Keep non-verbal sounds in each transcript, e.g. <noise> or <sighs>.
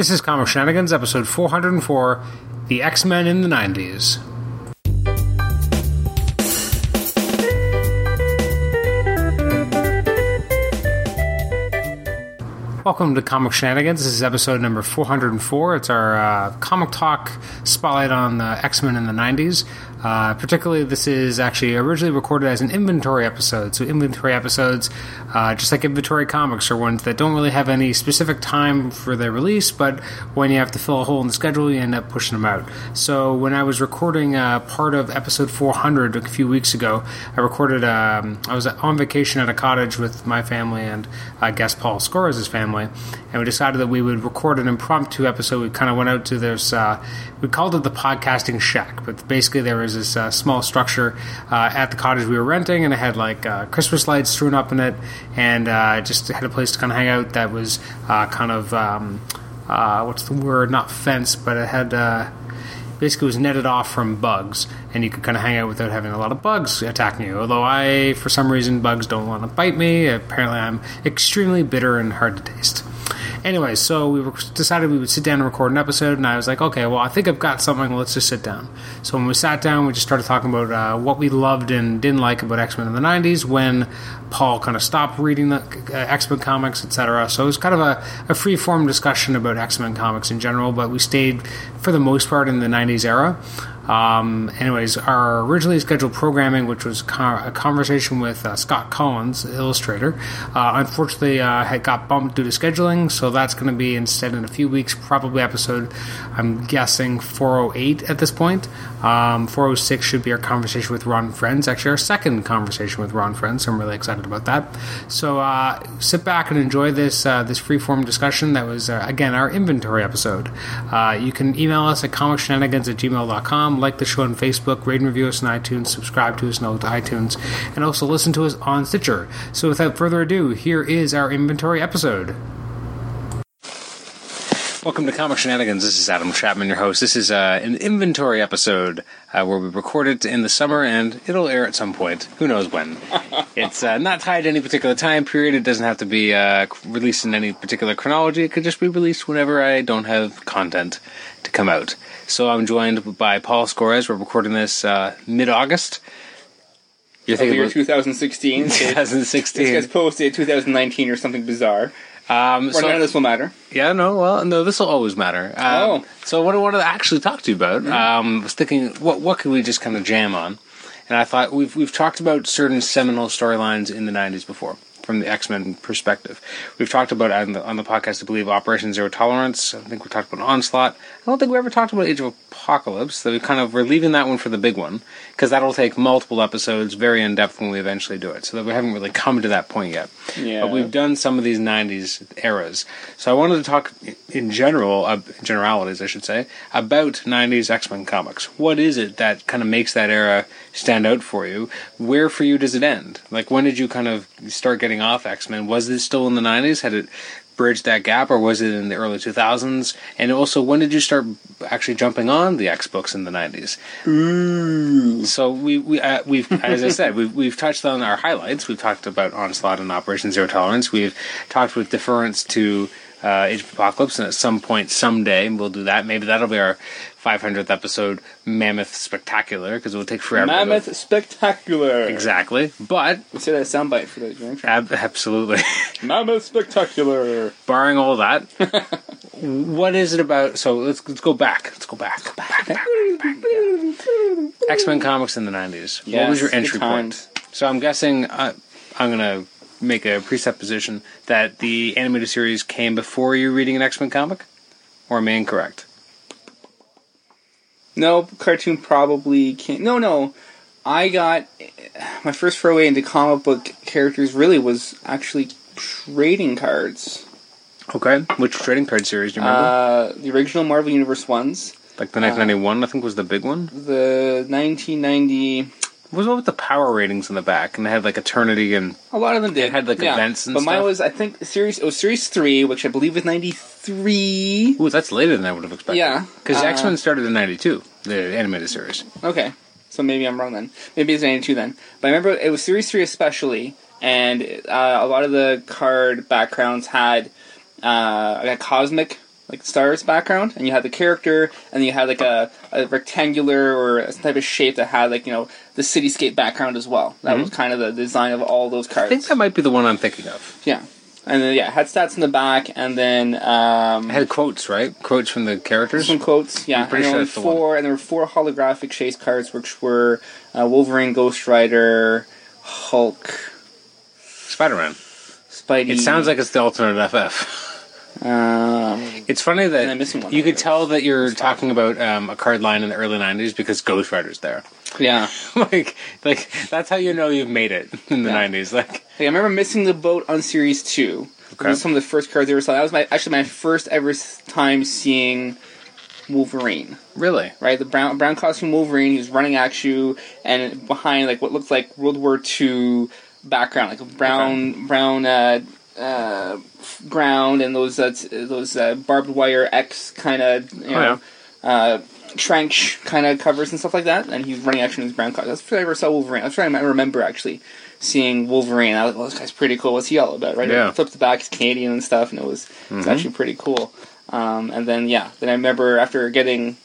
This is Comic Shenanigans, episode 404 The X Men in the 90s. Welcome to Comic Shenanigans. This is episode number 404. It's our uh, comic talk spotlight on the X Men in the 90s. Uh, particularly, this is actually originally recorded as an inventory episode. So, inventory episodes, uh, just like inventory comics, are ones that don't really have any specific time for their release, but when you have to fill a hole in the schedule, you end up pushing them out. So, when I was recording uh, part of episode 400 a few weeks ago, I recorded, um, I was on vacation at a cottage with my family and I guess Paul Scores' family, and we decided that we would record an impromptu episode. We kind of went out to this, uh, we called it the podcasting shack, but basically there was this uh, small structure uh, at the cottage we were renting, and it had like uh, Christmas lights strewn up in it, and uh, just had a place to kind of hang out that was uh, kind of um, what's the word? Not fence, but it had basically was netted off from bugs, and you could kind of hang out without having a lot of bugs attacking you. Although I, for some reason, bugs don't want to bite me. Apparently, I'm extremely bitter and hard to taste. Anyway, so we decided we would sit down and record an episode, and I was like, okay, well, I think I've got something. Let's just sit down. So when we sat down, we just started talking about uh, what we loved and didn't like about X Men in the '90s. When Paul kind of stopped reading the uh, X Men comics, etc. So it was kind of a, a free form discussion about X Men comics in general, but we stayed for the most part in the '90s era. Um, anyways, our originally scheduled programming, which was a conversation with uh, Scott Collins, illustrator, uh, unfortunately uh, had got bumped due to scheduling, so that's going to be instead in a few weeks, probably episode, I'm guessing 408 at this point. Um, 406 should be our conversation with Ron Frenz, actually our second conversation with Ron Frenz. so I'm really excited about that. So uh, sit back and enjoy this uh, this freeform discussion that was, uh, again, our inventory episode. you can email us at comicshenanigans at gmail.com like the show on Facebook, rate and review us on iTunes, subscribe to us on iTunes, and also listen to us on Stitcher. So without further ado, here is our inventory episode. Welcome to Comic Shenanigans. This is Adam Chapman, your host. This is uh, an inventory episode uh, where we record it in the summer and it'll air at some point. Who knows when? <laughs> it's uh, not tied to any particular time period. It doesn't have to be uh, released in any particular chronology. It could just be released whenever I don't have content to come out. So I'm joined by Paul Scores. We're recording this uh, mid August. You're thinking year 2016. <laughs> 2016. This gets posted 2019 or something bizarre. Um, so, none of this will matter. Yeah, no, well, no, this will always matter. Um, oh. So what I wanted to actually talk to you about, mm-hmm. um, was thinking, what what could we just kind of jam on? And I thought we've we've talked about certain seminal storylines in the '90s before from the X Men perspective. We've talked about on the, on the podcast, I believe, Operation Zero Tolerance. I think we talked about Onslaught. I don't think we ever talked about Age of Apocalypse. So we kind of we're leaving that one for the big one because that'll take multiple episodes, very in depth when we eventually do it. So that we haven't really <laughs> come to that point yet. Yeah. But we've done some of these '90s eras. So I wanted to talk in general, uh, generalities, I should say, about '90s X Men comics. What is it that kind of makes that era stand out for you? Where for you does it end? Like when did you kind of start getting off X Men? Was it still in the '90s? Had it bridged that gap, or was it in the early 2000s? And also, when did you start actually jumping on the X books in the 90s? Ooh. So we we uh, we've as I said <laughs> we've we've touched on our highlights. We've talked about Onslaught and Operation Zero Tolerance. We've talked with deference to uh, Age of Apocalypse, and at some point, someday, we'll do that. Maybe that'll be our 500th episode, Mammoth Spectacular, because it will take forever. Mammoth Spectacular. Exactly, but we say that soundbite for the Ab- absolutely. <laughs> Mammoth Spectacular. Barring all that, <laughs> what is it about? So let's let's go back. Let's go back. Go back, back, back, back yeah. X Men comics in the 90s. Yes, what was your entry point? So I'm guessing uh, I'm gonna make a presupposition that the animated series came before you reading an X Men comic, or am I incorrect? No, cartoon probably can't. No, no. I got my first foray into comic book characters. Really, was actually trading cards. Okay, which trading card series do you remember? Uh, the original Marvel Universe ones. Like the 1991, uh, I think was the big one. The 1990. What was one with the power ratings in the back, and they had like Eternity and a lot of them did. Had like yeah. events and but stuff. mine was, I think, series. It was series three, which I believe was ninety three. Ooh, that's later than I would have expected. Yeah, because uh, X Men started in ninety two, the animated series. Okay, so maybe I'm wrong then. Maybe it's ninety two then. But I remember it was series three especially, and uh, a lot of the card backgrounds had uh, like cosmic like stars background, and you had the character, and you had like a, a rectangular or some type of shape that had like you know the cityscape background as well. That was kind of the design of all those cards. I think that might be the one I'm thinking of. yeah, and then yeah, it had stats in the back, and then um, It had quotes, right? Quotes from the characters. some quotes. Yeah, I'm pretty and there sure were that's the one. four, and there were four holographic chase cards, which were uh, Wolverine, Ghost Rider, Hulk, Spider-Man. Spidey. It sounds like it's the alternate FF. <laughs> um, It's funny that one. you could tell that you're talking about um, a card line in the early '90s because Ghost Rider's there. yeah. <laughs> like, like that's how you know you've made it in the Yeah. '90s. Like, Like, I remember missing the boat on Series Two. Okay. Those were some of the first cards I ever saw. That was my actually my first ever time seeing Wolverine. really? Right, the brown brown costume Wolverine. He was running at you, and behind like what looked like World War II background, like a brown brown uh, uh, ground, and those uh, t- those uh, barbed wire X kind of you know Oh, uh, trench kind of covers and stuff like that. And he's running action in his brown costume. That's the first I ever saw Wolverine. That's trying to remember actually seeing Wolverine. I was like, well, this guy's pretty cool. What's he all about, right? Yeah. He flips the back, he's Canadian and stuff, and it was it's actually pretty cool. Um, and then yeah, then I remember after getting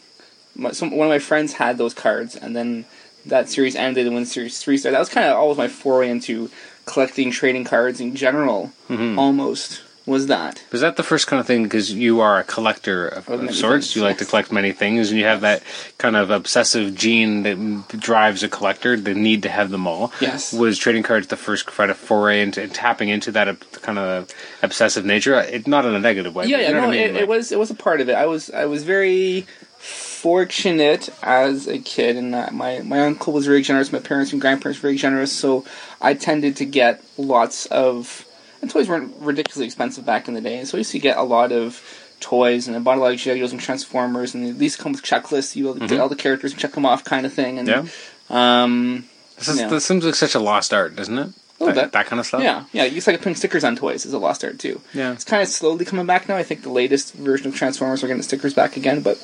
my, some, one of my friends had those cards, and then that series ended, and when series three started, that was kind of always my foray into collecting trading cards in general. Mm-hmm. Almost was that. Was that the first kind of thing? Because you are a collector of, Of sorts. things, You like to collect many things, and you have that kind of obsessive gene that drives a collector. The need to have them all. Yes. Was trading cards the first kind of foray into and tapping into that kind of obsessive nature? It, not in a negative way. Yeah, yeah, you know no, I mean? it, Like- it was it was a part of it. I was I was very fortunate as a kid, and my my uncle was very generous. My parents and grandparents were very generous, so I tended to get lots of. And toys weren't ridiculously expensive back in the day, so I used to get a lot of toys, and I bought a lot of G.I. Joes and Transformers, and these come with checklists. You get all the characters and check them off, kind of thing. And Mm-hmm. Yeah. um, This, is, Yeah. this seems like such a lost art, doesn't it? that, bit. that kind of stuff. yeah, yeah, it's like putting stickers on toys is a lost art too. Yeah. It's kind of slowly coming back now. I think the latest version of Transformers are getting stickers back again, but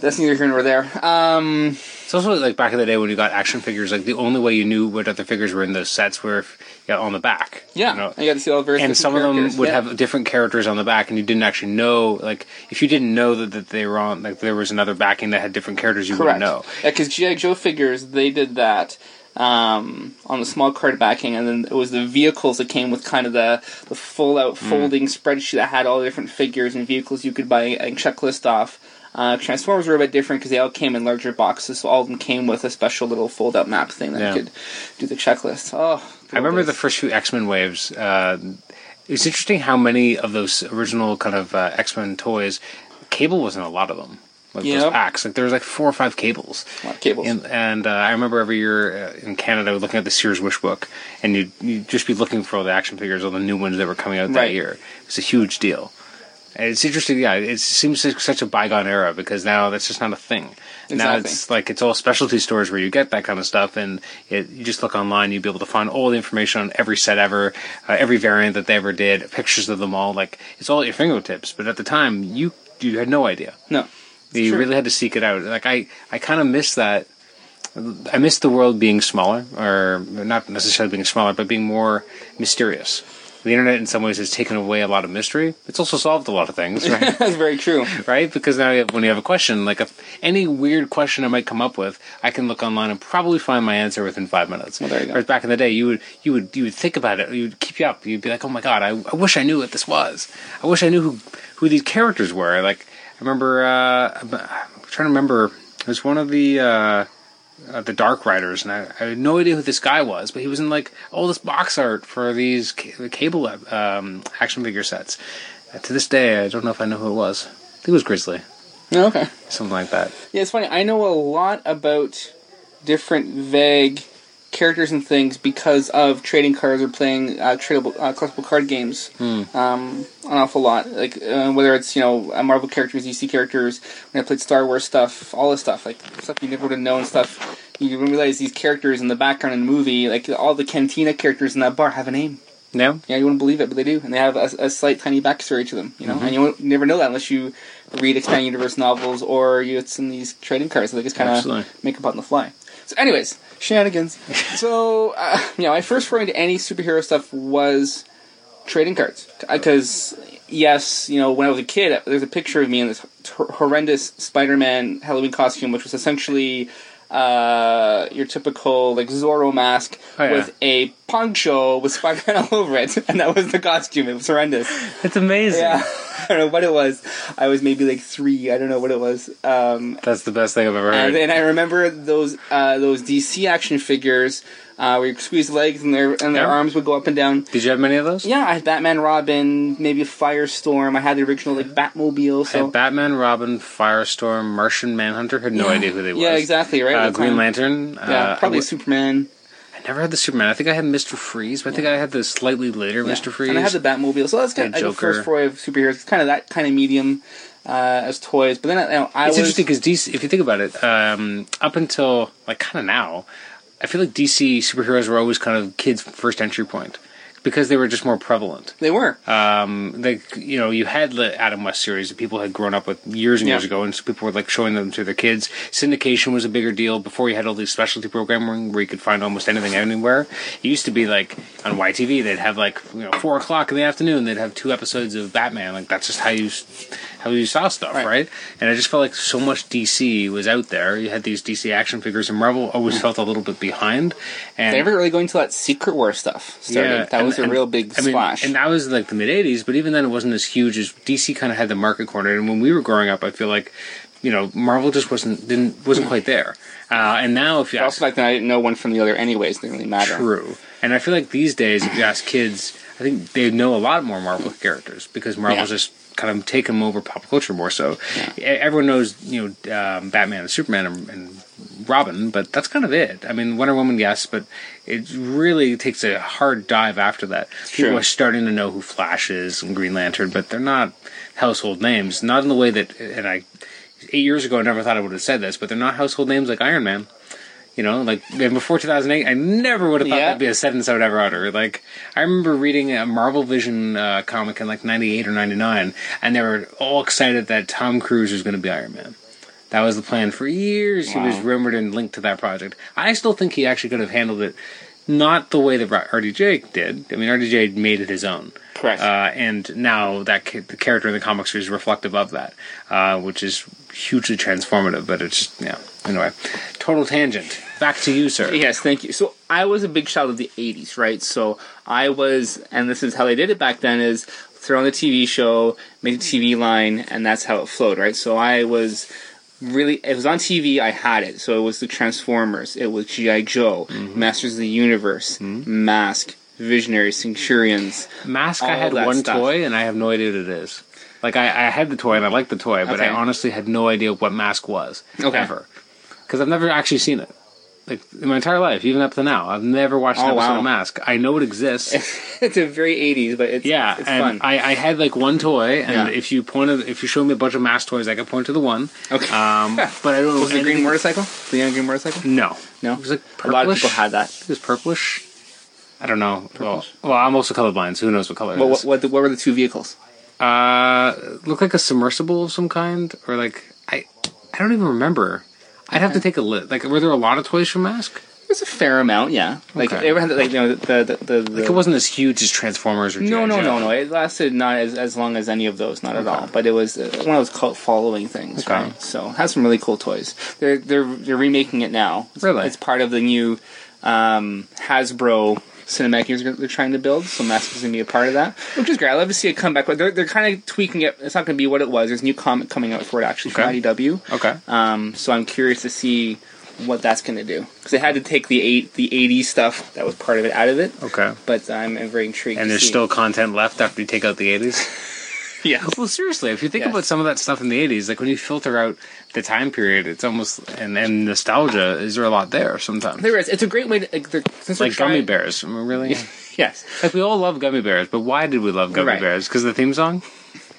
that's neither here nor there. Um, It's also like back in the day when you got action figures. Like the only way you knew what other figures were in those sets were if, on the back. yeah, You know? you got to see all the and some of them would yeah. have different characters on the back, and you didn't actually know. Like, if you didn't know that, that they were on, like, there was another backing that had different characters, you correct. wouldn't know. Yeah, because GI Joe figures they did that um, on the small card backing, and then it was the vehicles that came with kind of the the full out Mm. folding spreadsheet that had all the different figures and vehicles you could buy and checklist off. Uh, Transformers were a bit different because they all came in larger boxes, so all of them came with a special little fold out map thing that Yeah. you could do the checklist. Oh, I remember days. the first few X Men waves. Uh, it's interesting how many of those original kind of uh, X Men toys, cable wasn't a lot of them. Like Yeah. those packs, like there was like four or five cables. A lot of cables. And, and uh, I remember every year uh, in Canada looking at the Sears Wish Book, and you'd, you'd just be looking for all the action figures, all the new ones that were coming out that Right. year. It's a huge deal. It's interesting, yeah. It seems like such a bygone era because now that's just not a thing. Now it's like it's all specialty stores where you get that kind of stuff, and it, you just look online, you'd be able to find all the information on every set ever, uh, every variant that they ever did, pictures of them all. Like it's all at your fingertips. But at the time, you you had no idea. no. You true. really had to seek it out. Like I, I kind of miss that. I miss the world being smaller, or not necessarily being smaller, but being more mysterious. The internet, in some ways, has taken away a lot of mystery. It's also solved a lot of things, right? <laughs> That's very true. <laughs> right? Because now, you have, when you have a question, like if any weird question I might come up with, I can look online and probably find my answer within five minutes. Well, there you go. Whereas back in the day, you would, you would, you would think about it. You would keep you up. You'd be like, "Oh my god, I, I wish I knew what this was. I wish I knew who, who these characters were." Like, I remember, uh, I'm trying to remember. It was one of the. Uh, uh, the Dark Riders, and I, I had no idea who this guy was, but he was in like all this box art for these ca- cable um, action figure sets. Uh, to this day, I don't know if I know who it was. I think it was Grizzly, Oh, Okay. something like that. Yeah, it's funny. I know a lot about different vague characters and things because of trading cards or playing uh, tradable uh, collectible card games. Hmm. Um, an awful lot, like uh, whether it's you know uh, Marvel characters, DC characters. When I played Star Wars stuff, all this stuff, like stuff you never would have known, stuff you wouldn't realize these characters in the background in the movie, like all the Cantina characters in that bar have a name. No, Yeah, you wouldn't believe it, but they do, and they have a, a slight tiny backstory to them. You Mm-hmm. know, and you won't never know that unless you read expanded universe novels or you it's in these trading cards. So they just kind of make up on the fly. So, anyways, shenanigans. <laughs> so, uh, know, my first foray into any superhero stuff was trading cards because yes, you know, when I was a kid, there's a picture of me in this horrendous Spider-Man Halloween costume, which was essentially uh, your typical like Zorro mask Oh, yeah. with a poncho with Spider-Man all over it, and that was the costume. It was horrendous. It's amazing. Yeah, <laughs> I don't know what it was. I was maybe like three. I don't know what it was. Um, That's the best thing I've ever heard. and, and I remember those uh, those DC action figures uh, where you squeeze the legs and their and their Yeah. arms would go up and down. Did you have many of those? Yeah, I had Batman, Robin, maybe a Firestorm. I had the original like Batmobile. I So had Batman, Robin, Firestorm, Martian Manhunter. Had no Yeah. idea who they were. Yeah, exactly. Right. Uh, the Green time. Lantern. Yeah, uh, probably I, w- Superman. I never had the Superman. I think I had Mister Freeze, but I think I had the slightly later Yeah. Mister Freeze. And I had the Batmobile. So that's kind of like the first foray of superheroes. It's kind of that kind of medium uh, as toys. But then you know, I it's was interesting because DC, if you think about it, um, up until like kind of now, I feel like DC superheroes were always kind of kids' first entry point because they were just more prevalent. they were. Um, like you know, you had the Adam West series that people had grown up with years and Yeah. years ago, and so people were like showing them to their kids. Syndication was a bigger deal before you had all these specialty programming where you could find almost anything anywhere. It used to be like on YTV, they'd have like you know four o'clock in the afternoon, they'd have two episodes of Batman. Like that's just how you how you saw stuff, Right. right? And I just felt like so much DC was out there. You had these DC action figures, and Marvel always felt a little bit behind. And They never really go into that Secret War stuff. Started. that and- was a and- real big I mean, splash. and that was like the mid '80s, but even then, it wasn't as huge as DC. Kind of had the market cornered, and when we were growing up, I feel like you know Marvel just wasn't didn't wasn't quite there. Uh, and now, if you But ask, also back then, I didn't know one from the other. Anyways, it didn't really matter. true, and I feel like these days, if you ask kids, I think they know a lot more Marvel characters because Marvel's Yeah. just kind of taken them over pop culture more. So E- everyone knows, you know, um, Batman and Superman and, and Robin, but that's kind of it. I mean, Wonder Woman, yes, but it really takes a hard dive after that. People are starting to know who Flash is and Green Lantern, but they're not household names. Not in the way that, and I, eight years ago, I never thought I would have said this, but they're not household names like Iron Man. You know, like and before 2008, I never would have thought Yeah. that'd be a sentence I would ever utter. Like, I remember reading a Marvel Vision uh, comic in like 98 or 99, and they were all excited that Tom Cruise was going to be Iron Man. That was the plan for years. He was rumored and linked to that project. I still think he actually could have handled it not the way that RDJ did. I mean, RDJ made it his own. Correct. Uh, and now that ca- the character in the comics is reflective of that, uh, which is hugely transformative. But it's just, yeah. Anyway, total tangent. Back to you, sir. Yes, thank you. So I was a big child of the '80s, right? So I was, and this is how they did it back then: is throw on the TV show, make a TV line, and that's how it flowed, right? So I was really, it was on TV. I had it. So it was the Transformers, it was GI Joe, Mm-hmm. Masters of the Universe, Mask, Visionaries, Centurions. Mask, I had one stuff. toy, and I have no idea what it is. Like, I, I had the toy, and I liked the toy, but I honestly had no idea what Mask was. Okay. Ever. Because I've never actually seen it. Like, in my entire life, even up to now, I've never watched an Oh, episode wow. of Mask. I know it exists. <laughs> it's a very '80s, but it's Yeah, it's and fun. I, I had like one toy, and Yeah. if you pointed, if you showed me a bunch of mask toys, I could point to the one. okay. Um, <laughs> but I don't know. was it the green anything- motorcycle? The young green motorcycle? No, No. it was like A lot of people had that. It was purplish. I don't know. Well, well, I'm also colorblind, so who knows what color What, it what, is? what, what were the two vehicles? Uh, looked like a submersible of some kind, or like I, I don't even remember. I'd have to take a look. Like, were there a lot of toys from Mask? There's a fair amount, yeah. Like Okay. ever had like you know the the the, the Like, it wasn't as huge as Transformers or no G.I. no no no. It lasted not as, as long as any of those, not at all. But it was uh, one of those cult following things, Okay. right? So it has some really cool toys. They're they're they're remaking it now. It's, Really? it's part of the new um, Hasbro cinematic universe they're trying to build. So Mask is gonna be a part of that, which is great. I love to see it come back. But they're they're kind of tweaking it. It's not gonna be what it was. There's a new comic coming out for it actually from Okay. IDW. Okay. Um, so I'm curious to see what that's going to do because they had to take the eight the 80s stuff that was part of it out of it. Okay. But I'm, I'm very intrigued. And to there's still content left after you take out the 80s. <laughs> yeah. Well, seriously, if you think Yes. about some of that stuff in the '80s, like when you filter out the time period, it's almost and, and nostalgia. Is there a lot there sometimes? There is. It's a great way to like, they're- since they're like gummy bears, really. <laughs> Yes, like we all love gummy bears, but why did we love gummy Right. bears? Because the theme song.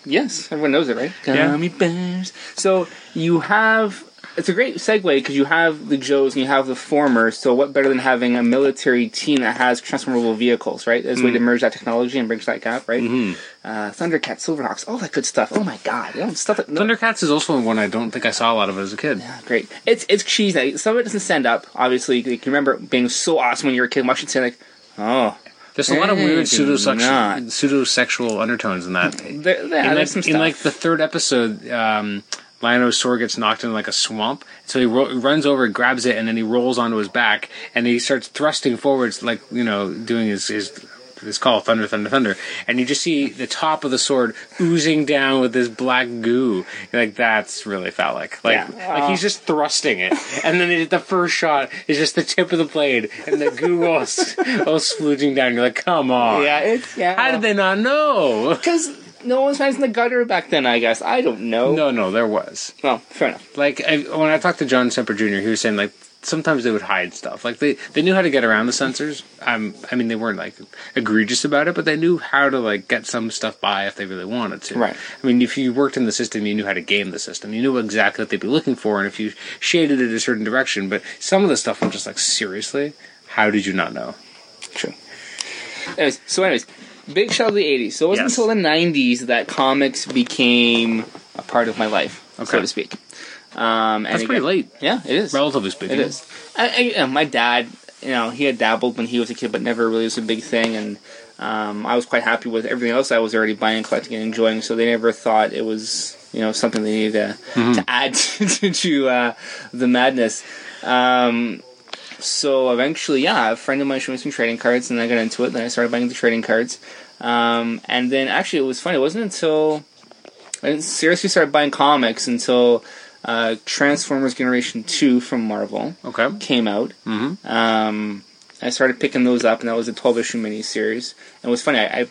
yes, everyone knows it, right? Yeah. Gummy bears. So you have. It's a great segue because you have the Joes and you have the former. So what better than having a military team that has transformable vehicles, right? As a way to merge that technology and bridge that gap, right? Mm-hmm. Uh, Thundercats, Silverhawks, all that good stuff. Oh my god, you know, stuff that no, Thundercats is also one I don't think I saw a lot of as a kid. Great. It's it's cheesy. Some of it doesn't stand up. Obviously, you remember it being so awesome when you were a kid. Watching it, say like, oh, There's a lot of weird pseudo sexual undertones in that. There, yeah, in, like, in like the third episode, um, Lion-O's sword gets knocked into like a swamp, so he ro- runs over, grabs it, and then he rolls onto his back, and he starts thrusting forwards, like you know, doing his his. His call, thunder, thunder, thunder, and you just see the top of the sword oozing down with this black goo. You're like that's really phallic. Like, Yeah. like he's just thrusting it, and then it, the first shot is just the tip of the blade, and the goo all, all splooging down. You're like, come on, yeah, it's yeah. how did they not know? Because no one was one's in the gutter back then. I guess I don't know. No, no, there was. Well, fair enough. Like I, when I talked to John Semper Jr., he was saying like sometimes they would hide stuff. Like they they knew how to get around the censors. Um, I mean they weren't like egregious about it, but they knew how to like get some stuff by if they really wanted to. Right. I mean, if you worked in the system, you knew how to game the system. You knew exactly what they'd be looking for, and if you shaded it a certain direction. But some of the stuff, I'm just like, seriously, how did you not know? True. Anyways, so anyways, big shout of the '80s. So it wasn't Yes. until the '90s that comics became a part of my life, so to speak. Um, and That's it pretty late, Yeah, it is. relatively speaking. It is. I, I, you know, my dad, you know, he had dabbled when he was a kid, but never really was a big thing. And um, I was quite happy with everything else I was already buying, collecting, and enjoying. So they never thought it was, you know, something they needed to, Mm-hmm. to add <laughs> to, to uh, the madness. Um, so eventually, yeah, a friend of mine showed me some trading cards, and I got into it. Then I started buying the trading cards. Um, and then actually, it was funny. It wasn't until I didn't seriously start buying comics until uh, Transformers Generation Two from Marvel Okay. came out. Mm-hmm. Um, I started picking those up, and that was a 12 issue miniseries. And it was funny, I, I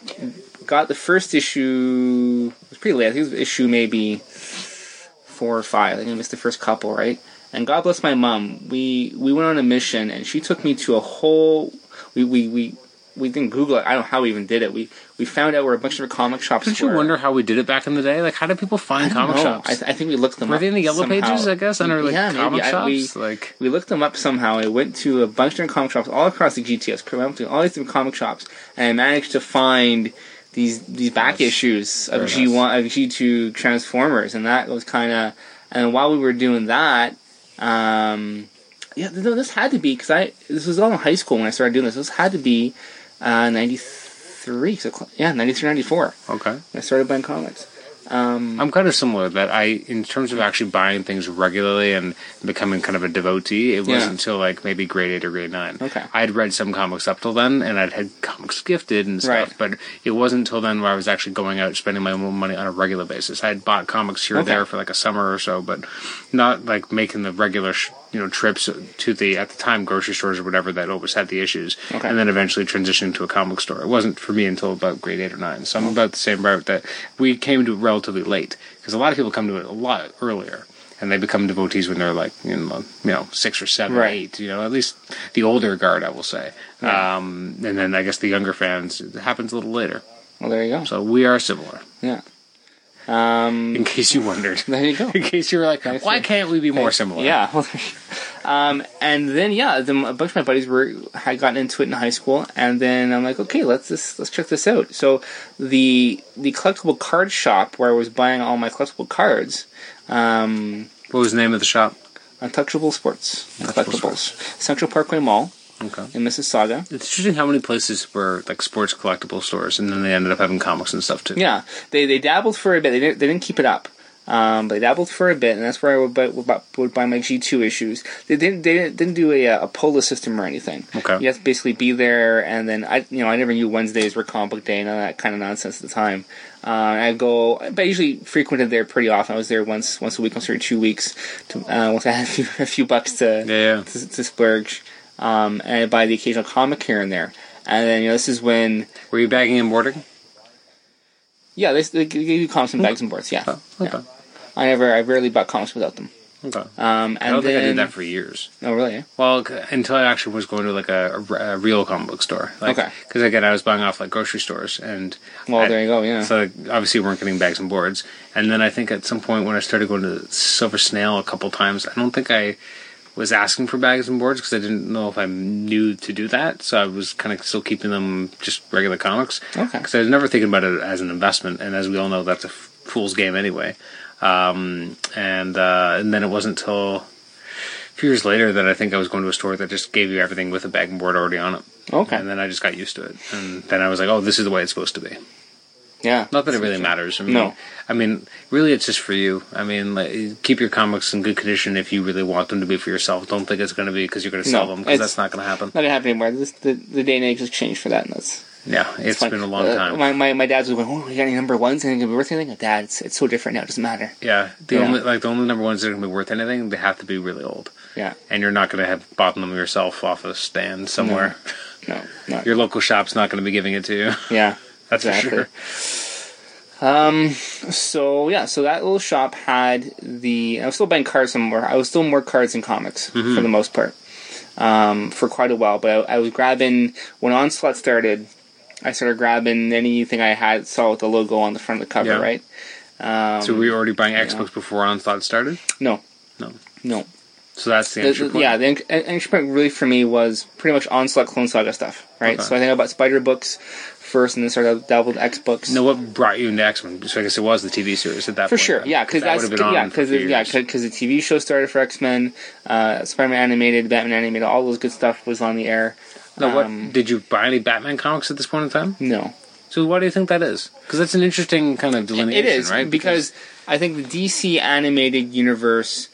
got the first issue, it was pretty late, I think it was issue maybe four or five. I think I missed the first couple, right? And God bless my mom, we, we went on a mission, and she took me to a whole, we, we, we, we didn't Google it. I don't know how we even did it. We we found out where a bunch of comic shops. Didn't you were. wonder how we did it back in the day? Like, how did people find don't comic know. shops? I, th- I think we looked them Were up. they in the yellow somehow. pages? I guess under like Yeah, maybe. comic I- shops. we- like, We looked them up somehow. I went to a bunch of different comic shops all across the GTA. I went to all these different comic shops, and I managed to find these these back issues of G one of G two Transformers, and that was kind of. And while we were doing that, um, yeah, no, this had to be because I this was all in high school when I started doing this. This had to be uh, ninety three. So cl- yeah, 93, 94. okay. I started buying comics. Um, I'm kind of similar. That I, in terms of actually buying things regularly and becoming kind of a devotee, it Yeah. wasn't until like maybe grade eight or grade nine. Okay. I had read some comics up till then, and I'd had comics gifted and stuff. Right. But it wasn't until then where I was actually going out spending my own money on a regular basis. I had bought comics here or Okay. there for like a summer or so, but not like making the regular, sh- you know, trips to the at the time grocery stores or whatever that always had the issues, Okay. and then eventually transitioning to a comic store. It wasn't for me until about grade eight or nine. So I'm about the same route that we came to relatively late because a lot of people come to it a lot earlier. And they become devotees when they're like, you know, you know, six or seven, Right. eight. You know, at least the older guard, I will say. Um, and then I guess the younger fans, it happens a little later. well, there you go. So we are similar. Yeah. Um, In case you wondered. there you go. <laughs> In case you were like, Nice. why can't we be more similar? Yeah. <laughs> um, and then yeah, then a bunch of my buddies were had gotten into it in high school, and then I'm like, okay, let's just let's check this out. So the the collectible card shop where I was buying all my collectible cards, um, What was the name of the shop? Untouchable Sports Untouchable Collectibles, Central Parkway Mall Okay. in Mississauga. It's interesting how many places were like sports collectible stores, and then they ended up having comics and stuff too. Yeah, they they dabbled for a bit. They didn't they didn't keep it up. Um, but they dabbled for a bit, and that's where I would buy, would buy, would buy my G two issues. They didn't they didn't, didn't do a a pola system or anything. Okay. you have to basically be there, and then I you know I never knew Wednesdays were comic day, and all that kind of nonsense at the time. Uh, I go, but I usually frequented there pretty often. I was there once once a week, once every two weeks. To, uh, once I had <laughs> a few, a few bucks to Yeah, yeah. to, to splurge, um, and I buy the occasional comic here and there. And then you know this is when Were you bagging and boarding? yeah they, they give you comics and bags and boards. Yeah, Oh, okay. Yeah. I never, I rarely bought comics without them. Okay. Um, and I don't then, think I did that for years. Oh, really? eh? Well, until I actually was going to like a, a, a real comic book store. Like, Okay. Because again, I was buying off like grocery stores, and Well, I- there you go. Yeah. So like, obviously, we weren't getting bags and boards. And then I think at some point when I started going to Silver Snail a couple times, I don't think I was asking for bags and boards because I didn't know if I knew to do that. So I was kind of still keeping them just regular comics. Okay. Because I was never thinking about it as an investment, and as we all know, that's a fool's game anyway. Um, and uh, and then it wasn't until a few years later that I think I was going to a store that just gave you everything with a bagging board already on it. Okay. And then I just got used to it. And then I was like, oh, this is the way it's supposed to be. Yeah. Not that it really matters. I mean, No. I mean, really, it's just for you. I mean, like, keep your comics in good condition if you really want them to be for yourself. Don't think it's going to be because you're going to sell No, them because that's not going to happen. Not gonna happen anymore. This, the the day and age has changed for that, and that's Yeah, it's fine. been a long Uh, time. My, my my dad's was going, oh, you got any number ones? And gonna be worth anything? Dad, it's it's so different now. It doesn't matter. yeah, the Yeah. only like the only number ones that are going to be worth anything, they have to be really old, Yeah. and you're not going to have bought them yourself off a stand somewhere. No. Not. Your local shop's not going to be giving it to you. yeah. That's Exactly. for sure. Um. So yeah. So that little shop had the. I was still buying cards some more. I was still more cards and comics Mm-hmm. for the most part. Um, for quite a while, but I, I was grabbing when Onslaught started. I started grabbing anything I had saw with the logo on the front of the cover, Yeah. right? Um, So were you already buying X books before Onslaught started? no, No. no. So that's the entry the- point. yeah, the en- en- entry point really for me was pretty much Onslaught Clone Saga stuff, right? Okay. So I think I bought Spider books first, and then started dabbled X books. No, what brought you into X Men? So I guess it was the TV series at that for point. sure, then. yeah, because that that's yeah, because yeah, because the TV show started for X Men, uh, Spider Man animated, Batman animated, all those good stuff was on the air. Now, what Um, did you buy any Batman comics at this point in time? No, So why do you think that is? Because that's an interesting kind of delineation, it is right? because I think the DC animated universe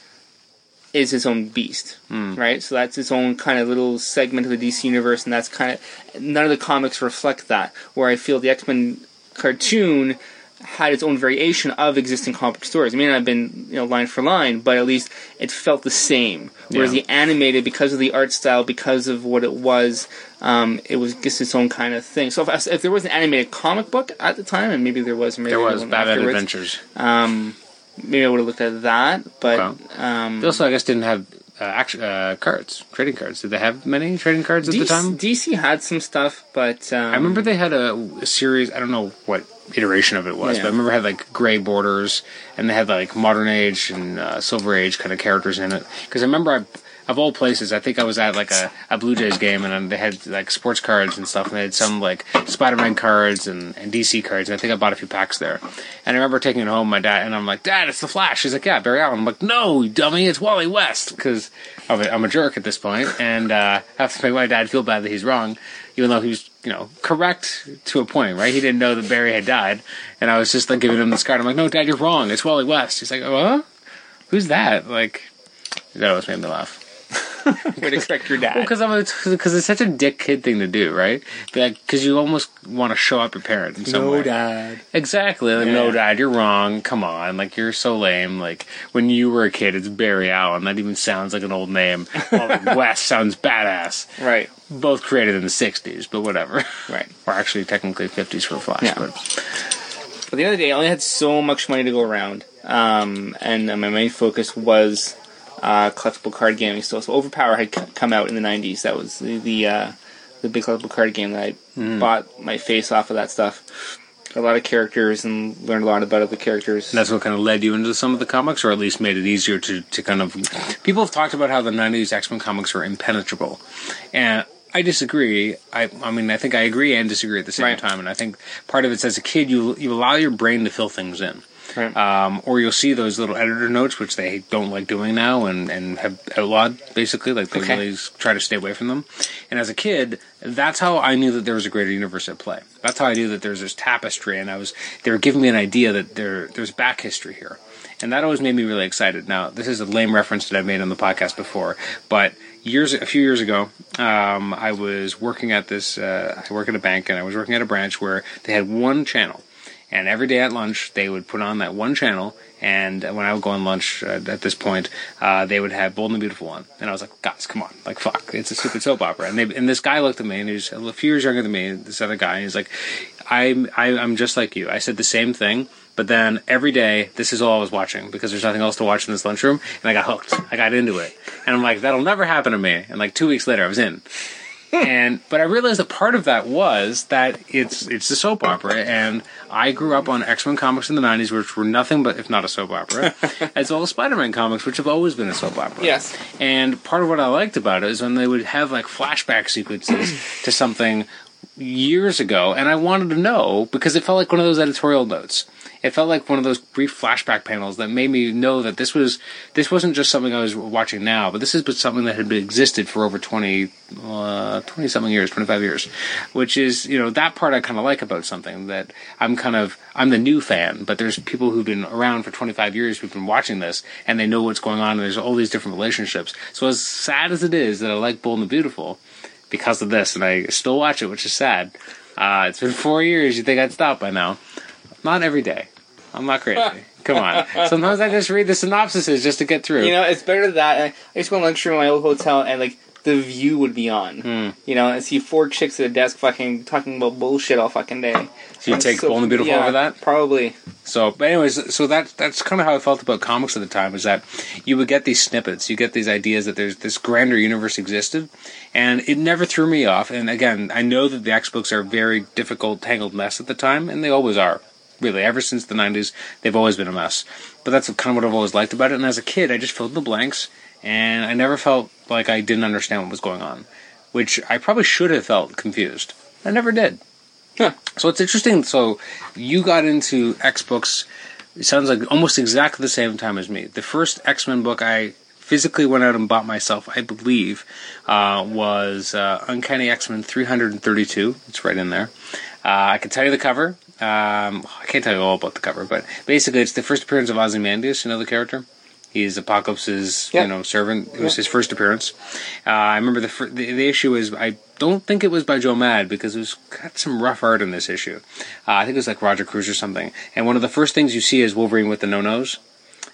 is its own beast, Hmm. right? So that's its own kind of little segment of the DC universe, and that's kind of none of the comics reflect that. Where I feel the X Men cartoon had its own variation of existing comic stories. It may not have been you know line for line, but at least it felt the same. Whereas Yeah. the animated, because of the art style, because of what it was, um, it was just its own kind of thing. So if, if there was an animated comic book at the time, and maybe there was, maybe there was Batman Adventures. um, maybe I would have looked at that, but um, They also, I guess, didn't have uh, action, uh, cards, trading cards. Did they have many trading cards at the time? DC had some stuff, but um, I remember they had a, a series. I don't know what iteration of it was, Yeah. but I remember it had like gray borders, and they had like modern age and uh, silver age kind of characters in it. Because I remember, I, of all places, I think I was at like a, a Blue Jays game, and they had like sports cards and stuff, and they had some like Spider-Man cards and, and DC cards, and I think I bought a few packs there. And I remember taking it home, my dad, and I'm like, Dad, it's the Flash. He's like, Yeah, Barry Allen. I'm like, No, dummy, it's Wally West, because I'm a, I'm a jerk at this point, and uh, I have to make my dad feel bad that he's wrong even though he was, you know, correct to a point, right? He didn't know that Barry had died, and I was just like giving him this card. I'm like, "No, Dad, you're wrong. It's Wally West." He's like, "Oh, huh? who's that?" Like, that always made me laugh. <laughs> would expect your dad. Because I'm because it's such a dick kid thing to do, right? Because you almost want to show up your parent in some way. dad. Exactly. Like, no, Dad, you're wrong. Come on. Like, you're so lame. Like, when you were a kid, it's Barry Allen. That even sounds like an old name. <laughs> West sounds badass. Right, Both created in the 60s, but whatever. right. <laughs> or actually technically 50s for Flash. Yeah. But But the the day, I only had so much money to go around, um, and my main focus was uh, collectible card gaming still. So Overpower had c- come out in the '90s. That was the the, uh, the big collectible card game that I Mm-hmm. bought my face off of that stuff. Got a lot of characters and learned a lot about other characters. that's what kind of led you into some of the comics, or at least made it easier to, to kind of. People have talked about how the 90s X Men comics were impenetrable. And I disagree. I, I mean, I think I agree and disagree at the same Right. time. And I think part of it's as a kid, you, you allow your brain to fill things in. Right. um, or you'll see those little editor notes, which they don't like doing now and, and have outlawed, basically. Like, they Okay. really try to stay away from them. And as a kid, that's how I knew that there was a greater universe at play. That's how I knew that there's this tapestry, and I was they were giving me an idea that there there's back history here. And that always made me really excited. Now, this is a lame reference that I've made on the podcast before, but years a few years ago, um, I was working at this. Uh, I work at a bank, and I was working at a branch where they had one channel, and every day at lunch they would put on that one channel. And when I would go on lunch uh, at this point, uh, they would have Bold and the Beautiful on, and I was like, "Guys, come on! Like, fuck! It's a stupid soap opera." And, they, and this guy looked at me, and he's a few years younger than me. This other guy, and he's like, "I'm I, I'm just like you." I said the same thing, but then every day, this is all I was watching because there's nothing else to watch in this lunchroom, and I got hooked. I got into it, and I'm like, "That'll never happen to me." And like two weeks later, I was in and but I realized that part of that was that it's it's a soap opera, and I grew up on X Men comics in the '90s, which were nothing but if not a soap opera, <laughs> as well as Spider Man comics, which have always been a soap opera. Yes. and part of what I liked about it is when they would have like flashback sequences <clears throat> to something years ago, and I wanted to know because it felt like one of those editorial notes. It felt like one of those brief flashback panels that made me know that this was this wasn't just something I was watching now, but this has been something that had been existed for over 20, uh, 20 something years, 25 years, which is, you know, that part I kind of like about something that I'm kind of, I'm the new fan, but there's people who've been around for 25 years who've been watching this and they know what's going on and there's all these different relationships. So as sad as it is that I like Bold and the Beautiful because of this and I still watch it, which is sad. Uh, it's been four years. You think I'd stop by now? Not every day. I'm not crazy. Come on. Sometimes I just read the synopsises just to get through. You know, it's better than that. I used to go in lunch room at my old hotel and like the view would be on. Hmm. You know, and see four chicks at a desk fucking talking about bullshit all fucking day. So you take Bold and Beautiful yeah, over that? Probably. So, but anyways, so that that's kind of how I felt about comics at the time. Is that you would get these snippets, you get these ideas that there's this grander universe existed, and it never threw me off. And again, I know that the X books are a very difficult, tangled mess at the time, and they always are. Really, ever since the '90s, they've always been a mess. But that's kind of what I've always liked about it. And as a kid, I just filled in the blanks, and I never felt like I didn't understand what was going on, which I probably should have felt confused. I never did. Huh. So it's interesting. So you got into X books. It sounds like almost exactly the same time as me. The first X Men book I physically went out and bought myself, I believe, uh, was uh, Uncanny X Men 332. It's right in there. Uh, I can tell you the cover. Um, I can't tell you all about the cover, but basically, it's the first appearance of Ozymandias. You know the character. He's Apocalypse's, Yeah. you know, servant. It was Yeah. his first appearance. Uh, I remember the, fir- the the issue is I don't think it was by Joe Mad because it was got some rough art in this issue. Uh, I think it was like Roger Cruz or something. And one of the first things you see is Wolverine with the no nose.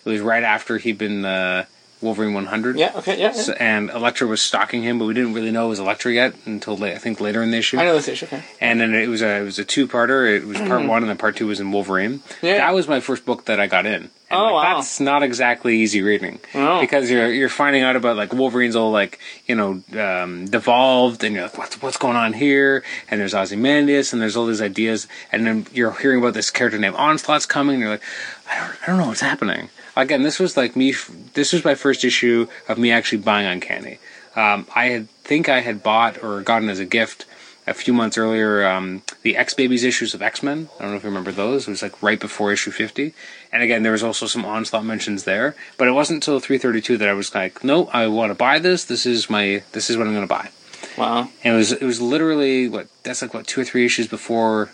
It was right after he'd been uh, Wolverine 100. Yeah. Okay. Yeah. yeah. So, and Elektra was stalking him, but we didn't really know it was Elektra yet until la- I think later in the issue. I know this issue. Okay. And then it was a it was a two parter. It was part one, and then part two was in Wolverine. Mm-hmm. Yeah. That was my first book that I got in. And Oh, like, wow. That's not exactly easy reading Oh. because you're you're finding out about like Wolverine's all like you know um, devolved, and you're like what's what's going on here? And there's Ozymandias, and there's all these ideas, and then you're hearing about this character named Onslaught's coming, and you're like, I don't I don't know what's happening. Again, this was like me. This was my first issue of me actually buying Uncanny. Um, I had think I had bought or gotten as a gift a few months earlier um, the X Babies issues of X Men. I don't know if you remember those. It was like right before issue fifty. And again, there was also some onslaught mentions there. But it wasn't until three thirty two that I was like, no, I want to buy this. This is my this is what I'm going to buy. Wow. And it was it was literally what that's like what two or three issues before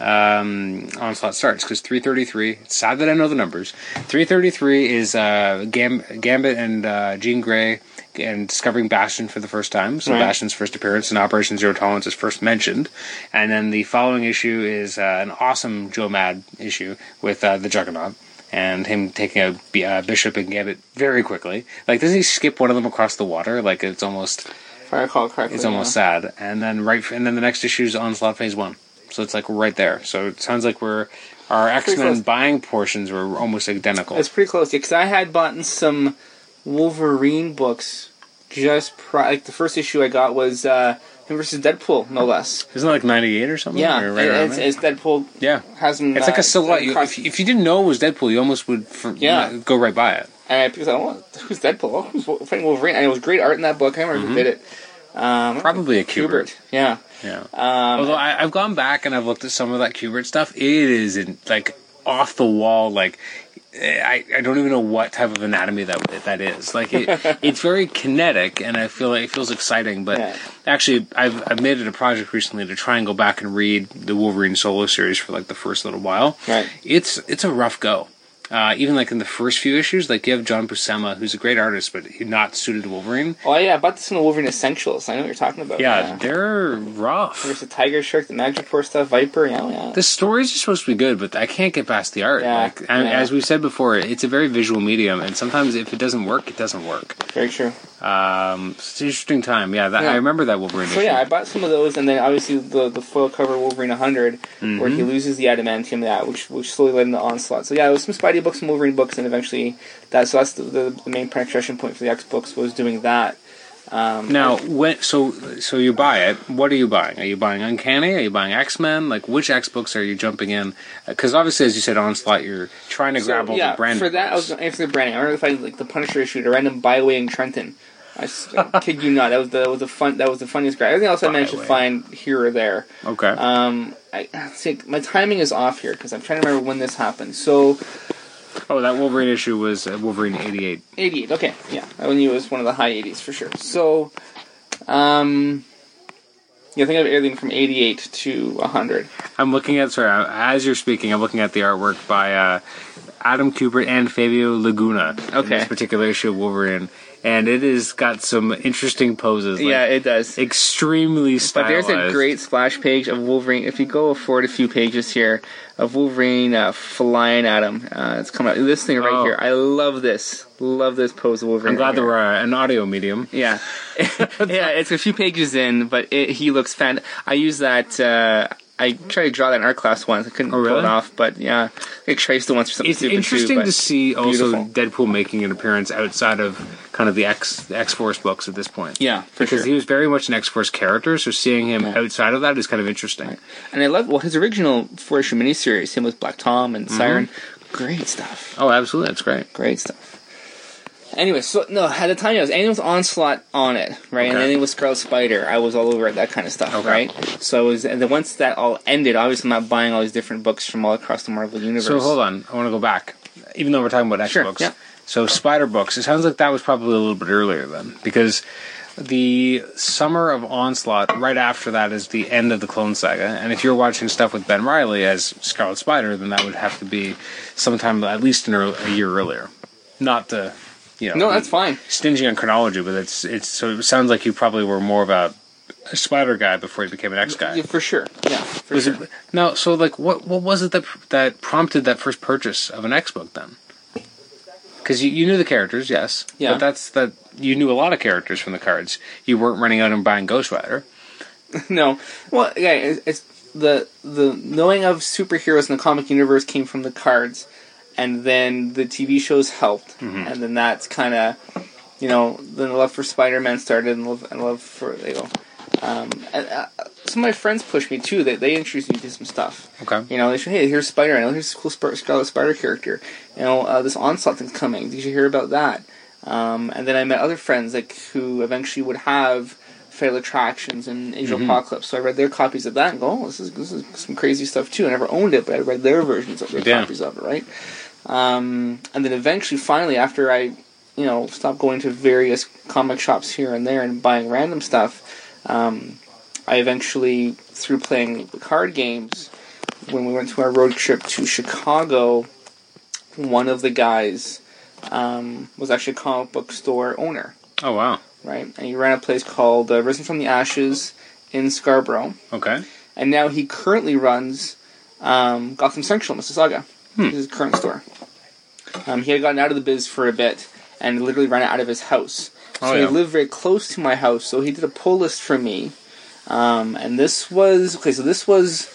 um, onslaught starts because 333 it's sad that i know the numbers 333 is uh, Gam- gambit and uh, jean grey and discovering bastion for the first time so Right. bastion's first appearance in operation zero tolerance is first mentioned and then the following issue is uh, an awesome joe mad issue with uh, the juggernaut and him taking a uh, bishop and gambit very quickly like doesn't he skip one of them across the water like it's almost If I recall correctly. it's almost sad. And then right, and then the next issue is Onslaught Phase One, so it's like right there. So it sounds like we're our X Men buying portions were almost identical. It's pretty close, because I had bought some Wolverine books just pri- like the first issue I got was uh, him versus Deadpool, no less. Isn't it like ninety eight or something? Yeah, Or right around it's, it's Deadpool yeah. has him. It's like uh, a silhouette. You, if, if you didn't know it was Deadpool, you almost would for, Yeah. not go right by it. and I picked up, oh, who's Deadpool? Who's fighting Wolverine? And it was great art in that book. I remember who did it. Um, Probably a Kubert. Kubert. Yeah. Yeah. Um, Although I, I've gone back and I've looked at some of that Kubert stuff, it is in, like off the wall. Like eh, I, I don't even know what type of anatomy that that is. Like it, <laughs> it's very kinetic, and I feel like it feels exciting. But Yeah. actually, I've I've made it a project recently to try and go back and read the Wolverine solo series for like the first little while. Right. It's it's a rough go. Uh, even like in the first few issues, like you have John Buscema, who's a great artist, but he's not suited to Wolverine. oh yeah, I bought this in the Wolverine Essentials. I know what you're talking about. Yeah, they're rough. There's the Tiger Shark, the Madripoor stuff, Viper. Yeah, yeah. The stories are supposed to be good, but I can't get past the art. Yeah, like, and yeah. as we've said before, it's a very visual medium, and sometimes if it doesn't work, it doesn't work. Very true. Um, it's an interesting time. Yeah, that, Yeah. I remember that Wolverine So issue. yeah, I bought some of those, and then obviously the the foil cover Wolverine 100, where Mm-hmm. he loses the adamantium, that which which slowly led into onslaught. So yeah, it was some Spidey books, some Wolverine books, and eventually that. So that's the, the, the main penetration point for the X books was doing that. Um, now, when so so you buy it, what are you buying? Are you buying Uncanny? Are you buying X Men? Like which X books are you jumping in? Because obviously, as you said, Onslaught, you're trying to so, grab all yeah, the brand. for that I was going to answer the branding. I remember if I like the Punisher issue, a random Byway in Trenton. I, kid you not. That was the that was the fun. That was the funniest guy. Everything else I managed to find here or there. Okay. Um, I see. My timing is off here because I'm trying to remember when this happened. So oh, that Wolverine issue was uh, Wolverine '88. 88. Okay, yeah, I knew it was one of the high 80s for sure. So, um, yeah, I think I have everything from 88 to 100. I'm looking at sorry as you're speaking. I'm looking at the artwork by uh, Adam Kubert and Fabio Laguna. In Okay. this particular issue of Wolverine, and it has got some interesting poses. like, yeah, it does. extremely But there's a great splash page of Wolverine. If you go forward a few pages here of Wolverine uh, flying at him, uh, it's coming out. This thing right Oh. here, I love this. Love this pose of Wolverine. I'm glad right there here. were uh, an audio medium. <laughs> Yeah, <laughs> yeah. It's a few pages in, but it, he looks fan. I use that. Uh, I tried to draw that in art class once. I couldn't Oh, pull it off, but yeah, I traced it once for something It's interesting too, to see also beautiful. Deadpool making an appearance outside of kind of the X X Force books at this point. Yeah, for because sure. he was very much an X Force character, so seeing him Yeah. outside of that is kind of interesting. And I love well his original four issue miniseries, him with Black Tom and Siren. Mm-hmm. Great stuff. Oh, absolutely, that's great. Great stuff. Anyway, so no, at the time it was with onslaught on it, right? And then it was Scarlet Spider, I was all over it, that kind of stuff, Okay. right? So it was, and then once that all ended, obviously I'm not buying all these different books from all across the Marvel universe. So hold on, I want to go back, even though we're talking about X Sure, books. yeah. So Spider books. It sounds like that was probably a little bit earlier then, because the summer of Onslaught, right after that, is the end of the Clone Saga. And if you're watching stuff with Ben Riley as Scarlet Spider, then that would have to be sometime at least an earl- a year earlier. Not the, you know, No, that's fine. stingy on chronology, but it's it's so it sounds like you probably were more of a, Spider guy before you became an X guy. Yeah, for sure. Yeah, for Was sure. it no? So like, what what was it that that prompted that first purchase of an X book then? Because you, you knew the characters, yes. Yeah. But that's that you knew a lot of characters from the cards. You weren't running out and buying Ghost Rider. <laughs> no, well, yeah, it's, it's the the knowing of superheroes in the comic universe came from the cards, and then the TV shows helped, Mm-hmm. and then that's kind of, you know, then the love for Spider Man started, and love and love for you know, um, and, uh, some of my friends pushed me too. They they introduced me to some stuff. Okay. You know, they said, "Hey, here's Spider Man. Here's a cool Sp- Scarlet Spider character. You know, uh, this onslaught thing's coming. Did you hear about that?" Um, and then I met other friends like who eventually would have Fatal Attractions and Age of Apocalypse. So I read their copies of that and go, "Oh, this is this is some crazy stuff too." I never owned it, but I read their versions of their Yeah. copies of it, right? Um, and then eventually, finally, after I, you know, stopped going to various comic shops here and there and buying random stuff, um, I eventually, through playing the card games, when we went to our road trip to Chicago, one of the guys um, was actually a comic book store owner, Oh wow. right? And he ran a place called uh, Risen from the Ashes in Scarborough, Okay. and now he currently runs um, Gotham Central, Mississauga. Hmm. His current store. Um, he had gotten out of the biz for a bit and literally ran out of his house. So Oh, yeah. he lived very close to my house. So he did a pull list for me, um, and this was okay. So this was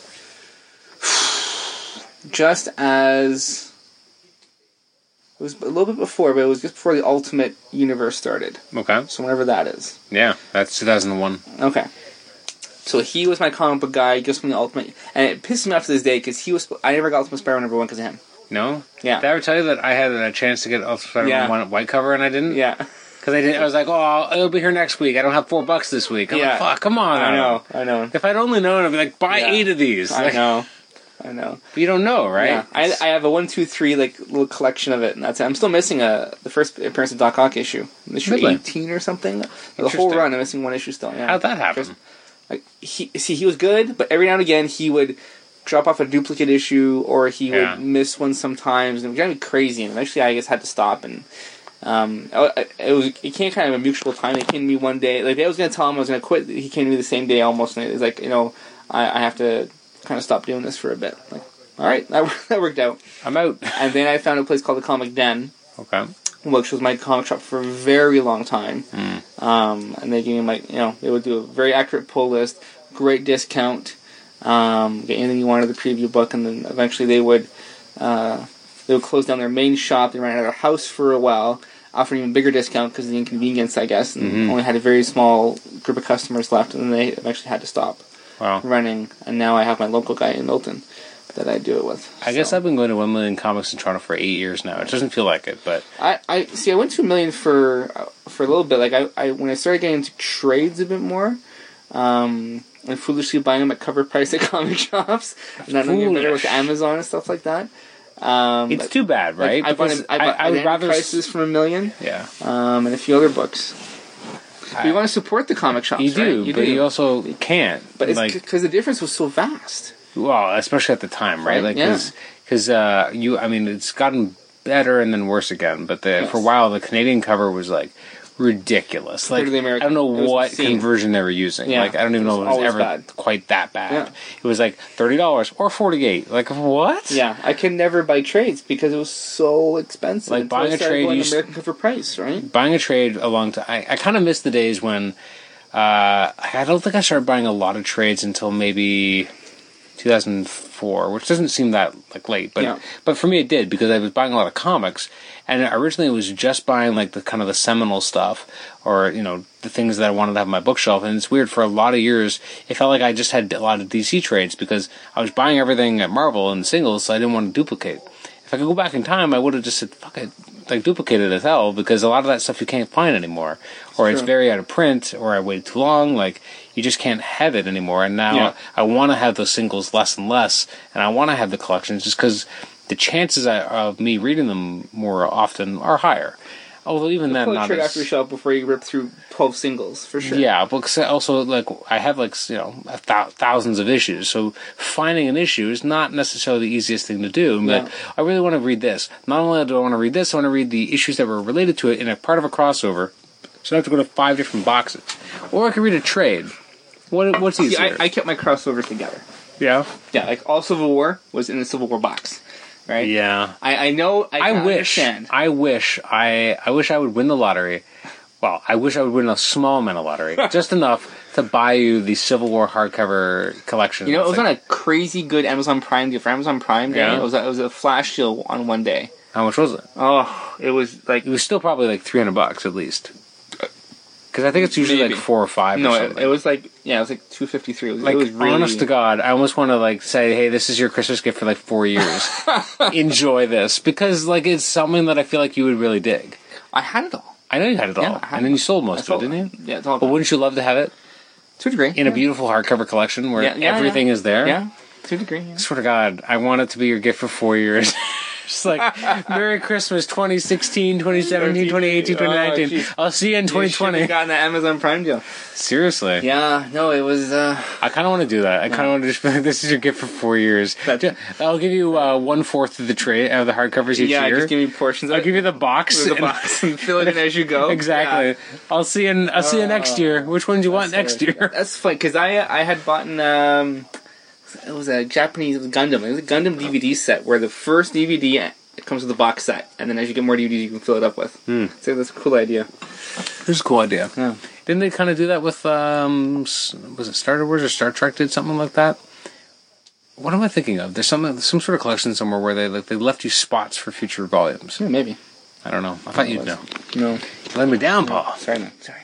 <sighs> just as it was a little bit before, but it was just before the Ultimate Universe started. Okay. So whenever that is. Yeah, that's 2001. Okay. So he was my comic book guy just from the Ultimate, and it pisses me off to this day because he was. I never got Ultimate Spider-Man number one because of him. No. Yeah. Did I ever tell you that I had a chance to get Ultimate Spider-Man Yeah. one white cover and I didn't? Yeah, Because I didn't. I was like, oh, it'll be here next week. I don't have four bucks this week. I'm Yeah. like, fuck, come on. I know, I know, If I'd only known, I'd be like, buy Yeah. eight of these. I know, I know. But you don't know, right? Yeah, I, I have a one, two, three like little collection of it, and that's it. I'm still missing a the first appearance of Doc Ock issue, issue Really? 18 or something. The whole run, I'm missing one issue still. Yeah. How'd that happen? Like he see, he was good, but every now and again he would drop off a duplicate issue, or he Yeah. would miss one sometimes, and it drove me crazy. And eventually, I just had to stop. And um, I- it was it came kind of a mutual time. He came to me one day, like I was gonna tell him I was gonna quit. He came to me the same day almost, and it was like you know I, I have to kind of stop doing this for a bit. Like, all right, that <laughs> that worked out. I'm out. And then I found a place called the Comic Den, Okay. Which was my comic shop for a very long time. Um, and they gave me my, you know, they would do a very accurate pull list, great discount, um, get anything you wanted the preview book, and then eventually they would, uh, they would close down their main shop. They ran out of their house for a while, offering even bigger discount because of the inconvenience, I guess, and only had a very small group of customers left, and then they eventually had to stop Wow. running. And now I have my local guy in Milton that I do it with. I guess I've been going to one million comics in Toronto for eight years now. It doesn't feel like it, but I, I see. I went to a million for uh, for a little bit. Like I, I when I started getting into trades a bit more, um, and foolishly buying them at cover price at <laughs> comic shops, and not knowing better with Amazon and stuff like that. Um, It's too bad, like, right? I bought, I, bought I would Identity rather. s- Crisis for a million, Yeah, um, and a few other books. But you want to support the comic shops, you do, right? You but do. you also can't. but it's like, because the difference was so vast. Well, especially at the time, right? Like, yeah. because uh, you, I mean, it's gotten better and then worse again. But the, for a while, the Canadian cover was like ridiculous. Like, the American- I don't know what obscene. conversion they were using. Yeah. Like, I don't even It know if it was ever bad. quite that bad. Yeah. It was like thirty dollars or forty eight. Like, what? Yeah, I could never buy trades because it was so expensive. Like, buying a trade, going you American cover price, right? buying a trade along to I, I kind of miss the days when uh, I don't think I started buying a lot of trades until maybe 2004, which doesn't seem that like late, but Yeah. but for me it did because I was buying a lot of comics, and originally it was just buying like the kind of the seminal stuff or you know the things that I wanted to have on my bookshelf, and it's weird for a lot of years it felt like I just had a lot of DC trades because I was buying everything at Marvel and singles, so I didn't want to duplicate. If I could go back in time, I would have just said, "Fuck it," like duplicated as hell because a lot of that stuff you can't find anymore, or it's very out of print, or I waited too long. Like you just can't have it anymore. And now Yeah. I want to have those singles less and less, and I want to have the collections just because the chances I- of me reading them more often are higher. Although even then, not trade as, after shelf before you rip through twelve singles for sure. yeah, but I also like I have like you know a thou- thousands of issues, so finding an issue is not necessarily the easiest thing to do. But Yeah. I really want to read this. Not only do I want to read this, I want to read the issues that were related to it in a part of a crossover. So I have to go to five different boxes, or I could read a trade. What what's easier? I, I kept my crossovers together. yeah, Yeah, like all Civil War was in the Civil War box, right? yeah. I, I know. I, I wish. Understand. I wish. I. I wish I would win the lottery. Well, I wish I would win a small amount of lottery, <laughs> just enough to buy you the Civil War hardcover collection. You know, it was It's on a crazy good Amazon Prime deal for Amazon Prime Day. Yeah. It was a, it was a flash deal on one day. how much was it? Oh, it was like It was still probably like three hundred bucks at least. Because I think it's usually Maybe. like four or five. no, or it was like yeah, it was like two fifty three. It was, like really honest to God, I almost want to like say, "Hey, this is your Christmas gift for like four years. <laughs> Enjoy this," because like it's something that I feel like you would really dig. I had it all. I know you had it all, Yeah, had and then you sold most That's of it, didn't you? Yeah, it's all. But wouldn't you love to have it to a degree. in a beautiful hardcover collection where Yeah, yeah, everything yeah. is there? Yeah, to a degree. Yeah. Swear to God, I want it to be your gift for four years. <laughs> Just like Merry Christmas 2016, 2017, 2018, 2019. Oh. I'll see you in 2020. have gotten the Amazon Prime deal. Seriously. Yeah, no, it was. uh I kind of want to do that. I kind of want to just be like, this is your gift for four years. I'll give you uh, one fourth of the trade of the hardcovers each Yeah, year. just give me portions of I'll it. give you the box. the and- box and <laughs> fill it in as you go. <laughs> exactly. Yeah. I'll see you. In, I'll see you next Oh. year. Which one do you want next year? That's funny because I I had bought um it was a Japanese it was Gundam. It was a Gundam DVD set where the first DVD it comes with a box set, and then as you get more DVDs, you can fill it up with. Hmm. So that's a cool idea. This is a cool idea. Yeah. Didn't they kind of do that with um? Was it Star Wars or Star Trek? Did something like that? What am I thinking of? There's some some sort of collection somewhere where they like they left you spots for future volumes. Yeah, maybe. I don't know. I thought you'd know. No, Let me down, Paul. sorry, no, sorry.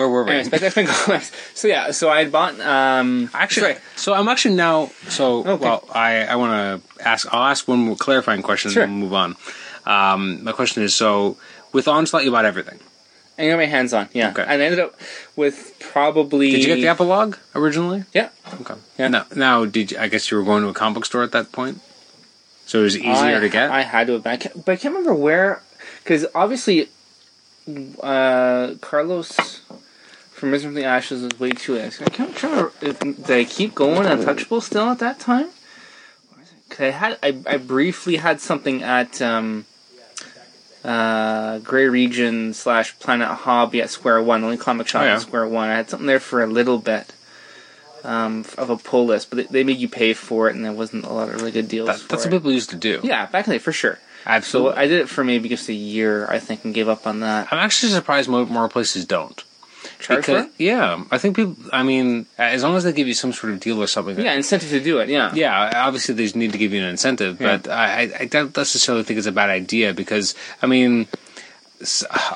Where were we? Anyways, back to <laughs> Comics. So yeah, so I had bought um Actually, sorry. so I'm actually now. So Okay. well, I I want to ask. I'll ask one more clarifying question, Sure. and we'll move on. Um, my question is: so with Onslaught, you bought everything. I got my hands on, yeah. Okay. And I ended up with probably Did you get the epilogue originally? Yeah. Okay. Yeah. Now, now, did you, I guess you were going to a comic book store at that point? So it was easier I, to get. I had to have been, I can't, but I can't remember where, because obviously, uh, Carlos Risen from the Ashes was way too late. I can't remember. If, did I keep going Untouchable still at that time? Because I had, I, I briefly had something at um, uh, Grey Region slash Planet Hobby at Square One, only comic shop Oh, yeah. at Square One. I had something there for a little bit. Um, of a pull list, but they, they made you pay for it, and there wasn't a lot of really good deals. That, that's it. what people used to do. Yeah, back in the day, for sure. So. I did it for maybe just a year, I think, and gave up on that. I'm actually surprised more, more places don't. Charge Because- it? Yeah, I think people. I mean, as long as they give you some sort of deal or something. Yeah, incentive to do it. Yeah. Yeah, obviously they need to give you an incentive, Yeah. but I, I- I don't necessarily think it's a bad idea because I mean,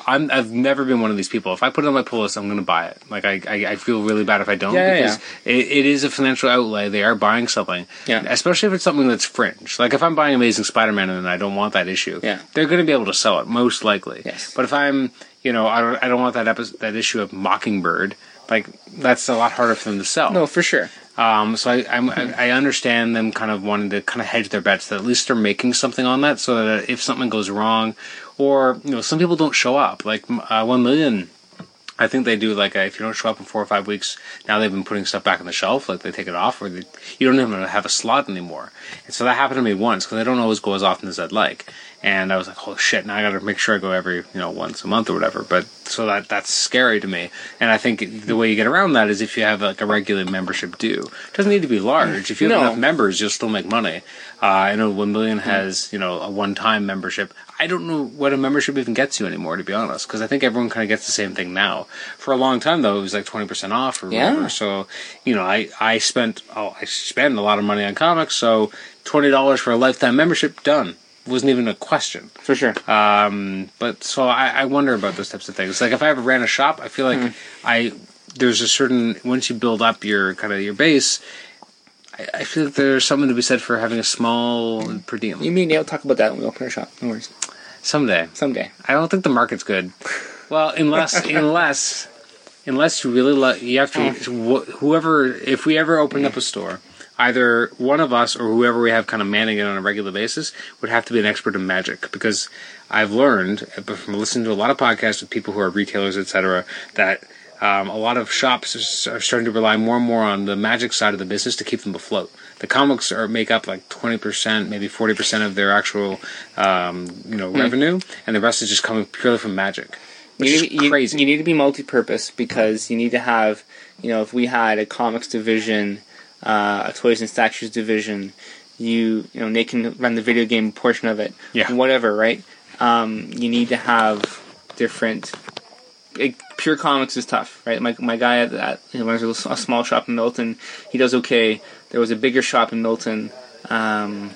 I'm I've never been one of these people. If I put it on my pull list, I'm going to buy it. Like I, I, I feel really bad if I don't Yeah, yeah, because It, it is a financial outlay. They are buying something, Yeah. Especially if it's something that's fringe. Like if I'm buying Amazing Spider-Man and I don't want that issue, Yeah. they're going to be able to sell it most likely. Yes. But if I'm you know, I don't, I don't want that episode, that issue of Mockingbird. Like that's a lot harder for them to sell. No, for sure. Um, so I, I'm, I I understand them kind of wanting to kind of hedge their bets that at least they're making something on that, so that if something goes wrong, or you know, some people don't show up. Like uh, one million, I think they do like a, if you don't show up in four or five weeks, now they've been putting stuff back on the shelf, like they take it off, or they, you don't even have a slot anymore. And so that happened to me once because I don't always go as often as I'd like. And I was like, oh shit! Now I got to make sure I go every you know once a month or whatever. But so that that's scary to me. And I think the way you get around that is if you have like a regular membership due. It doesn't need to be large. If you have No. enough members, you'll still make money. Uh, I know one million has you know a one-time membership. I don't know what a membership even gets you anymore, to be honest, because I think everyone kind of gets the same thing now. For a long time though, it was like twenty percent off or Yeah. whatever. So you know, I I spent oh I spend a lot of money on comics, so twenty dollars for a lifetime membership done wasn't even a question. For sure. Um, but so I, I wonder about those types of things. Like if I ever ran a shop, I feel like Hmm. I there's a certain once you build up your kind of your base. I, I feel like there's something to be said for having a small per diem. You mean Neil talk about that when we open our shop? No worries. Someday, Someday. I don't think the market's good. Well, unless <laughs> unless unless you really let you have to wh- whoever if we ever opened up a store, either one of us or whoever we have kind of manning it on a regular basis would have to be an expert in magic because I've learned uh, from listening to a lot of podcasts with people who are retailers, etc., that um, a lot of shops are starting to rely more and more on the magic side of the business to keep them afloat. The comics are make up like twenty percent, maybe forty percent of their actual, um, you know, revenue, and the rest is just coming purely from magic, you need, you- crazy. You, need to be multi-purpose because you need to have, you know, if we had a comics division, uh, a toys and statues division, you, you know, they can run the video game portion of it, Yeah. whatever, right? Um, you need to have different. It, pure comics is tough, right? My my guy at that you know, runs a small shop in Milton. He does okay. There was a bigger shop in Milton um,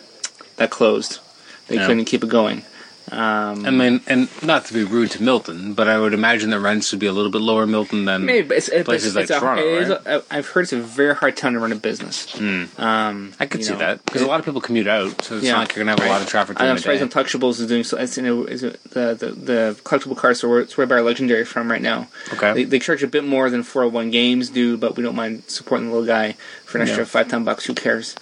that closed. They Yeah. couldn't keep it going. Um, I mean, and not to be rude to Milton, but I would imagine the rents would be a little bit lower in Milton than Maybe, but it's, it's, places like it's a, Toronto, right? a- I've heard it's a very hard town to run a business. Um, I could see know, that because a lot of people commute out, so it's Yeah. not like you're gonna have a lot of traffic I'm surprised. Untouchables is doing so. It's, you know, is it the, the the collectible cards are where it's where by Legendary from right now. Okay. They, they charge a bit more than 401 Games do, but we don't mind supporting the little guy for an extra Yeah. five ten bucks. Who cares?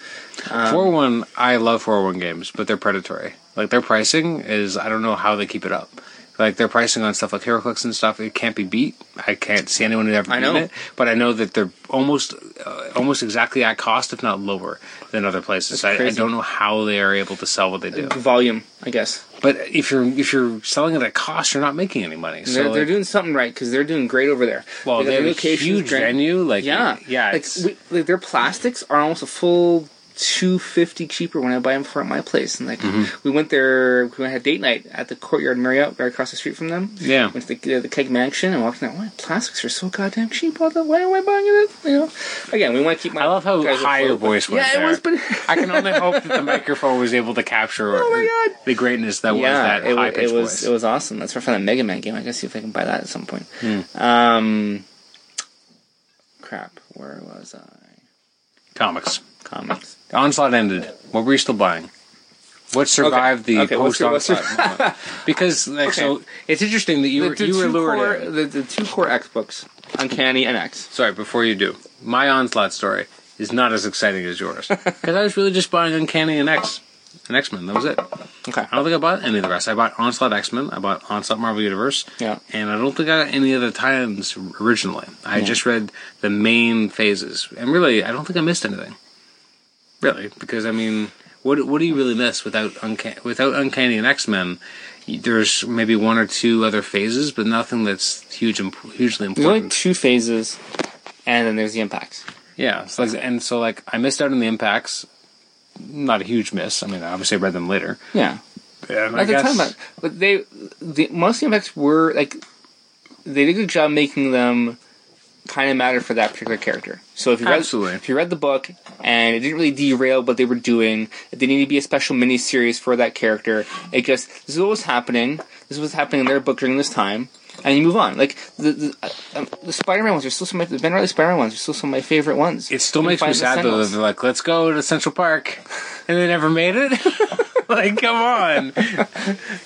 Um, Four one, I love 401 games, but they're predatory. Like their pricing is, I don't know how they keep it up. Like their pricing on stuff like HeroClix and stuff, it can't be beat. I can't see anyone who ever I beat know. it, but I know that they're almost, uh, almost exactly at cost, if not lower, than other places. I, I don't know how they are able to sell what they do. Volume, I guess. But if you're if you're selling it at cost, you're not making any money. So they're, they're doing something right because they're doing great over there. well, they have a huge great. venue. Like Yeah, yeah. Like, it's- we, like their plastics are almost a full two fifty cheaper when I buy them for at my place. And like Mm-hmm. we went there, we had date night at the Courtyard Marriott right across the street from them. Yeah. went to the, the Keg Mansion and walked in. Why plastics are so goddamn cheap? All the why am I buying it? You know, again, we want to keep my. I love how high your voice went Yeah, there. it was, but <laughs> I can only hope that the microphone was able to capture Oh my God. the greatness that was that high it pitched was voice. it was awesome. That's where I found a Mega Man game. I gotta see if I can buy that at some point. Hmm. Um, crap. Where was I? Comics. Comics. The onslaught ended. What were you still buying? What survived the Okay, post onslaught? <laughs> Because like so, it's interesting that you were the, you were lured core, in. the, the two core X books, Uncanny and X. Sorry, before you do, my onslaught story is not as exciting as yours <laughs> because I was really just buying Uncanny and X and X Men. That was it. Okay. I don't think I bought any of the rest. I bought Onslaught X Men. I bought Onslaught Marvel Universe. Yeah. And I don't think I got any of the tie-ins originally. I just read the main phases, and really, I don't think I missed anything. Really, because I mean, what what do you really miss without Uncanny, without Uncanny and X Men? There's maybe one or two other phases, but nothing that's huge, imp- hugely There's only important. two phases, and then there's the impacts. Yeah, so like, and so like I missed out on the impacts. Not a huge miss. I mean, obviously I read them later. Yeah. And I At the guess- time, but they, the most of the impacts were like, they did a good job making them kind of matter for that particular character. So if you read, Absolutely. if you read the book and it didn't really derail what they were doing, it didn't need to be a special mini series for that character. It just this is what was happening. This is what's happening in their book during this time. And you move on. Like the the, uh, the Spider-Man ones are still some of my, the Ben Riley Spider-Man ones are still some of my favorite ones. It still You makes me sad though that they're like, let's go to Central Park, and they never made it. <laughs> <laughs> like, come on.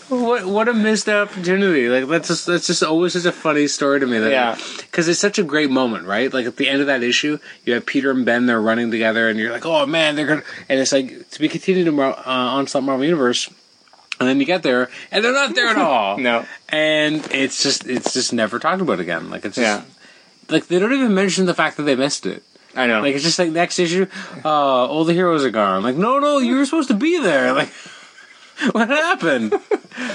what what a missed opportunity. Like that's just that's just always such a funny story to me. That, Yeah. Because it's such a great moment, right? Like at the end of that issue, you have Peter and Ben. They're running together, and you're like, oh man, they're gonna. And it's like to be continued in Mar- uh, Onslaught Marvel Universe. And then you get there, and they're not there at <laughs> all. No. and it's just it's just never talked about again. Like it's just, Yeah. like they don't even mention the fact that they missed it. I know. Like it's just like next issue, uh, all the heroes are gone. Like no, no, you were supposed to be there. Like <laughs> what happened?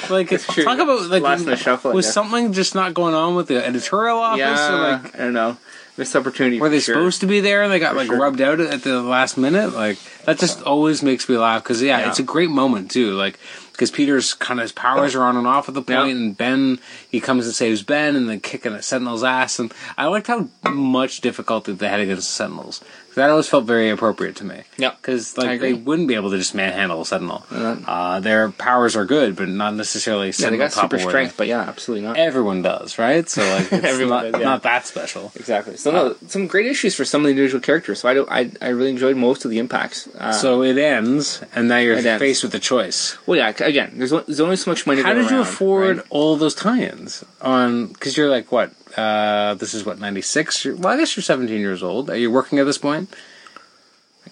Like it's true. talk about like Lost in the shuffle, I was guess. something just not going on with the editorial office? yeah, Or like I don't know. Missed opportunity. were they sure. supposed to be there and they got like sure. rubbed out at the last minute? Like that just always makes me laugh because yeah, Yeah. it's a great moment too. Like because Peter's kind of his powers are on and off at the point, Yeah. and Ben he comes and saves Ben and then kicking at Sentinel's ass. And I liked how much difficulty they had against the Sentinels. That always felt very appropriate to me. Yeah. because like they wouldn't be able to just manhandle a Sentinel. Uh, Uh, their powers are good, but not necessarily Yeah, they got super strength, but yeah, absolutely not. Everyone does, right? So like <laughs> it's Everyone not, does, yeah. not that special. Exactly. So no, some great issues for some of the individual characters. So I don't, I, I really enjoyed most of the impacts. Uh, So it ends, and now you're It ends. faced with a choice. well, yeah. Again, there's, there's only so much money. to How did you afford right? all those tie-ins on? Because you're like what? Uh, this is what ninety six. Well, I guess you're seventeen years old. Are you working at this point?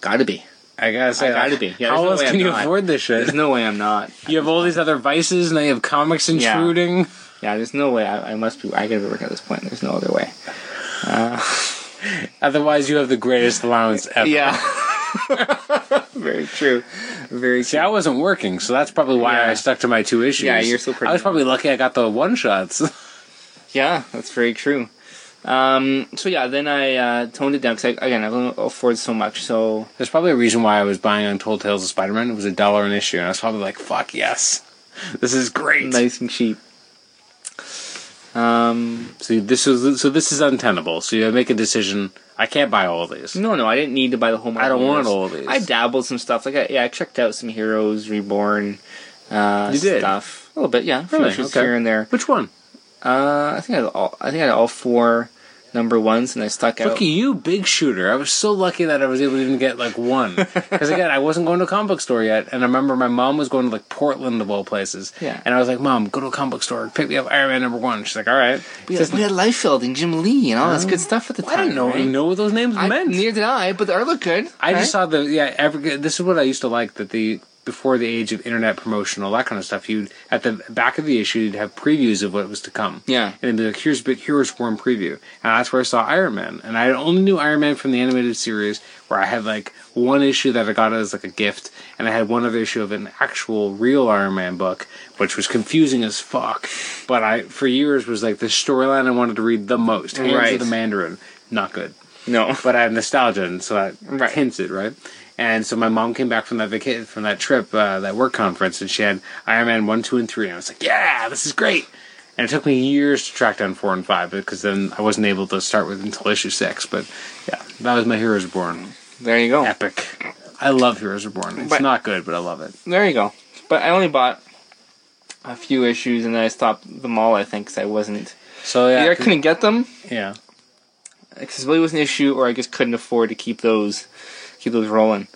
Got to be. I gotta say, I gotta like, be. Yeah, how no else can I'm you not. afford this shit? There's no way I'm not. <laughs> You have all these other vices, now you have comics intruding. Yeah, there's no way. I, I must be. I gotta be working at this point. There's no other way. <laughs> Otherwise, you have the greatest allowance ever. Yeah. <laughs> Very true. Very See, true. I wasn't working, so that's probably why Yeah. I stuck to my two issues. Yeah, you're still pretty I was probably lucky I got the one shots. Yeah, that's very true. Um, so yeah, then I uh, toned it down because again I don't afford so much. So There's probably a reason why I was buying Untold Tales of Spider-Man. It was a dollar an issue, and I was probably like, "Fuck yes, <laughs> this is great." nice and cheap. Um, See, this is so this is untenable. So you make a decision. I can't buy all of these. no, no, I didn't need to buy the whole. I don't want all of these. I dabbled some stuff. Like I, yeah, I checked out some Heroes Reborn. Uh, You did? stuff a little bit. Yeah, Really? Okay. here and there. Which one? Uh, I think I had all. I think I had all four number ones, and I stuck out. Look at you, big shooter. I was so lucky that I was able to even get like one. <laughs> Because again, I wasn't going to a comic book store yet, and I remember my mom was going to like Portland of all places. Yeah. And I was like, "Mom, go to a comic book store, pick me up Iron Man number one." She's like, "All right." We had, we had Liefeld and Jim Lee and all this good stuff at the time. I didn't know. right? You know what those names I, meant? neither did I, but the art looked good. I right? just saw the yeah. Every, this is what I used to like that the before the age of internet promotion, all that kind of stuff. You'd at the back of the issue, you'd have previews of what was to come. Yeah. and it'd be like, "Here's big Heroes Warm preview," and that's where I saw Iron Man. And I only knew Iron Man from the animated series, where I had like one issue that I got as like a gift, and I had one other issue of an actual real Iron Man book, which was confusing as fuck. But I for years was like the storyline I wanted to read the most. Hands Right. of the Mandarin, not good No. but I have nostalgia, and so that Right. hints it, right? And so my mom came back from that vacation, from that trip, uh, that work conference, and she had Iron Man one, two, and three. And I was like, "Yeah, this is great." And it took me years to track down four and five because then I wasn't able to start with until issue six. But yeah, that was my Heroes Reborn There you go. epic. I love Heroes Reborn. It's But- not good, but I love it. There you go. But I only bought a few issues, and then I stopped them all. I think because I wasn't So yeah, either I couldn't get them, yeah. accessibility was an issue, or I just couldn't afford to keep those keep those rolling.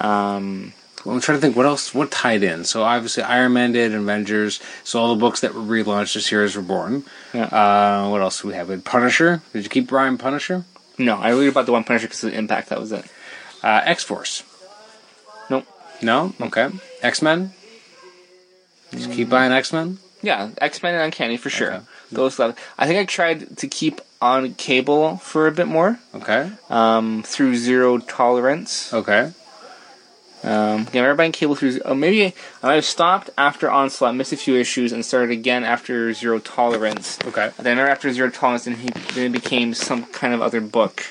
Um, Well, I'm trying to think what else what tied in. So obviously Iron Man did Avengers. So all the books that were relaunched this year as Reborn. Yeah. Uh, what else do we have? We had Punisher. Did you keep Brian Punisher? no, I really about the One Punisher because of the impact. That was it. Uh, X Force. Nope. No. Okay. X Men. Did you keep buying X Men? Yeah, X Men and Uncanny for sure. Okay. Those left. I think I tried to keep on cable for a bit more Okay. um, through Zero Tolerance. Okay. Um, yeah, I remember buying cable through. Oh, maybe I might have stopped after Onslaught, missed a few issues, and started again after Zero Tolerance. Okay. And then after Zero Tolerance, then he then it became some kind of other book.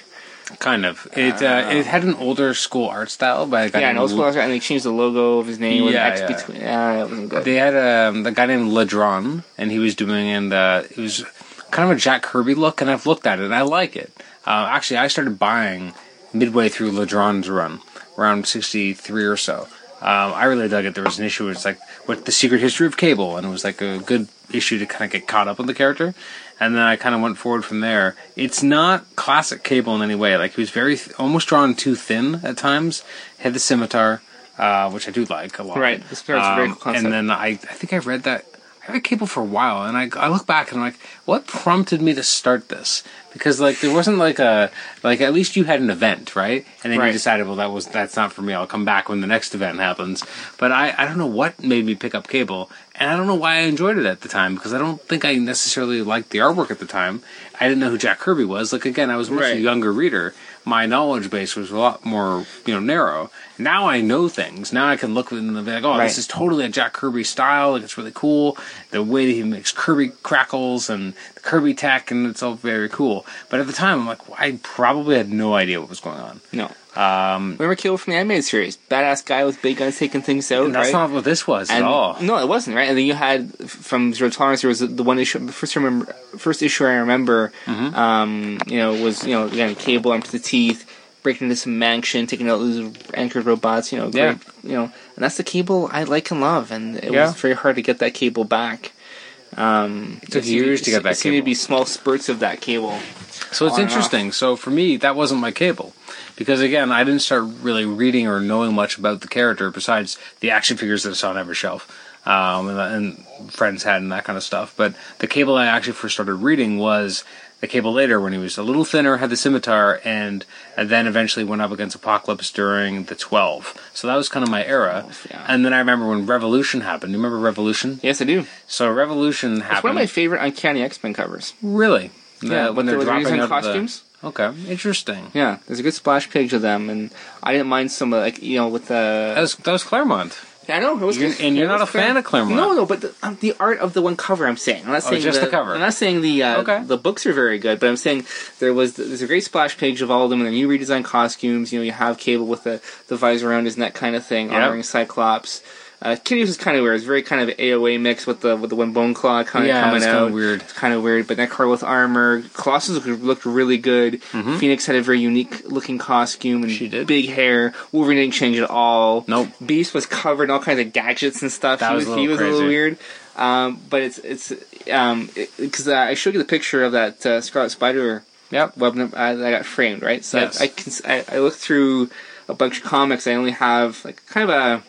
Kind of. It uh, it had an older school art style, but I got yeah, and also and they changed the logo of his name with Yeah, an X yeah. between. Yeah, it wasn't good. They had um, the guy named Ladronn, and he was doing and uh, it was kind of a Jack Kirby look, and I've looked at it and I like it. Uh, actually, I started buying midway through Ladronn's run, around sixty three or so. Um, I really dug it. There was an issue where it's like what the secret history of Cable, and it was like a good issue to kind of get caught up on the character. And then I kind of went forward from there. It's not classic Cable in any way. Like he was very th- almost drawn too thin at times. Had the scimitar. uh, which I do like a lot. Right. This is a very Um, cool concept. And then I, I think I read that. I read Cable for a while, and I, I look back and I'm like, what prompted me to start this? Because like there wasn't like a like at least you had an event, right? And then Right. you decided, well, that was that's not for me. I'll come back when the next event happens. But I I don't know what made me pick up Cable, and I don't know why I enjoyed it at the time because I don't think I necessarily liked the artwork at the time. I didn't know who Jack Kirby was. Like again, I was a much Right. younger reader. My knowledge base was a lot more you know narrow. Now I know things. Now I can look at them and be like, oh, Right. this is totally a Jack Kirby style. Like it's really cool. The way that he makes Kirby crackles and the Kirby tech, and it's all very cool. But at the time, I'm like, I probably had no idea what was going on. No. Um, Remember Cable from the animated series? Badass guy with big guns taking things out. and that's right? not what this was at all. No, it wasn't right. And then you had from Zero Tolerance. There was the, one issue, the first remember, first issue I remember. Mm-hmm. Um, you know, was you know again cable armed to the teeth, breaking into some mansion, taking out those anchored robots. You know, great, Yeah. You know, and that's the cable I like and love. And it Yeah. was very hard to get that cable back. Um, it took seemed years to get that It seemed to cable. be small spurts of that cable. So it's interesting. So for me, that wasn't my cable. Because again, I didn't start really reading or knowing much about the character besides the action figures that I saw on every shelf. Um, and, and friends had and that kind of stuff. But the cable I actually first started reading was the cable later when he was a little thinner, had the scimitar, and, and then eventually went up against Apocalypse during the 12. So that was kind of my era. yeah. And then I remember when Revolution happened. You remember Revolution? Yes, I do. So Revolution It's happened. one of my favorite Uncanny X Men covers. really? Yeah, when they're, dropping out of the- costumes. Okay, interesting. Yeah, there's a good splash page of them, and I didn't mind some of like you know with the. That was that was Claremont. I know. It was You're- and you're not a fan of Claremont. No, no, but the, um, the art of the one cover. I'm saying. I'm not Oh, saying just the cover. I'm not saying the uh, Okay. the books are very good, but I'm saying there was there's a great splash page of all of them, and then you redesign costumes. You know, you have Cable with the the visor around his neck, kind of thing, Yep. honoring Cyclops. Uh, Kitty was kind of weird. It's very kind of AOA mix with the with the one bone claw kind of Yeah, coming it's out. kinda weird. It's kind of weird. But Nightcrawler with armor, Colossus looked, looked really good. Phoenix had a very unique looking costume and Mm-hmm. She did. big hair. Wolverine didn't change at all. Nope. Beast was covered in all kinds of gadgets and stuff. That he was was, a he little was a little weird. Um, but it's it's um because uh, I showed you the picture of that uh, Scarlet Spider Yep. web uh, that I got framed right. So Yes. I, I, can, I I looked through a bunch of comics. I only have like kind of a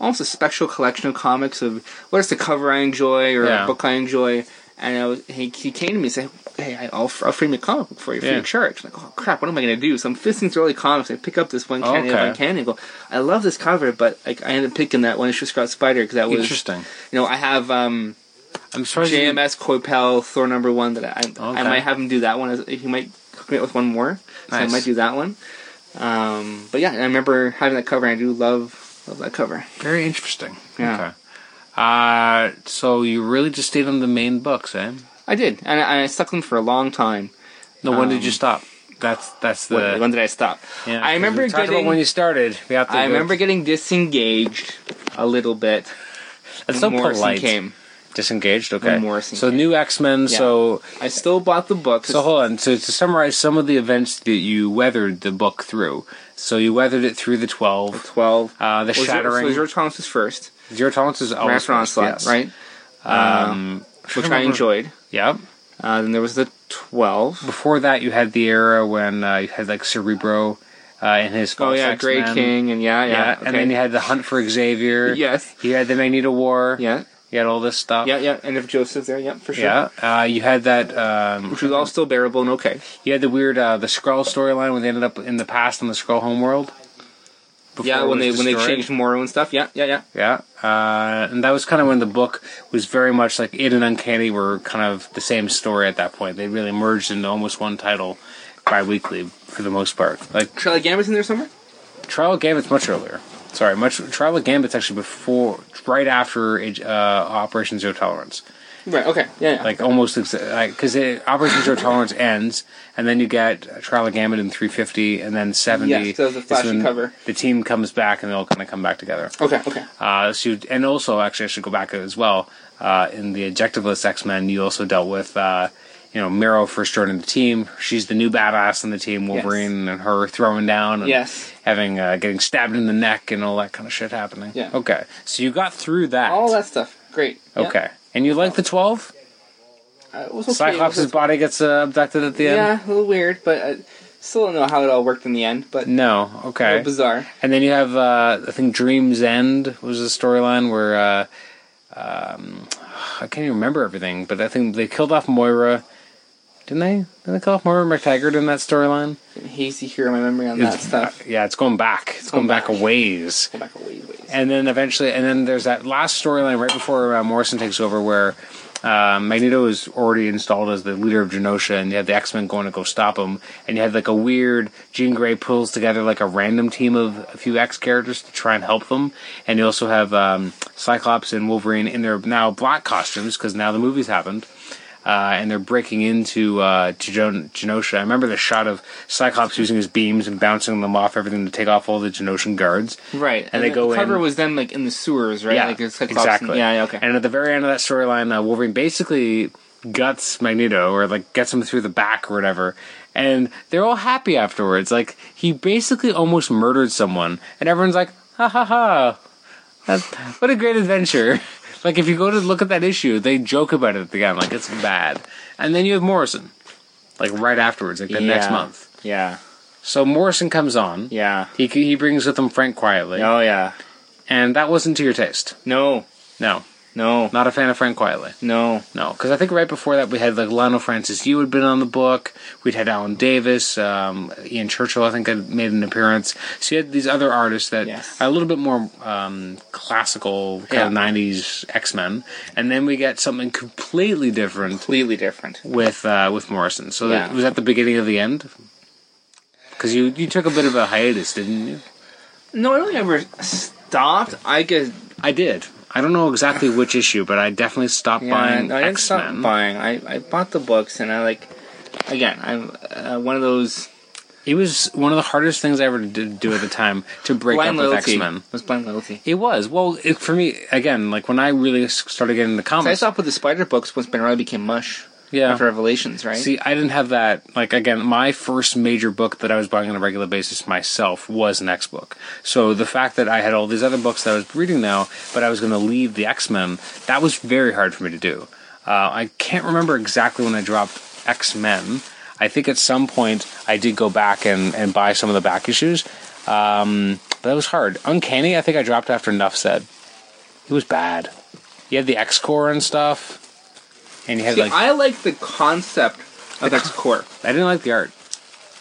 almost a special collection of comics of what is the cover I enjoy or Yeah. a book I enjoy. And I was, he, he came to me and said, "Hey, I'll, I'll frame a comic book for you, free Yeah. of charge." I'm like, oh crap, what am I going to do? So I'm fisting through all the comics. I pick up this one candy, Okay. one candy, and go, "I love this cover," but like, I ended up picking that one issue Scarlet Spider because that was Interesting. You know, I have um, I'm you- JMS Coipel Thor number one that I I might have him do that one. He might up with one more, so I might do that one. Um, but yeah, I remember having that cover. and I do love love that cover. Very interesting. Yeah. Okay. Uh, so you really just stayed on the main books, eh? I did, and I, I stuck them for a long time. No, when Um, did you stop? That's that's the. When, when did I stop? yeah, I remember we talked about getting. when you started. We have to I remember getting disengaged a little bit. That's so when Morrison polite. came. Disengaged. Okay. When Morrison so came. new X Men. Yeah. So I still bought the book. so hold on. So to summarize some of the events that you weathered the book through. So you weathered it through the twelve. The twelve. Uh, the Well, Zero- shattering. So Zero Tolerance was first. Zero tolerance is always Raptor first, Onslaught, yes. right? Um, Which I remember- enjoyed. Yep. Uh, then there was the twelve. Before that, you had the era when uh, you had like Cerebro uh, and his Oh yeah, X-Men. Grey King, and yeah, yeah. Yeah, okay. and then you had the hunt for Xavier. yes, You had the Magneto War. yeah, You had all this stuff. yeah, yeah. And if Joseph's there, yeah, for sure. Yeah. Uh, you had that. Um, Which was all still bearable and okay. you had the weird uh, the Skrull storyline when they ended up in the past on the Skrull homeworld. Before yeah, when they when they changed Marrow and stuff. Yeah, yeah, yeah. Yeah, uh, and that was kind of when the book was very much like it and Uncanny were kind of the same story at that point. They really merged into almost one title bi-weekly for the most part. Like Charlie Gambit's in there somewhere. Trial Gambit's much earlier. Sorry, much Trial of Gambit's actually before, right after uh, Operation Zero Tolerance. Right. Okay. Yeah. yeah. Like almost because Operation Zero Tolerance ends, and then you get Trial of Gambit in 350, and then 70. Yes, that was a is flashy when cover. The team comes back, and they all kind of come back together. okay. Okay. Uh, so you, and also, actually, I should go back as well. Uh, in the Objectiveless X Men, you also dealt with, uh, you know, Marrow first joining the team. She's the new badass in the team. Wolverine and her throwing down, and Yes. having uh, getting stabbed in the neck and all that kind of shit happening. Yeah. Okay, so you got through that. All that stuff. Great. Yeah. Okay, and you like the twelve? Uh, it was okay. Cyclops' was- body gets uh, abducted at the end. Yeah, a little weird, but uh, Still don't know how it all worked in the end, but No, okay. bizarre. And then you have, uh, I think Dream's End was the storyline where, uh, um, I can't even remember everything, but I think they killed off Moira. Didn't they? Didn't they call off Moira MacTaggert in that storyline? Hazy here in my memory on that It's- stuff. Yeah, it's going back. It's going Going back a ways. Go back a ways, ways. And then eventually, and then there's that last storyline right before uh, Morrison takes over where uh, Magneto is already installed as the leader of Genosha, and you have the X Men going to go stop him, and you had like a weird Jean Grey pulls together like a random team of a few X characters to try and help them, and you also have um, Cyclops and Wolverine in their now black costumes because now the movie's happened. Uh, and they're breaking into uh, Gen- Genosha. I remember the shot of Cyclops using his beams and bouncing them off everything to take off all the Genoshan guards. Right, And they the go cover in- was then like in the sewers, right? Yeah, like exactly. Yeah, yeah, okay. And at the very end of that storyline, uh, Wolverine basically guts Magneto or like gets him through the back or whatever, and they're all happy afterwards. Like he basically almost murdered someone, and everyone's like, "Ha ha ha! That's, what a great adventure!" <laughs> like if you go to look at that issue, they joke about it at the end, like it's bad. And then you have Morrison, like right afterwards, like the next Yeah. month. yeah, So Morrison comes on. yeah. He he brings with him Frank Quitely, Oh yeah. and that wasn't to your taste. No, No, no, not a fan of Frank Quitely. no. No, because I think right before that we had like Leinil Francis Yu had been on the book. We'd had Alan Davis, um, Ian Churchill. I think had made an appearance. So you had these other artists that Yes. are a little bit more um, classical kind of '90s X Men, and then we get something completely different Completely different. with uh, with Morrison. So that, was that the beginning of the end? Because you you took a bit of a hiatus, didn't you? No, I don't think I ever stopped. I guess I did. I don't know exactly which issue, but I definitely stopped yeah, buying I didn't X stop buying. I, I bought the books and I like. Again, I'm uh, one of those It was one of the hardest things I ever did do at the time to break blind up with loyalty. X Men. It was blind loyalty. It was well it, for me again. Like when I really started getting into So I stopped with the Spider books once Ben Riley became mush yeah. after Revelations, right? See, I didn't have that. Like again, my first major book that I was buying on a regular basis myself was an X book. So the fact that I had all these other books that I was reading now, but I was going to leave the X Men, that was very hard for me to do. Uh, I can't remember exactly when I dropped X Men. I think at some point I did go back and, and buy some of the back issues. Um, but that was hard. Uncanny, I think I dropped after Enough Said. It was bad. You had the X Corps and stuff. And you had See, like I like the concept of X Corps. I didn't like the art.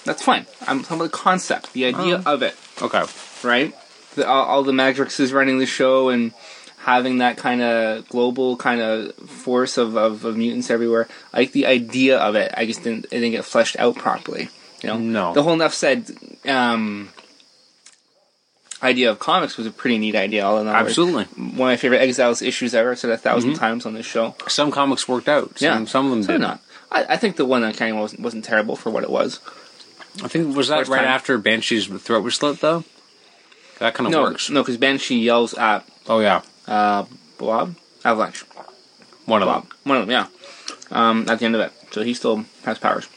That's fine. I'm talking about the concept, the idea Oh. of it, Okay. right? The, all, all the Matrixes running the show and having that kind of global kind of force of, of, of mutants everywhere. I like the idea of it. I just didn't, it didn't get fleshed out properly. You know, No. The whole enough said um, idea of comics was a pretty neat idea. All in all, Absolutely. one of my favorite Exiles issues ever. I've said a 1000 times on this show. Some comics worked out. Some, Yeah. some of them did not. I, I think the one on Kenny wasn't wasn't terrible for what it was. I think was that First right time. after Banshee's throat was slit though. That kind of No, works. no, because Banshee yells at Oh yeah, uh, Blob Avalanche. one of Blob, them. one of them, yeah. Um, at the end of it, so he still has powers.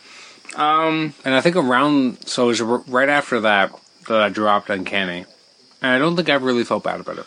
Um, And I think around so it was right after that that I dropped Uncanny, and I don't think I really felt bad about it.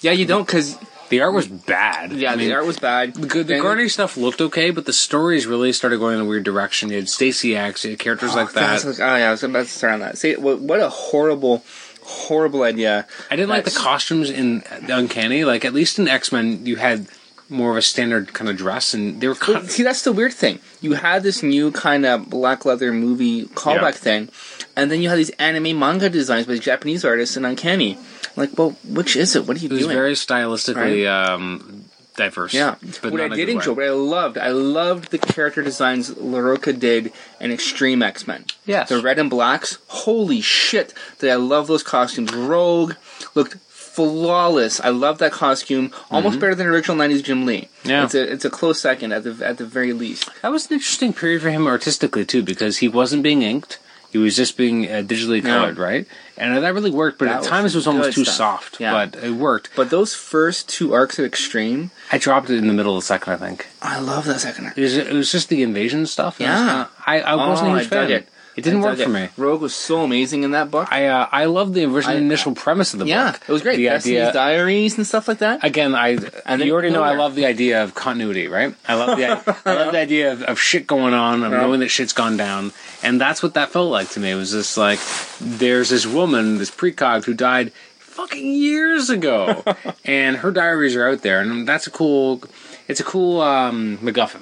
yeah, you don't because The art was bad. yeah, I mean, the art was bad. The, good- the And- stuff looked okay, but the stories really started going in a weird direction. You had Stacy X, you had characters like oh, that. like- oh yeah, I was about to start on that. See, what, what a horrible, horrible idea. I didn't like the That's- costumes in Uncanny. Like at least in X Men, you had more of a standard kind of dress, and they were kind But see, that's the weird thing. You had this new kind of black leather movie callback Yeah. thing, and then you have these anime manga designs by Japanese artists and Uncanny. Like, well, which is it? What are you It was doing? very stylistically um, diverse. Yeah, but what I did enjoy, what I loved, I loved the character designs Larroca did in Extreme X Men. Yes. the red and blacks. Holy shit! Did I love those costumes? Rogue looked flawless. I love that costume, almost better than original '90s Jim Lee. Mm-hmm. Yeah. it's a it's a close second at the at the very least. That was an interesting period for him artistically too, because he wasn't being inked; he was just being uh, digitally Yeah. colored, right? And that really worked. But That at times it was almost too stuff. soft. Yeah. But it worked. But those first two arcs at Extreme, I dropped it in the middle of the second. I think I love that second arc. it was, it was just the invasion stuff. it was Yeah. kinda- I, I wasn't oh, huge dug fan. it. It didn't work for me. Rogue was so amazing in that book. I uh, I love the original I- initial premise of the book. yeah, book. it was great. The Destiny's idea, Diaries and stuff like that. again, I And then you already know I nowhere. love the idea of continuity, right? I love the I love the idea of, of shit going on, of knowing that shit's gone down, and that's what that felt like to me. It was just like there's this woman, this precog, who died fucking years ago, <laughs> and her diaries are out there, and that's a cool. It's a cool um, MacGuffin.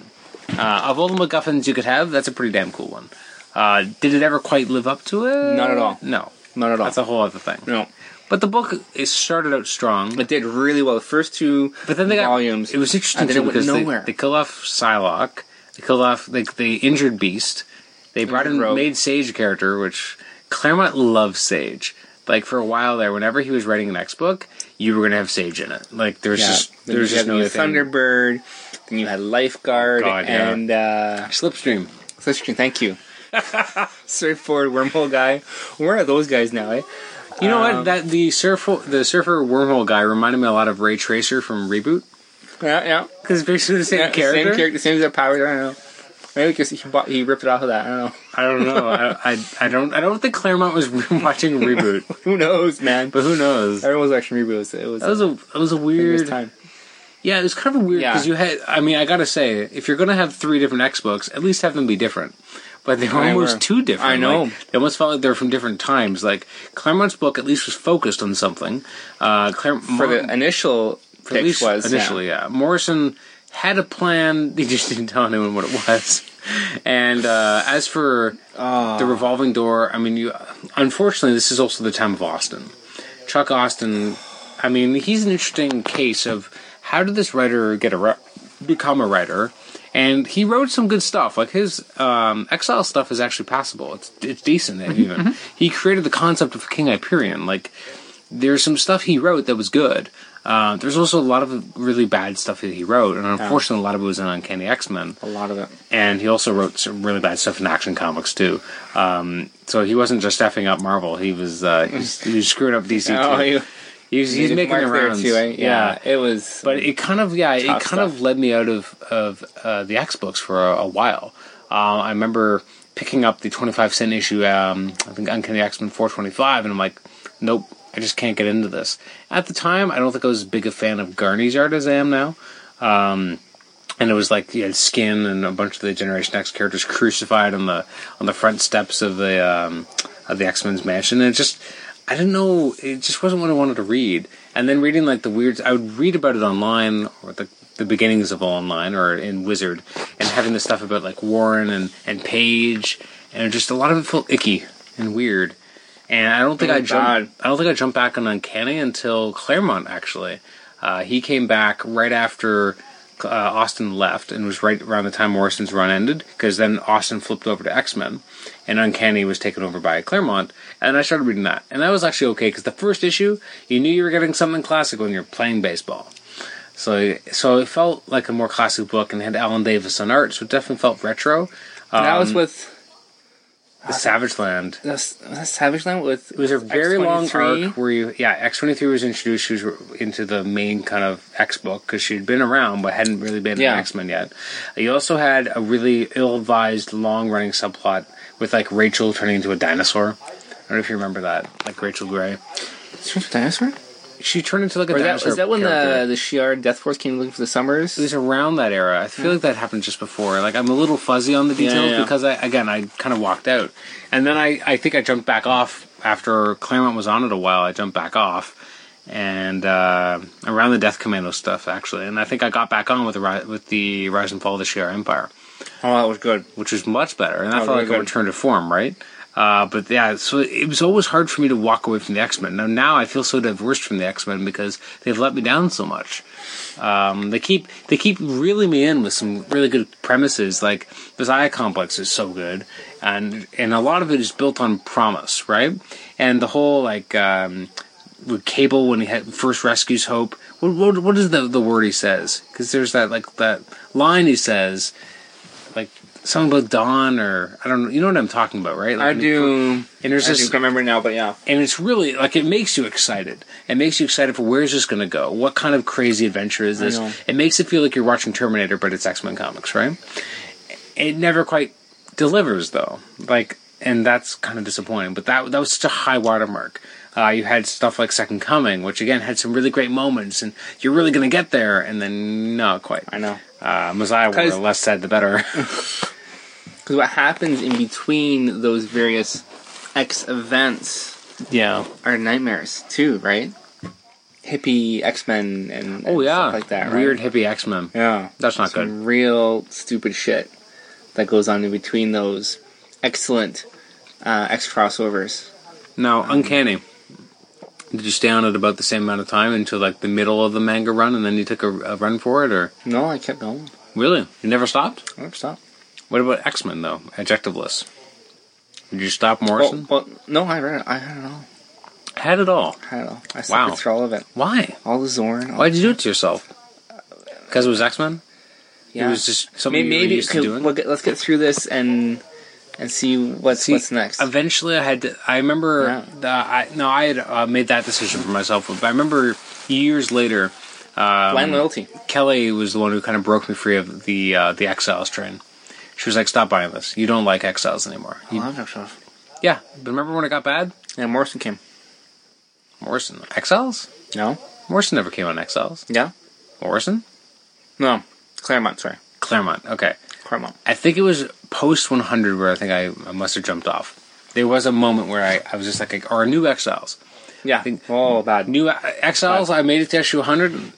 Uh, of all the MacGuffins you could have, that's a pretty damn cool one. Uh, did it ever quite live up to it? Not at all. No, Not at all. that's a whole other thing. no, But the book it started out strong. it did really well. The first two But then they got volumes. It was interesting too because they, nowhere. they killed off Psylocke. They killed off they, they injured Beast. They brought in Rogue. made Sage a character, which Claremont loves Sage. Like for a while there, whenever he was writing an X book, you were gonna have Sage in it. Like there's yeah. just there's just no the. Thunderbird. Then you had Lifeguard God, yeah. and uh, Slipstream. Slipstream. Thank you. <laughs> Straightforward wormhole guy. Where are those guys now? Eh? You know Um, what? That the surfer the surfer wormhole guy reminded me a lot of Ray Tracer from Reboot Yeah, yeah. because it's basically the same yeah character. Same character. Same exact powers. I don't know. Maybe because he bought, he ripped it off of that. I don't know. I don't know. I, I I don't I don't think Claremont was <laughs> watching Reboot, <laughs> Who knows, man? but who knows? Everyone was watching reboots. It was That was a that was a it was weird time. Yeah, it was kind of weird Yeah. because you had. I mean, I gotta say, if you're gonna have three different X books, at least have them be different. But they were I almost were. too different. I know. Like, they almost felt like they were from different times. Like Claremont's book at least was focused on something. Uh, For the initial for at least was yeah. initially, yeah. Morrison had a plan. <laughs> He just didn't tell anyone what it was. And uh, as for Oh. the revolving door, I mean, you. Unfortunately, this is also the time of Austin. Chuck Austin. I mean, he's an interesting case of how did this writer get a become a writer. And he wrote some good stuff. Like his um, Exile stuff is actually passable. It's it's decent even. He created the concept of King Hyperion. Like there's some stuff he wrote that was good. Uh, there's also a lot of really bad stuff that he wrote, and unfortunately, a lot of it was in Uncanny X Men. A lot of it. And he also wrote some really bad stuff in Action Comics too. Um, so he wasn't just effing up Marvel; he was uh, he, <laughs> was, he was screwing up DC Oh, too. he, He was, he's making the rounds. too. Eh? yeah. Yeah, it was. But it kind of yeah, it kind of led me out of of uh, the X books for a, a while. Uh, I remember picking up the twenty five cent issue. Um, I think Uncanny X Men four twenty five, and I'm like, nope, I just can't get into this. At the time, I don't think I was as big a fan of Garney's art as I am now. Um, and it was like you had Skin and a bunch of the Generation X characters crucified on the on the front steps of the um, of the X Men's mansion, and it just I didn't know it just wasn't what I wanted to read. And then reading like the weird, I would read about it online or the the beginnings of online or in Wizard, and having the stuff about like Warren and and Paige, and just a lot of it felt icky and weird. And I don't think Oh, I jumped. I don't think I jumped back on Uncanny until Claremont. Actually, uh, he came back right after uh, Austin left, and was right around the time Morrison's run ended. Because then Austin flipped over to X Men, and Uncanny was taken over by Claremont. And I started reading that, and that was actually okay. Because the first issue, you knew you were getting something classic when you're playing baseball. So, so it felt like a more classic book, and had Alan Davis on art, so it definitely felt retro. that was Um, with the Savage Land. that's, that's Savage Land with. It was a very long X-23. arc where you, yeah, X twenty three was introduced. She was into the main kind of X book because she'd been around but hadn't really been Yeah. in X Men yet. You also had a really ill advised, long running subplot with like Rachel turning into a dinosaur. I don't know if you remember that, like Rachel Gray. Strange Dinosaur? She turned into like a Or dinosaur. is that when character. the the Shi'ar Death Force came looking for the Summers? It was around that era. I feel like that happened just before. Like I'm a little fuzzy on the details yeah. because I again I kind of walked out, and then I I think I jumped back off after Claremont was on it a while. I jumped back off, and uh, around the Death Commando stuff actually, and I think I got back on with the with the Rise and Fall of the Shi'ar Empire, oh, that was good. which was much better, and I Oh, felt like a good. return to form, right? Uh, but yeah, so it was always hard for me to walk away from the X Men. Now, now I feel so divorced from the X Men because they've let me down so much. Um, they keep they keep reeling me in with some really good premises. Like the Messiah Complex is so good, and and a lot of it is built on promise, right? And the whole like um, with Cable when he had, first rescues Hope. What, what what is the the word he says? Because there's that like that line he says, something about dawn or I don't know. You know what I'm talking about, right? Like I do. And there's I this do remember now, but yeah. and it's really like it makes you excited. It makes you excited for where's this going to go? What kind of crazy adventure is this? It makes it feel like you're watching Terminator, but it's X Men comics, right? It never quite delivers though. Like and that's kind of disappointing. But that that was such a high watermark. Uh, you had stuff like Second Coming, which again had some really great moments, and you're really going to get there, and then not quite. I know. Uh, Messiah, the less said the better. <laughs> Because what happens in between those various X events yeah. are nightmares too, right? Hippie X Men and, Oh and yeah. like that. Right? Weird hippie X Men. Yeah, That's not Some good. Real stupid shit that goes on in between those excellent uh, X crossovers. Now, Uncanny. Did you stay on it about the same amount of time until like the middle of the manga run, and then you took a, a run for it, or No, I kept going. really you never stopped? I never stopped. What about X Men though? Adjectiveless. Did you stop Morrison? well, no, I read it. I had it all. Had it all. I had it all. I Wow. through all of it. Why? All the Zorn. All Why'd you do it to yourself? Because it was X Men. yeah. It was just something maybe, maybe used to doing. we'll get, let's get through this and and see what's See, what's next. Eventually, I had to. I remember. Yeah. The, I no, I had uh, made that decision for myself, but I remember years later. Um, Blind loyalty. Kelly was the one who kind of broke me free of the uh, the Exiles train. She was like, "Stop buying this. You don't like Exiles anymore." I love stuff. yeah, but remember when it got bad? Yeah, Morrison came. Morrison Exiles. No. Morrison never came on Exiles. Yeah. Morrison, No. Claremont. Sorry. Claremont. Okay, Claremont. I think it was post 100 where I think I, I must have jumped off. There was a moment where I, I was just like, or new Exiles. Yeah. I think- oh, bad. New Exiles, I made it to issue 100.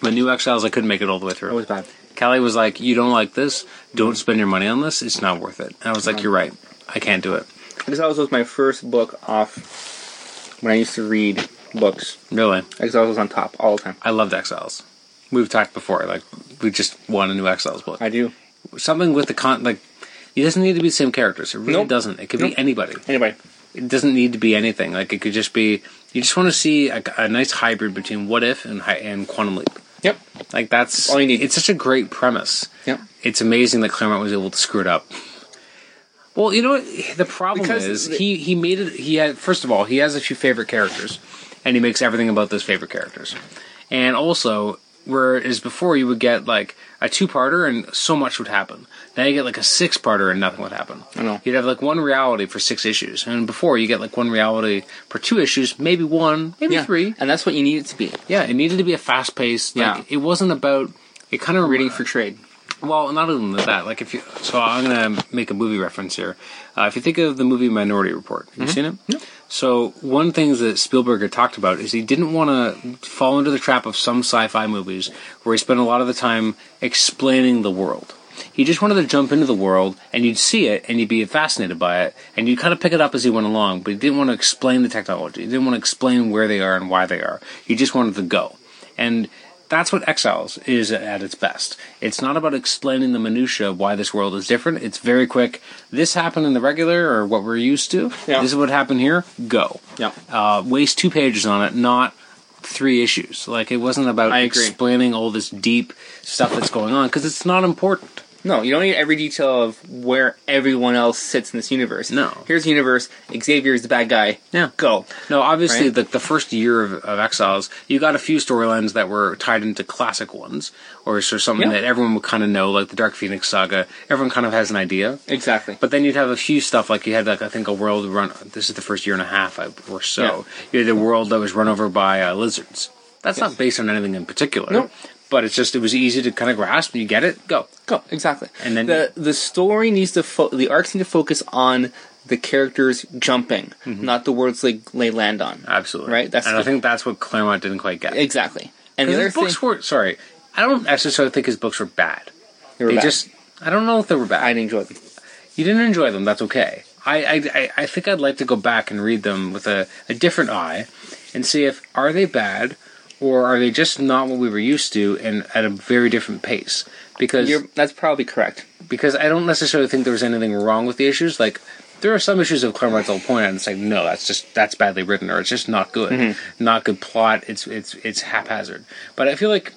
But New Exiles, I couldn't make it all the way through. It was bad. Kelly was like, "You don't like this? Don't spend your money on this. It's not worth it." And I was like, "You're right. I can't do it." Exiles was my first book off when I used to read books. Really, Exiles was on top all the time. I loved Exiles. We've talked before. Like, we just want a new Exiles book. I do. Something with the con. Like, it doesn't need to be the same characters. It really Nope. doesn't. It could Nope. be anybody. Anybody. It doesn't need to be anything. Like, it could just be. You just want to see a, a nice hybrid between What If and and Quantum Leap. Yep. Like that's All you need. It's such a great premise. Yep. It's amazing that Claremont was able to screw it up. Well, you know what? The problem Because is the- he he made it. He had first of all he has a few favorite characters, and he makes everything about those favorite characters. And also, whereas before you would get like a two-parter and so much would happen. Now you get like a six-parter and nothing would happen. I know. You'd have like one reality for six issues, and before you get like one reality for two issues, maybe one, maybe Yeah. three. And that's what you need it to be. Yeah, it needed to be a fast paced. Like, Yeah. it wasn't about. It kind of Reading for trade. Well, not even that. Like if you, so I'm gonna make a movie reference here. Uh, if you think of the movie Minority Report, have you seen it? Yeah. So one thing that Spielberg had talked about is he didn't want to fall into the trap of some sci-fi movies where he spent a lot of the time explaining the world. He just wanted to jump into the world and you'd see it and you'd be fascinated by it and you'd kind of pick it up as he went along, but he didn't want to explain the technology. He didn't want to explain where they are and why they are. He just wanted to go. And that's what Exiles is at its best. It's not about explaining the minutia of why this world is different. It's very quick. This happened in the regular or what we're used to. Yeah. This is what happened here. Go. Yeah. Uh, waste two pages on it, not three issues. Like it wasn't about explaining all this deep stuff that's going on because it's not important. No, you don't need every detail of where everyone else sits in this universe. No. Here's the universe. Xavier is the bad guy. Yeah. Go. No, obviously, Right? the, the first year of, of Exiles, you got a few storylines that were tied into classic ones, or so something Yeah. that everyone would kind of know, like the Dark Phoenix saga. Everyone kind of has an idea. Exactly. But then you'd have a few stuff like you had like I think a world run. This is the first year and a half or so. You had a world that was run over by uh, lizards. That's not based on anything in particular. No. But it's just it was easy to kind of grasp. and You get it, go. Go. Exactly. And then- the the story needs to fo- the arcs need to focus on the characters jumping, mm-hmm. not the words they, they land on. Absolutely Right, that's and the- I think that's what Claremont didn't quite get. Exactly. And the other his thing, books were sorry. I don't necessarily think his books were bad. they were They bad. just I don't know if they were bad. I didn't enjoy them. you didn't enjoy them. That's okay. I, I, I- I think I'd like to go back and read them with a, a different eye and see if are they bad or are they just not what we were used to and at a very different pace. Because You're, that's probably correct. because I don't necessarily think there was anything wrong with the issues. Like there are some issues of Claremont's will point out and it's like no, that's just that's badly written or it's just not good, mm-hmm. not good plot. It's it's it's haphazard. But I feel like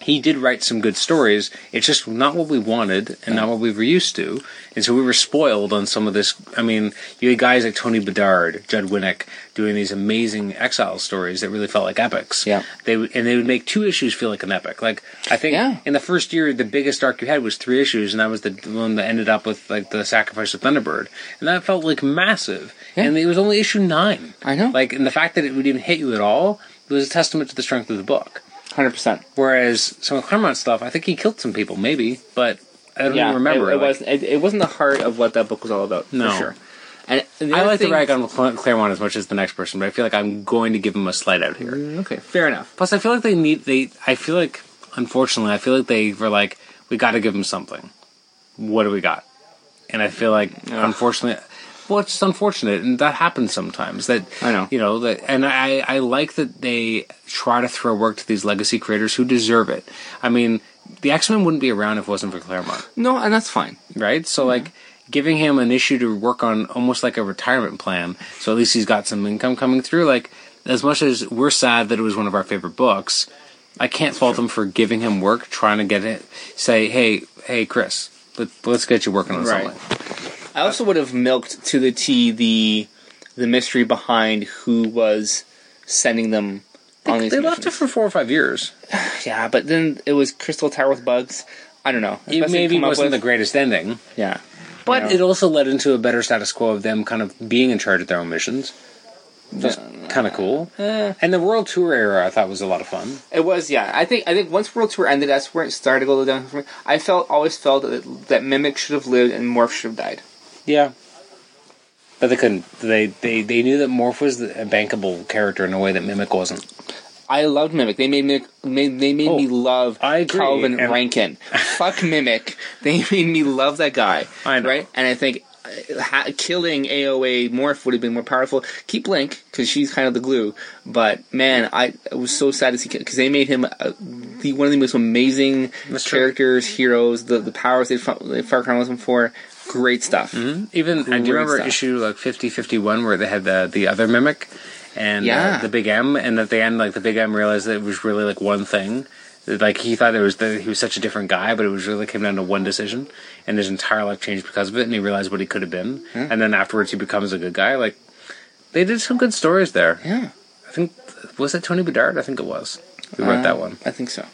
he did write some good stories. It's just not what we wanted and not what we were used to. And so we were spoiled on some of this. I mean, you had guys like Tony Bedard, Judd Winick doing these amazing exile stories that really felt like epics. Yeah. They would, and they would make two issues feel like an epic. Like I think Yeah. in the first year, the biggest arc you had was three issues, and that was the one that ended up with like the sacrifice of Thunderbird, and that felt like massive. Yeah. And it was only issue nine. I know. Like, and the fact that it would even hit you at all was a testament to the strength of the book. Hundred percent. Whereas some of Claremont stuff, I think he killed some people, maybe, but I don't even remember. It, it Like, wasn't. It, it wasn't the heart of what that book was all about. No. for sure. And I like to thing- rag on Cla- Claremont as much as the next person, but I feel like I'm going to give him a slight out here. Mm, Okay, fair enough. Plus, I feel like they need they. I feel like, unfortunately, I feel like they were like, we got to give him something. What do we got? And I feel like, unfortunately, well, it's unfortunate, and that happens sometimes. That I know. you know that, and I I like that they try to throw work to these legacy creators who deserve it. I mean, the X Men wouldn't be around if it wasn't for Claremont. No, and that's fine. right? So like giving him an issue to work on almost like a retirement plan. So at least he's got some income coming through. Like as much as we're sad that it was one of our favorite books, I can't fault him for giving him work, trying to get it. Say, hey, hey, Chris, let, let's get you working on Right. something. I also would have milked to the T the the mystery behind who was sending them on these They left it for four or five years. <sighs> Yeah, but then it was Crystal Tower with bugs. I don't know. It maybe wasn't the greatest ending, Yeah, but it also led into a better status quo of them kind of being in charge of their own missions. Just kind of cool. Eh. And the World Tour era, I thought was a lot of fun. it was. Yeah, I think I think once World Tour ended, that's where it started to go down. For me. I felt always felt that, that Mimic should have lived and Morph should have died. Yeah. But they couldn't. They they, they knew that Morph was a bankable character in a way that Mimic wasn't. I loved Mimic. They made Mimic. Made, they made Oh, me love I agree, Calvin and- Rankin. Fuck Mimic. They made me love that guy. I know. Right? And I think uh, ha- killing AOA Morph would have been more powerful. Keep Blink because she's kind of the glue. But man, I, I was so sad to see because they made him uh, the one of the most amazing That's true. characters, heroes. The the powers they fought, they fought around with him for. Great stuff. Even I Great do remember stuff. issue like fifty fifty one where they had the the other Mimic and uh, Yeah. the Big M, and at the end, like the Big M realized that it was really like one thing. Like he thought it was that he was such a different guy, but it was really came down to one decision, and his entire life changed because of it. And he realized what he could have been, and then afterwards he becomes a good guy. Like they did some good stories there. Yeah, I think was it Tony Bedard? I think it was who wrote Uh, that one. I think so.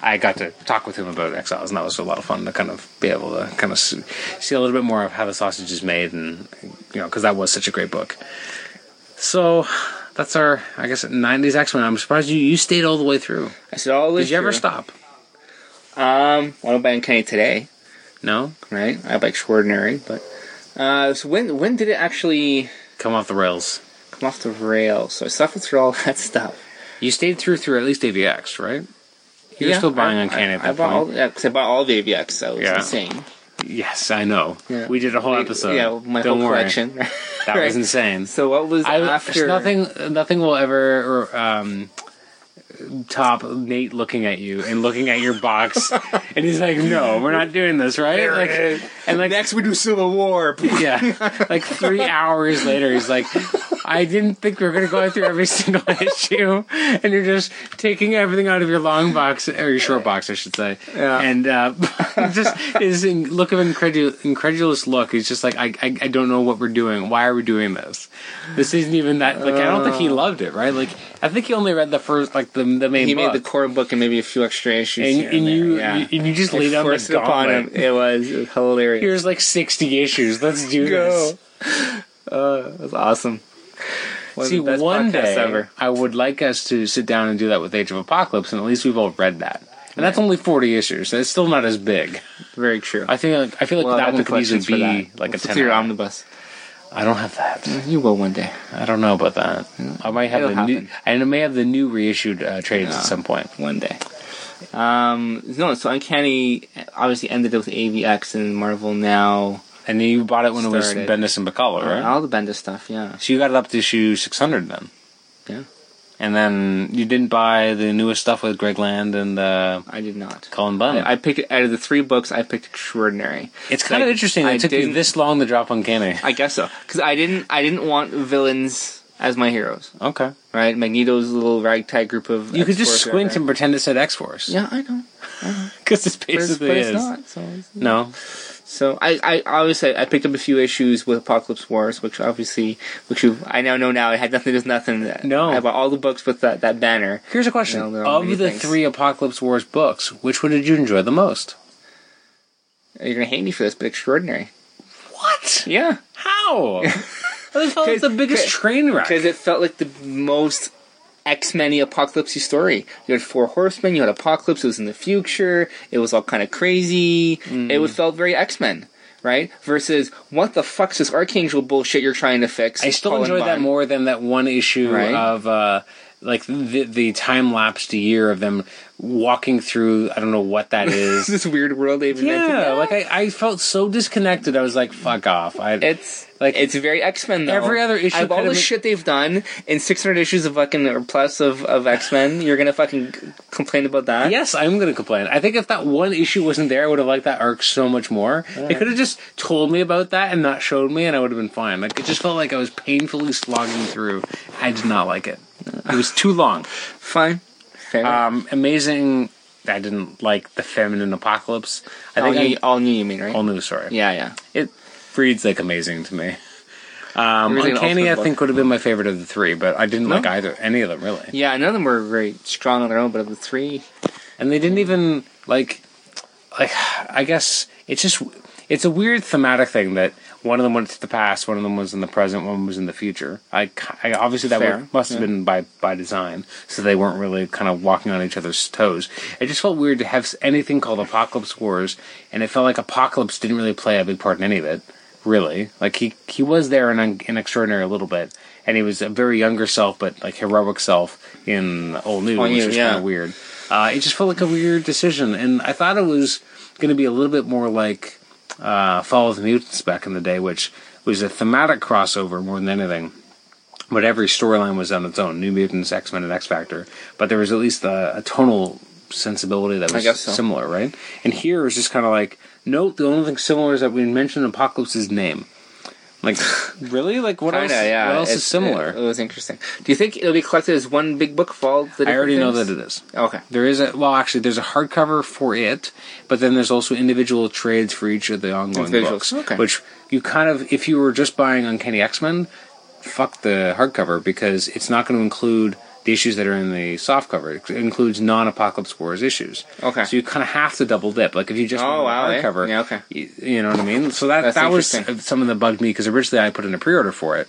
I got to talk with him about Exiles, and that was a lot of fun to kind of be able to kind of see a little bit more of how the sausage is made, and you know, because that was such a great book. So that's our, I guess, '90s X Men. I'm surprised you you stayed all the way through. I said all the way Did you ever stop? Um, well, I'm buying Kenny today. No, right? I have extraordinary, but uh, so when when did it actually come off the rails. come off the rails? So I suffered through all <laughs> that stuff. You stayed through through at least AVX, right? You're Yeah, still buying I, Uncanny I, at I that bought all, point. yeah, 'cause I bought all the AVX, so it's Yeah. insane. Yes, I know. Yeah. We did a whole episode. Yeah, my Don't whole worry. collection. That <laughs> Right. was insane. So what was I, after? nothing nothing will ever um, top Nate looking at you and looking at your box <laughs> and he's like no we're not doing this right? Like and like Next we do Civil War. <laughs> yeah. Like three hours later he's like I didn't think we were gonna go through every single <laughs> issue and you're just taking everything out of your long box or your short box I should say. Yeah. and uh, just his look of incredulous, incredulous look. He's just like I, I I don't know what we're doing. Why are we doing this? This isn't even that like I don't think he loved it right? Like I think he only read the first like the the main he book. made the core book and maybe a few extra issues. and, here and you yeah. and you just laid down the upon him. It was, it was hilarious. Here's like 60 issues. Let's do this. <laughs> Uh, was awesome. One See, one day ever. I would like us to sit down and do that with Age of Apocalypse, and at least we've all read that. And that's only 40 issues. So it's still not as big. Very true. I think I feel like Well, that one could easily be like a Let's 10. do your omnibus. I don't have that. You will one day. I don't know about that. I might have It'll the new. happen. I may have the new reissued uh, trades Yeah. at some point. One day. Um, no, so Uncanny obviously ended with AVX and Marvel now. And you bought it when it was Started. Bendis and Bachalo, right? All the Bendis stuff, yeah. So you got it up to issue 600 then. Yeah. And then you didn't buy the newest stuff with Greg Land and uh, I did not. Cullen Bunn. I, I picked out of the three books. I picked Extraordinary. it's kind of interesting I it took you this long to drop Uncanny. I guess so because I didn't. I didn't want villains as my heroes. Okay. Right, Magneto's little ragtag group of. You could just squint right and pretend it said X Force. Yeah, I know, Because <laughs> it's but it's, basically but it's is. not. So, it's- No. So I, I obviously I picked up a few issues with Apocalypse Wars, which obviously, which you, I now know now it had nothing. There's nothing. That, No. I bought all the books with that that banner. Here's a question: Of the things. three Apocalypse Wars books, which one did you enjoy the most? You're gonna hate me for this, but extraordinary. What? Yeah, How? <laughs> that felt like the biggest train wreck. because it felt like the most X Men apocalypse story. You had four horsemen, you had Apocalypse, it was in the future, it was all kind of crazy. Mm. It felt very X Men, right? Versus what the fuck's this Archangel bullshit you're trying to fix? I still enjoyed that more than that one issue Right. of uh, like the the time lapsed year of them walking through. I don't know what that <laughs> is. this weird world they've invented. yeah, like I, I felt so disconnected. I was like, "Fuck off!" I It's Like, it's very X Men though. every other issue of all the been- shit they've done in 600 issues of fucking or plus of, of X Men, you're gonna fucking complain about that? Yes, I'm going to complain. I think if that one issue wasn't there, I would have liked that arc so much more. They could have just told me about that and not showed me, and I would have been fine. Like it just felt like I was painfully slogging through. I did not like it. It was too long. Fine, fair. Um, amazing. I didn't like the feminine apocalypse. I all, think new, I, all new, you mean right? all new. Sorry, yeah, yeah. it reads like amazing to me. Um, Uncanny, I think, would have been my favorite of the three, but I didn't No? like either any of them really. Yeah, none of them were very strong on their own, but of the three, and they didn't even like like i guess it's just it's a weird thematic thing that one of them went to the past one of them was in the present one was in the future i, I obviously that Fair, would, must have yeah. been by by design so they weren't really kind of walking on each other's toes it just felt weird to have anything called apocalypse wars and it felt like apocalypse didn't really play a big part in any of it really like he he was there in, in extraordinary a little bit and he was a very younger self but like heroic self in old new All which was yeah. kind of weird uh, it just felt like a weird decision, and I thought it was going to be a little bit more like uh, Fall of the Mutants back in the day, which was a thematic crossover more than anything. But every storyline was on its own: New Mutants, X Men, and X Factor. But there was at least a, a tonal sensibility that was so. similar, right? And here it was just kind of like, note the only thing similar is that we mentioned Apocalypse's name. Like, <laughs> really? Like, what Kinda, else? yeah. What else is similar? It, it was interesting. Do you think it'll be collected as one big book for all the? I already know that it is. Okay. There is a well, actually, there's a hardcover for it, but then there's also individual trades for each of the ongoing books. okay. Which you kind of, if you were just buying Uncanny X Men, fuck the hardcover because it's not going to include the issues that are in the softcover. It includes non-Apocalypse Wars issues. Okay. So you kind of have to double dip. Like if you just Oh, wow, the eh? hardcover, Yeah, okay. you, you know what I mean. So that That's that was something that bugged me because originally I put in a pre-order for it,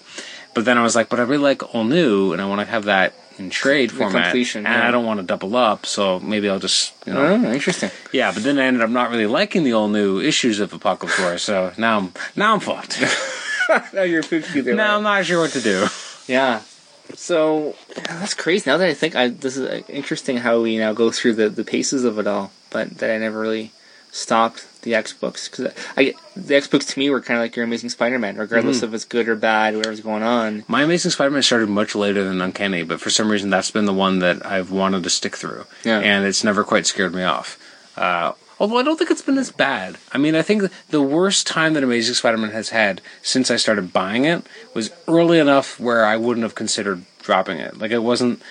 but then I was like, but I really like all new, and I want to have that in trade The format, completion, and yeah. I don't want to double up, so maybe I'll just you know. Oh, interesting. Yeah, but then I ended up not really liking the all new issues of Apocalypse Wars, so now I'm now I'm fucked. <laughs> now you're pooped either now way. I'm not sure what to do. Yeah. So that's crazy. Now that I think, I this is interesting how we now go through the the paces of it all, but that I never really stopped the X books because I the X books to me were kind of like your Amazing Spider-Man, regardless Mm-hmm. of it's good or bad, whatever's going on. My Amazing Spider-Man started much later than Uncanny, but for some reason that's been the one that I've wanted to stick through, Yeah. and it's never quite scared me off. Uh, although I don't think it's been as bad. I mean, I think the worst time that Amazing Spider-Man has had since I started buying it was early enough where I wouldn't have considered dropping it. Like it wasn't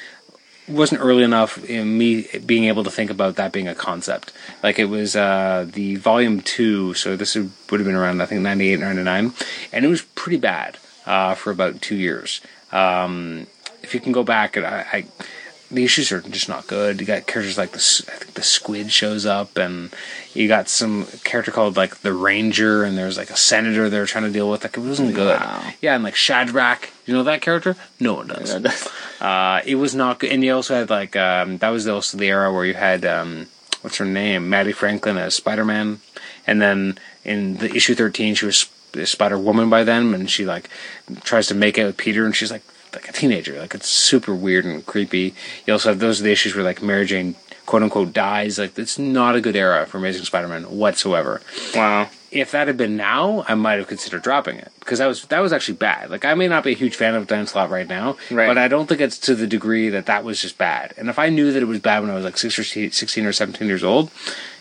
wasn't early enough in me being able to think about that being a concept. Like it was uh, the volume two, so this would have been around I think 98, 99, and it was pretty bad uh, for about two years. Um, if you can go back, and I, I the issues are just not good. You got characters like the I think the squid shows up, and you got some character called like the Ranger, and there's like a senator they're trying to deal with. Like it wasn't good. Wow. Yeah, and like Shadrach, you know that character? No one does. <laughs> Uh, it was not good, and you also had like um, that was also the era where you had um, what's her name, Mattie Franklin as Spider Man, and then in the issue thirteen she was Spider Woman by then, and she like tries to make it with Peter, and she's like like a teenager, like it's super weird and creepy. You also have those are the issues where like Mary Jane quote unquote dies, like it's not a good era for Amazing Spider Man whatsoever Wow. if that had been now, I might have considered dropping it because that was that was actually bad. Like I may not be a huge fan of Dan Slott right now, Right. but I don't think it's to the degree that that was just bad. And if I knew that it was bad when I was like six or sixteen or seventeen years old,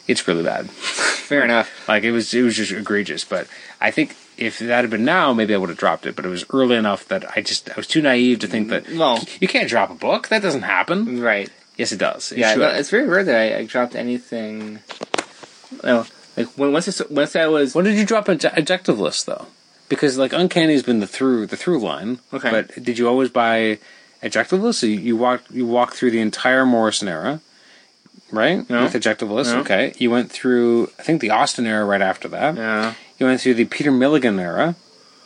it's really bad. Fair enough. Like it was, it was just egregious. But I think if that had been now, maybe I would have dropped it. But it was early enough that I just I was too naive to think that well, you can't drop a book. That doesn't happen. Right. Yes, it does. It Yeah, should. it's very rare that I, I dropped anything. No, like when once I, once I was When did you drop Adjectiveless though? Because like Uncanny has been the through the through line. Okay. But did you always buy Adjectiveless? So you, you walked you walked through the entire Morrison era, right? No. With Adjectiveless. No. Okay. You went through I think the Austin era right after that. yeah You went through the Peter Milligan era,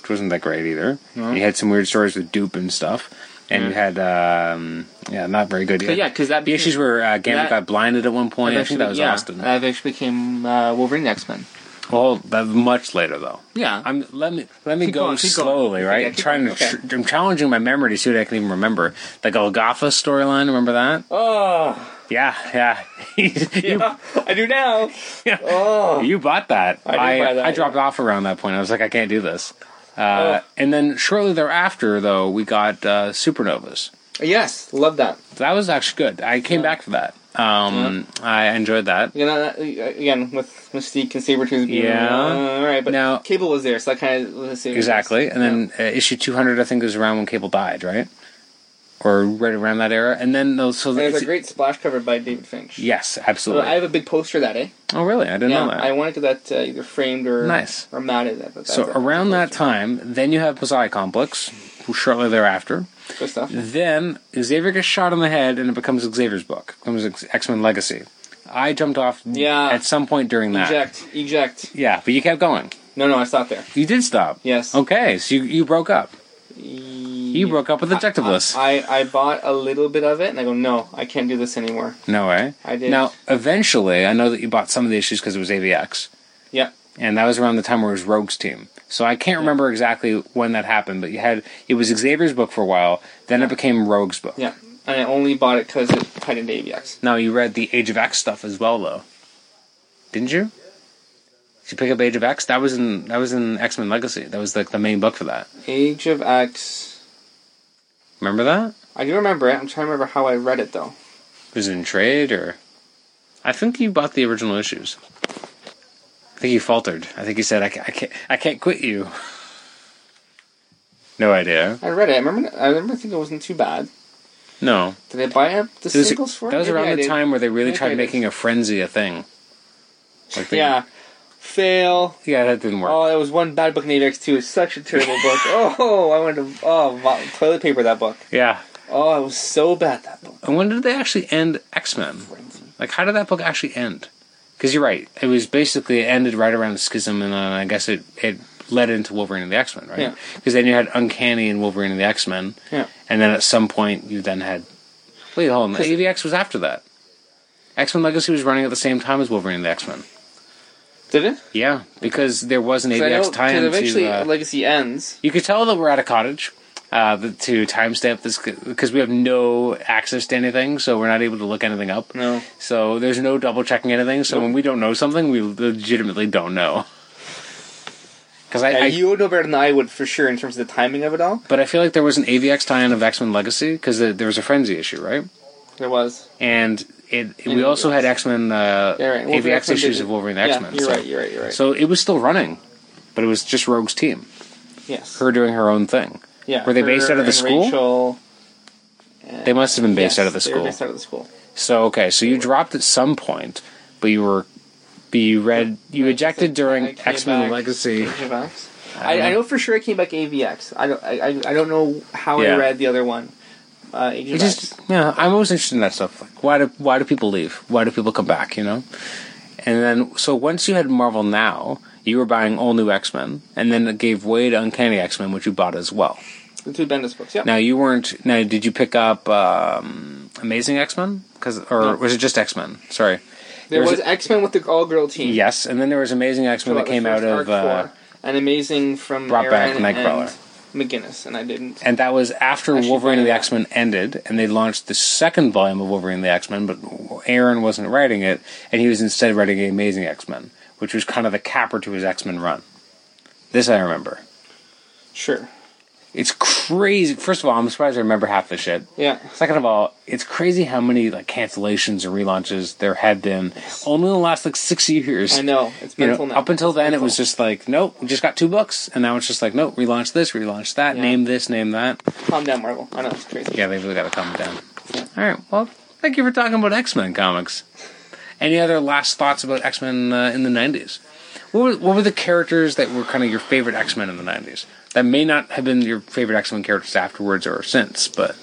which wasn't that great either. No. You had some weird stories with Dupe and stuff. And you had, um, yeah, not very good. You But had- yeah, 'cause that the issues where uh, Gambit that- got blinded at one point. I think that was yeah, Austin. That eventually became uh, Wolverine X Men. well, that much later though. Yeah, I'm let me let me Keep go keep going. slowly, right? Yeah, keep Trying going, to okay. tr- I'm challenging my memory to see what I can even remember. The Golgotha storyline, remember that? oh Yeah, yeah. <laughs> you, yeah, I do now. Oh, you bought that. I I, that, I dropped yeah. off around that point. I was like, I can't do this. Uh, Oh. And then shortly thereafter, though, we got uh, Supernovas. yes, love that. That was actually good. I came back for that. Um, I enjoyed that. You know, again with Mystique and Sabretooth being Yeah. uh, all right, but Now- Cable was there, so that kind of Exactly. And then uh, issue 200, I think, was around when Cable died, right? Or right around that era. And then, those so there's a great splash cover by David Finch. Yes, So absolutely. I have a big poster of that, eh? oh, really? I didn't yeah, know that. I wanted to get that uh, either framed or Nice. or mounted. That, that, So that- around that time, then you have Messiah Complex, shortly thereafter. good stuff. Then Xavier gets shot in the head, and it becomes Xavier's book. It becomes X Men Legacy. I jumped off Yeah. at some point during that. Eject, eject. Yeah, but you kept going. No, no, I stopped there. You did stop. Yes. Okay, so you, you broke up. You broke up with Ejectiveless. I, I, I bought a little bit of it, and I go, no, I can't do this anymore. No way. I did. Now, eventually, I know that you bought some of the issues because it was AVX. Yeah. And that was around the time where it was Rogue's team. So I can't remember exactly when that happened, but you had it was Xavier's book for a while. Then it became Rogue's book. Yeah. And I only bought it because it tied into AVX. Now you read the Age of X stuff as well, though, didn't you? Did you pick up Age of X? That was in that was in X Men Legacy. That was like the main book for that. Age of X. Remember that? I do remember it. I'm trying to remember how I read it, though. Was it in trade or? I think you bought the original issues. I think you faltered. I think you said, "I, I can't, I can't quit you." <laughs> No idea. I read it. I remember. I remember thinking it wasn't too bad. No, Did I buy up the it was, singles for it? that was Maybe around I the did. time where they really Maybe tried I did. making a frenzy a thing. Like they- Yeah. Fail. yeah, that didn't work. Oh, that was one bad book in the AVX too. It's such a terrible book. <laughs> Oh, I wanted to oh toilet paper that book. yeah. Oh, it was so bad that book. And when did they actually end X Men? Like, how did that book actually end? Because you're right, it was basically it ended right around the schism, and then I guess it it led into Wolverine and the X Men, right? Yeah. Because then you had Uncanny and Wolverine and the X Men, Yeah. and then at some point you then had wait, hold on, AVX was after that. X Men Legacy was running at the same time as Wolverine and the X Men. Did it? Yeah, because there was an 'Cause I know- AVX tie-in eventually to. Uh, Legacy ends. you could tell that we're at a cottage. Uh, to timestamp this because we have no access to anything, so we're not able to look anything up. No. So there's no double checking anything. So Nope. when we don't know something, we legitimately don't know. Because I, Yeah, I you would know better than I would for sure in terms of the timing of it all. but I feel like there was an AVX tie-in of X Men Legacy because there was a frenzy issue, right? There was. And it, And we also had X Men uh, Yeah, right. AVX issues of Wolverine X Men. You're so, right. You're right. You're right. so it was still running, but it was just Rogue's team, yes. her doing her own thing. yeah. were they based out of the school? Rachel, They must have been based yes, out of the they were school. based out of the school. So okay, so you dropped at some point, but you were, but you read, you ejected during X Men Legacy. Age of X. I I, know. for sure I came back AVX. I don't. I, I, I don't know how Yeah. I read the other one. Uh, It just X. yeah, I'm always interested in that stuff. Like, why do why do people leave? Why do people come back? You know, and then so once you had Marvel Now, you were buying all new X Men, and then it gave way to Uncanny X Men, which you bought as well. The two Bendis books. Yeah. Now you weren't. Now did you pick up um, Amazing X Men? Because or No. was it just X Men? Sorry. there was was X Men with the all girl team. Yes, and then there was Amazing X Men that came out of. Uh, and amazing from brought back Aaron Nightcrawler. McGuinness, and I didn't. and that was after Wolverine and the. X Men ended, and they launched the second volume of Wolverine and the X Men, but Aaron wasn't writing it, and he was instead writing Amazing X Men, which was kind of the capper to his X Men run. This I remember. Sure. It's crazy. First of all, I'm surprised I remember half the shit. Yeah. Second of all, it's crazy how many like cancellations and relaunches there have been only in the last like six years. I know. It's You know, now. up until then, it was just like, nope, we just got two books, and now it's just like, nope, relaunch this, relaunch that, Yeah. name this, name that. calm down, Marvel. I know it's crazy. Yeah, they really got to calm it down. All right, well, thank you for talking about X Men comics. Any other last thoughts about X Men uh, in the '90s? What were, what were the characters that were kind of your favorite X Men in the '90s? That may not have been your favorite X Men characters afterwards or since, but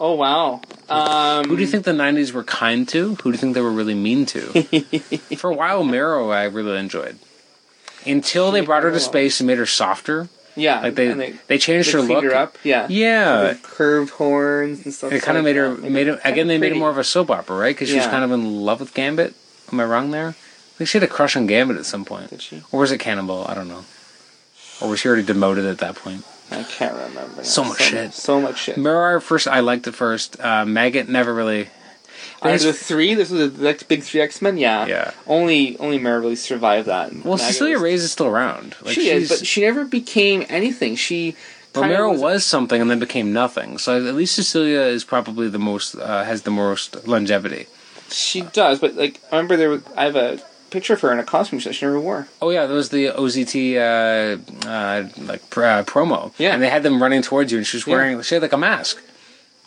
Oh wow. Um, who do you think the '90s were kind to? Who do you think they were really mean to? <laughs> For a while, Marrow I really enjoyed. Until they brought her to space and made her softer, yeah, like they they, they, changed they her look. her up. Yeah. Yeah, curved horns and stuff. It kind of like made her made it again. They made her more of a soap opera, right? Because she was kind of in love with Gambit. Am I wrong there? I think she had a crush on Gambit at some point, Did she? or was it Cannonball? I don't know. Or was she already demoted at that point? I can't remember. now. So much shit. So much shit. Mirror first, I liked it first. Uh, Maggot never really. Out of There's- the three, this was the big three X Men. Yeah. Yeah. Only only Marrow really survived that. Well, Maggot Cecilia was- Reyes is still around. Like, she is, but she never became anything. She. Romero was, something and then became nothing. So at least Cecilia is probably the most uh, has the most longevity. She does, but like I remember there. Was, I have a picture of her in a costume that she never wore. Oh yeah, that was the OZT uh, uh, like pr- uh, promo. Yeah. and they had them running towards you, and she was Yeah. wearing she had like a mask.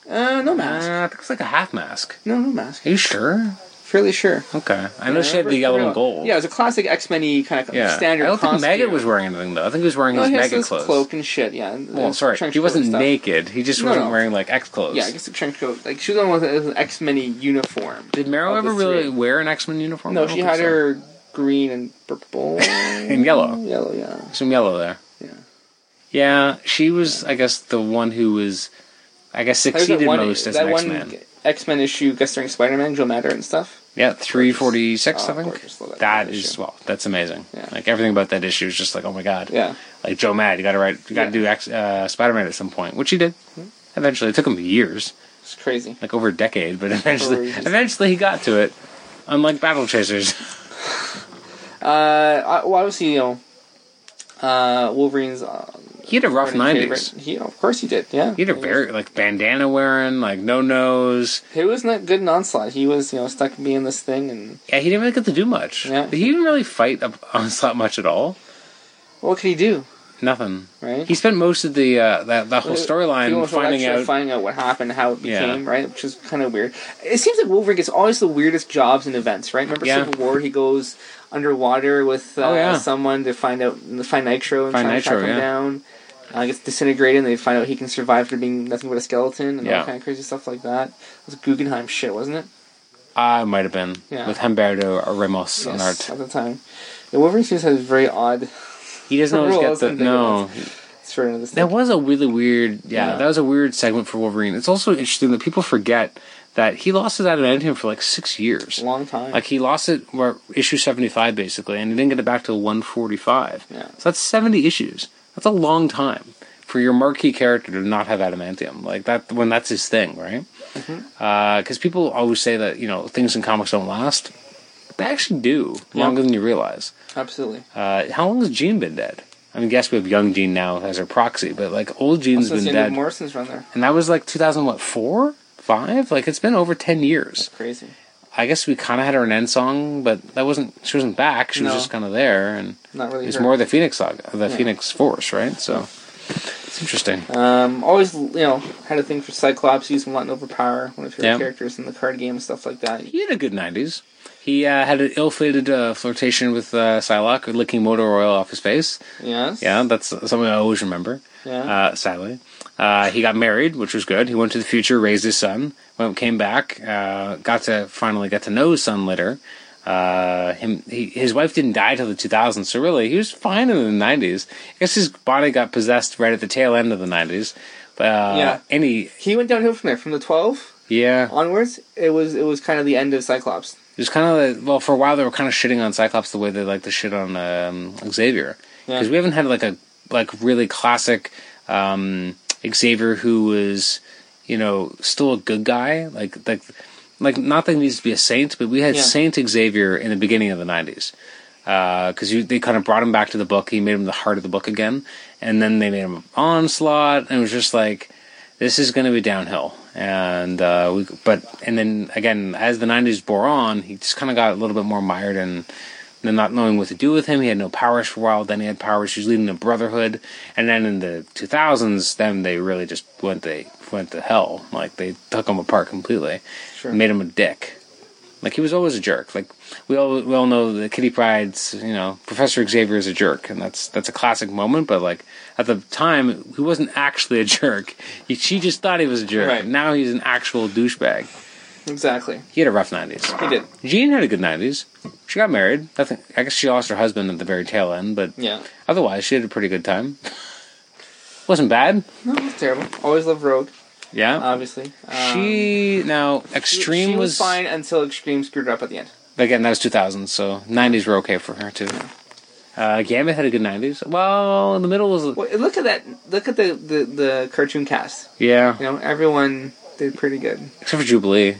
Uh, no mask. Uh, I think it's like a half mask. No, no mask. Are you sure? Fairly sure. Okay, I know she had the yellow and gold. Yeah, it was a classic X Men kind of yeah. standard. I don't think. Maggot was wearing anything though. I think he was wearing No, his Maggot clothes. cloak and shit. Yeah. and Well, sorry, he wasn't naked. He just No, wasn't no. wearing like X clothes. Yeah, I guess the trench coat. Like she was the one with an X Men uniform. Did Marrow ever really three. wear an X Men uniform? No, she had so. her green and purple <laughs> And yellow. Yellow, yeah. some yellow there. Yeah. Yeah, she was, I guess, the one who was, I guess, succeeded most as an X Men. X Men issue guest starring Spider Man, Joe Matter and stuff. Yeah, three forty six, Oh, I think. That That issue. well, that's amazing. Yeah. Like everything about that issue is just like, oh my god. Yeah. Like Joe Mad, you got to write, you got to Yeah. do X, uh, Spider Man at some point, which he did. Eventually, it took him years, It's crazy. like over a decade, but eventually, eventually he got to it. Unlike Battle Chasers, <laughs> Uh, I, well, obviously, you know, uh, Wolverine's. Uh, he had a rough nineties. He, of course, he did. Yeah. He had a very like bandana wearing, like no nose. He was not good in Onslaught. He was, you know, stuck being this thing, and Yeah, he didn't really get to do much. Yeah. He didn't really fight <laughs> Onslaught much at all. what could he do? Nothing. Right. He spent most of the uh, that that whole storyline finding out. finding out what happened, how it Yeah. became, right? Which is kind of weird. It seems like Wolverine gets always the weirdest jobs and events, right? Remember Yeah. Civil War? He goes underwater with uh, Oh, yeah. someone to find out, to find Nitro and Find try to Nitro, track him yeah. down. Uh, gets disintegrated, and they find out he can survive after being nothing but a skeleton, and Yeah. all kind of crazy stuff like that. It was Guggenheim shit, wasn't it? I might have been Yeah. with Humberto Ramos on art. at the time. Yeah, Wolverine to have very odd. <laughs> He doesn't always get the no. Sort of this That was a really weird. Yeah, Yeah. that was a weird segment for Wolverine. It's also interesting that people forget that he lost his adamantium for like six years. long time. Like he lost it where issue seventy five basically, and he didn't get it back till one forty five. Yeah. So that's seventy issues. That's a long time for your marquee character to not have adamantium. Like that when that's his thing, right? Mm-hmm. Because people always say that you know things in comics don't last. They actually do longer than you realize. Absolutely. Uh, how long has Jean been dead? I mean, guess we have young Jean now as our proxy, but like old Jean's been dead, Morrison's run there. and that was like 2000 what four, five? Like it's been over ten years. Crazy. I guess we kind of had her an end song, but that wasn't. She wasn't back. She was just kind of there, and Not really. it's more the Phoenix saga, the Yeah. Phoenix Force, right? So it's interesting. Um, always, you know, had a thing for Cyclops. Used him a lot in Overpower, one of your Yeah. characters in the card game and stuff like that. He had a good '90s. He uh, had an ill-fated uh, flirtation with uh, Psylocke, licking motor oil off his face. Yes. Yeah, that's something I always remember. Yeah. Uh, sadly, uh, he got married, which was good. He went to the future, raised his son, went, came back, uh, got to finally get to know his son later. Uh, him, he, his wife didn't die till the 2000s, so really he was fine in the 90s. I guess his body got possessed right at the tail end of the 90s. But uh, Yeah. any He went downhill from there. From the twelve yeah, onwards, it was it was kind of the end of Cyclops. it was kind of like, well for a while they were kind of shitting on Cyclops the way they like to shit on um, Xavier Yeah. because we haven't had like a like really classic um, Xavier who was you know still a good guy like like like not that he needs to be a saint but we had Yeah. Saint Xavier in the beginning of the nineties. because they kind of brought him back to the book. He made him the heart of the book again, and then they made him onslaught, and it was just like this is going to be downhill. And uh, we, but and then again, as the '90s bore on, he just kind of got a little bit more mired in. And not knowing what to do with him, he had no powers for a while. Then he had powers. He was leading a brotherhood, and then in the 2000s, then they really just went they went to hell. Like they took him apart completely, Sure. made him a dick. Like he was always a jerk. Like we all we all know that Kitty Pryde's you know Professor Xavier is a jerk, and that's that's a classic moment. But like at the time, he wasn't actually a <laughs> jerk. He, she just thought he was a jerk. Right. Now he's an actual douchebag. Exactly. He had a rough nineties. He did. Jean had a good nineties. She got married. I think I guess she lost her husband at the very tail end, but Yeah. otherwise she had a pretty good time. Wasn't bad. No, it was terrible. Always loved Rogue, Yeah. obviously. Um, she now extreme she was, was fine until Extreme screwed her up at the end. Again, that was 2000, so 90s were okay for her too. Uh, Gambit had a good 90s. Well, in the middle was Well, look at that. Look at the, the, the cartoon cast. yeah, You know, everyone did pretty good. except for Jubilee.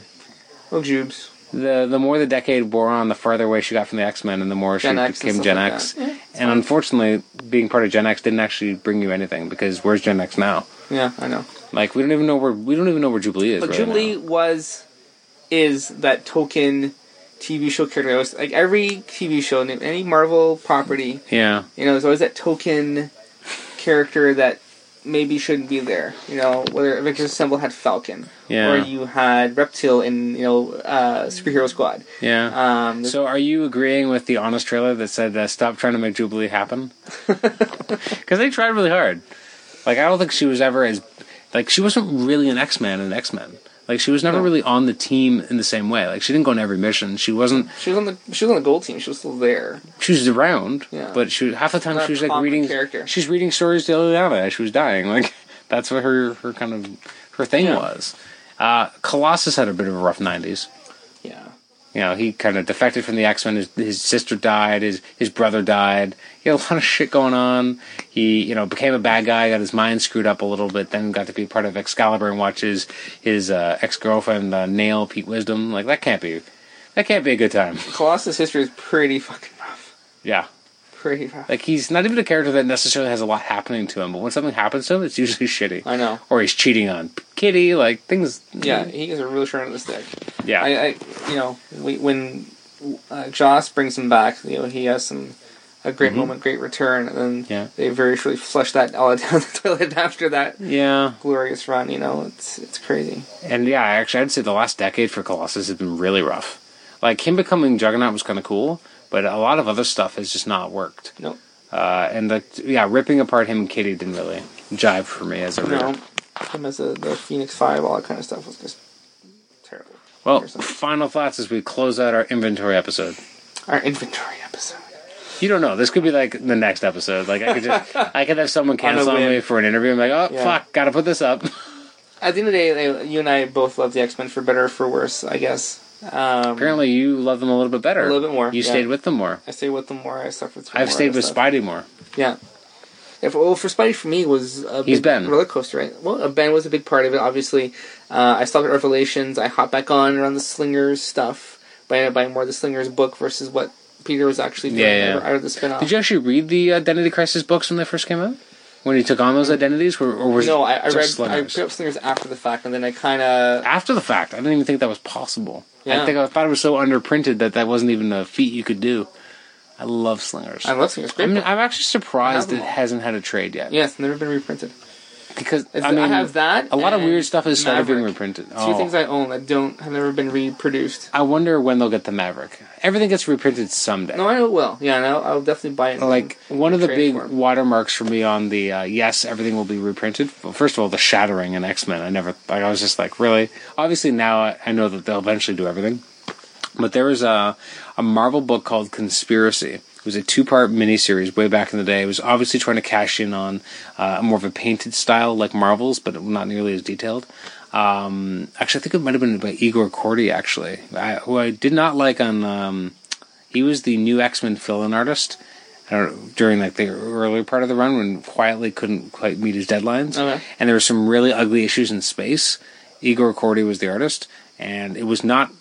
Well, Jubes. The the more the decade wore on, the farther away she got from the X Men, and the more Gen she X became Gen like X. Yeah, and unfortunately, being part of Gen X didn't actually bring you anything because where's Gen X now? Yeah, I know. Like we don't even know where we don't even know where Jubilee is. But right Jubilee now. was is that token TV show character. Was like every TV show, any Marvel property, Yeah, you know, there's always that token character that maybe shouldn't be there. You know, whether Avengers Assemble had Falcon, Yeah. or you had Reptile in you know uh, Superhero Squad. yeah. Um, So, are you agreeing with the honest trailer that said uh, "Stop trying to make Jubilee happen"? <laughs> Because they tried really hard. Like, I don't think she was ever as like she wasn't really an X Man in X Men. Like she was never really on the team in the same way. Like she didn't go on every mission. She wasn't. She was on the. She was on the gold team. She was still there. She was around. Yeah. But she half the time she was like reading. Character. She's reading stories to Illyana as she was dying. Like <laughs> that's what her her kind of her thing yeah. was. Uh, Colossus had a bit of a rough '90s you know, he kind of defected from the X Men. His, his sister died. His his brother died. He had a lot of shit going on. He, you know, became a bad guy. Got his mind screwed up a little bit. Then got to be part of Excalibur and watch his his uh, ex girlfriend uh, nail Pete Wisdom. Like that can't be that can't be a good time. Colossus history is pretty fucking rough. Yeah, Like he's not even a character that necessarily has a lot happening to him. But when something happens to him, it's usually <laughs> shitty. I know. Or he's cheating on Kitty. Like things. Yeah, he is a real short on the stick. yeah. I, I you know, we, when uh, Joss brings him back, you know, he has some a great moment, great return, and then Mm-hmm. Yeah. they very surely flush that all <laughs> down the toilet after that yeah. glorious run. You know, it's it's crazy. And yeah, actually, I'd say the last decade for Colossus has been really rough. Like him becoming Juggernaut was kind of cool, but a lot of other stuff has just not worked. Nope. Uh, and the yeah, ripping apart him and Kitty didn't really jive for me as a reader. No, him as a, the Phoenix Five, all that kind of stuff was just terrible. Well, final thoughts as we close out our inventory episode. Our inventory episode. You don't know. This could be like the next episode. Like I could just, <laughs> I could have someone cancel on whim. me for an interview. I'm like, oh Yeah. fuck, gotta put this up. At the end of the day, they- you and I both love the X Men for better or for worse, I guess. Um, Apparently, you love them a little bit better. A little bit more, You yeah. stayed with them more. I stayed with them more. I suffered I've stayed with stuff. Spidey more. Yeah. If, well, for Spidey, for me, was a He's big Ben. roller coaster, right? Well, uh, Ben was a big part of it. Obviously, uh, I stopped at Revelations. I hopped back on around the Slingers stuff, by buying more of the Slingers book versus what Peter was actually doing Yeah, yeah. out of the spin-off. Did you actually read the Identity Crisis books when they first came out? When he took on those identities, or, or was no, I, I read. just I Slingers? picked up Slingers after the fact, and then I kind of after the fact? I didn't even think that was possible. I think I thought it was so underprinted that that wasn't even a feat you could do. I love Slingers. I love Slingers. Great. I'm. I'm actually surprised it hasn't had a trade yet. yes, never been reprinted. because It's, I I, have that. a lot of weird stuff has started being Maverick. reprinted. Two Oh. things I own that don't have never been reproduced. I wonder when they'll get the Maverick. Everything gets reprinted someday. No, I know it will. Yeah, no, I'll definitely buy it. and- like one of the big for 'em. watermarks for me on the uh, yes everything will be reprinted well, first of all the shattering in x-men i never like i was just like really obviously now I, I know that they'll eventually do everything but there was a, a marvel book called conspiracy it was a two-part miniseries way back in the day it was obviously trying to cash in on uh, more of a painted style like marvel's but not nearly as detailed um, actually i think it might have been by Igor Kordey actually I, who i did not like on um, he was the new x-men fill-in artist know, during like the earlier part of the run when Quitely couldn't quite meet his deadlines. Okay. And there were some really ugly issues in space. Igor Kordey was the artist, and it was not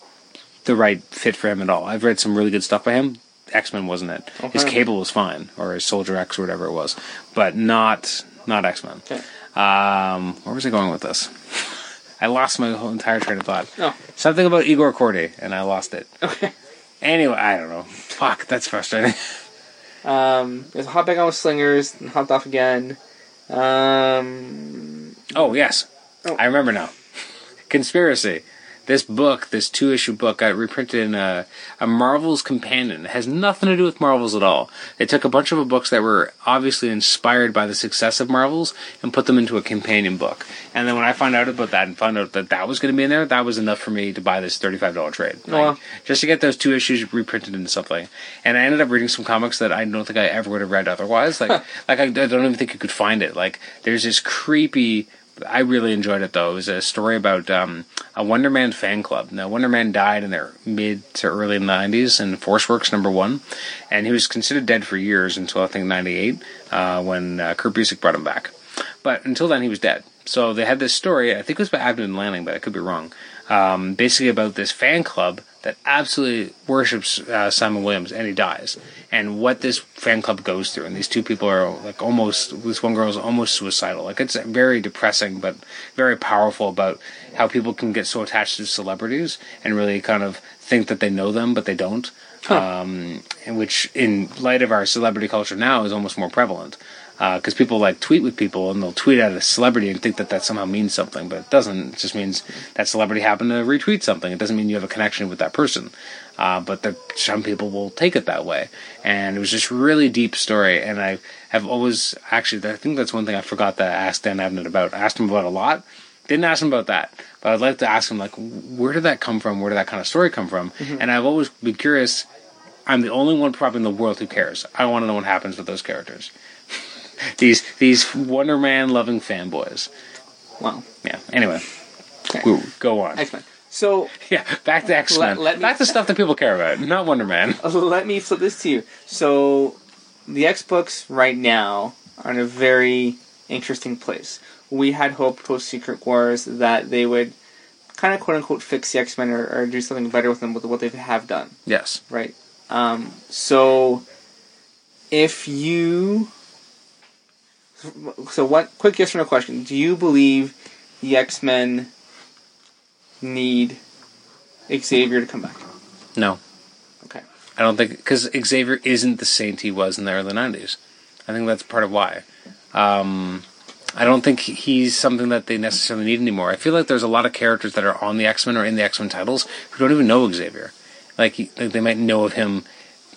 the right fit for him at all. I've read some really good stuff by him. X Men wasn't it. His Cable was fine, or his Soldier X or whatever it was, but not not X Men. Okay. Um, where was I going with this? I lost my whole entire train of thought. Oh. Something about Igor Kordey, and I lost it. Okay. Anyway, I don't know. Fuck, that's frustrating. Um, there's a hop back on with slingers and hopped off again. Um, oh yes, Oh. I remember now. Conspiracy. This book, this two issue book, got reprinted in a, a Marvel's companion. It has nothing to do with Marvels at all. They took a bunch of books that were obviously inspired by the success of Marvels and put them into a companion book. And then when I found out about that and found out that that was going to be in there, that was enough for me to buy this $35 trade. Like, just to get those two issues reprinted into something. And I ended up reading some comics that I don't think I ever would have read otherwise. Like, like I, I don't even think you could find it. Like, there's this creepy. I really enjoyed it though. It was a story about um, a Wonder Man fan club. Now, Wonder Man died in their mid to early 90s in Force Works number one, and he was considered dead for years until I think 98 uh, when uh, Kurt Busiek brought him back. But until then, he was dead. So they had this story. I think it was by Abnett Lanning, but I could be wrong. Um, basically about this fan club that absolutely worships uh, Simon Williams, and he dies. And what this fan club goes through, and these two people are like almost. This one girl is almost suicidal. Like it's very depressing, but very powerful about how people can get so attached to celebrities and really kind of think that they know them, but they don't. Um, and which, in light of our celebrity culture now, is almost more prevalent because people like tweet with people and they'll tweet at a celebrity and think that that somehow means something, but it doesn't. It just means that celebrity happened to retweet something. It doesn't mean you have a connection with that person. Uh, but the, some people will take it that way, and it was just really deep story. And I have always actually, I think that's one thing I forgot to ask Dan Abnett about. I asked him about a lot. Didn't ask him about that, but I'd like to ask him like, where did that come from? Where did that kind of story come from? And I've always been curious. I'm the only one probably in the world who cares. I want to know what happens with those characters. These these Wonder Man loving fanboys. wow. Yeah. Anyway, Okay. go, go on. X Men. So <laughs> Yeah, back to X Men. Let- let back to stuff that people care about, not Wonder Man. <laughs> let me flip this to you. So the X books right now are in a very interesting place. We had hoped post Secret Wars that they would kind of quote unquote fix the X Men or, or do something better with them with what they have done. Yes. right? Um, so, if you, so what? Quick yes or no question: Do you believe the X Men need Xavier to come back? No. Okay. I don't think because Xavier isn't the saint he was in the early '90s. I think that's part of why. Um, I don't think he's something that they necessarily need anymore. I feel like there's a lot of characters that are on the X Men or in the X Men titles who don't even know Xavier. Like, he, like they might know of him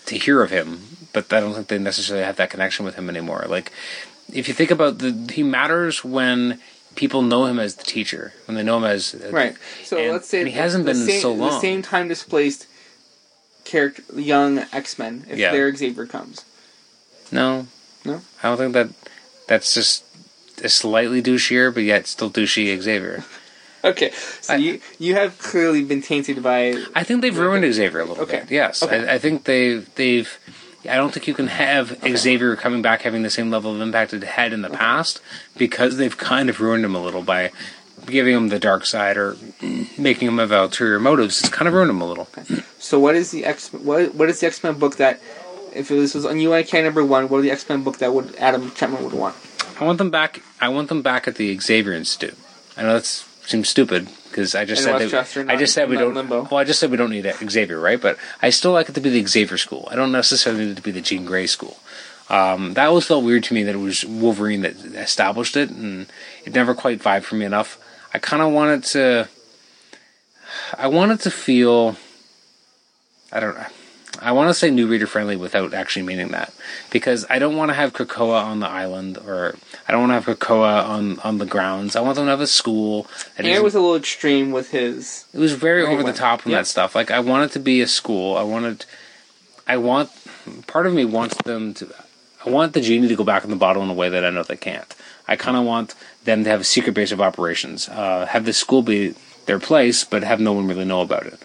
to hear of him, but I don't think they necessarily have that connection with him anymore. Like, if you think about the, he matters when people know him as the teacher, when they know him as uh, Right. So and- let's say he hasn't the been same, so long. The same time displaced character, young X Men, if Yeah. their Xavier comes. No, No? I don't think that. That's just a slightly douchier, but yet still douchey Xavier. <laughs> Okay. So I- you you have clearly been tainted by. I think they've ruined Xavier a little Okay. bit. Yes, Okay. I, I think they've they've. I don't think you can have Xavier coming back having the same level of impact it had in the past because they've kind of ruined him a little by giving him the dark side or making him have ulterior motives. It's kind of ruined him a little. So what is the X? What what is the X Men book that? If this was on UIK number one, what are the X Men book that would Adam Chapman would want? I want them back. I want them back at the Xavier Institute. I know that seems stupid because I just In said that, I just said we don't. Limbo. Well, I just said we don't need Xavier, right? But I still like it to be the Xavier school. I don't necessarily need it to be the Jean Grey school. Um, that always felt weird to me that it was Wolverine that established it, and it never quite vibed for me enough. I kind of wanted to. I wanted to feel. I don't know. I want to say new reader friendly without actually meaning that because I don't want to have Krakoa on the island or I don't want to have Krakoa on on the grounds. I want them to have a school. isn't- was a little extreme with his. it was very over the top on Yeah. that stuff. Like I want it to be a school. I wanted. I want. Part of me wants them to. I want the genie to go back in the bottle in a way that I know they can't. I kind of want them to have a secret base of operations. Uh, have the school be their place, but have no one really know about it.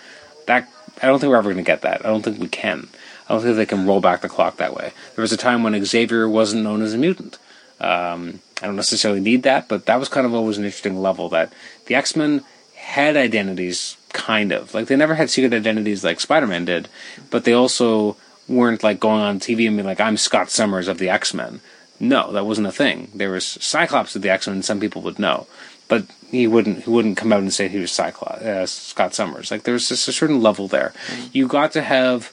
That I don't think we're ever going to get that. I don't think we can. I don't think they can roll back the clock that way. There was a time when Xavier wasn't known as a mutant. Um, I don't necessarily need that, but that was kind of always an interesting level that the X Men had identities, kind of. Like they never had secret identities like Spider Man did, but they also weren't like going on TV and being like, "I'm Scott Summers of the X Men." No, that wasn't a thing. There was Cyclops of the X Men. Some people would know, but he wouldn't. He wouldn't come out and say he was Cyclops, uh, Scott Summers. Like there's just a certain level there. You got to have.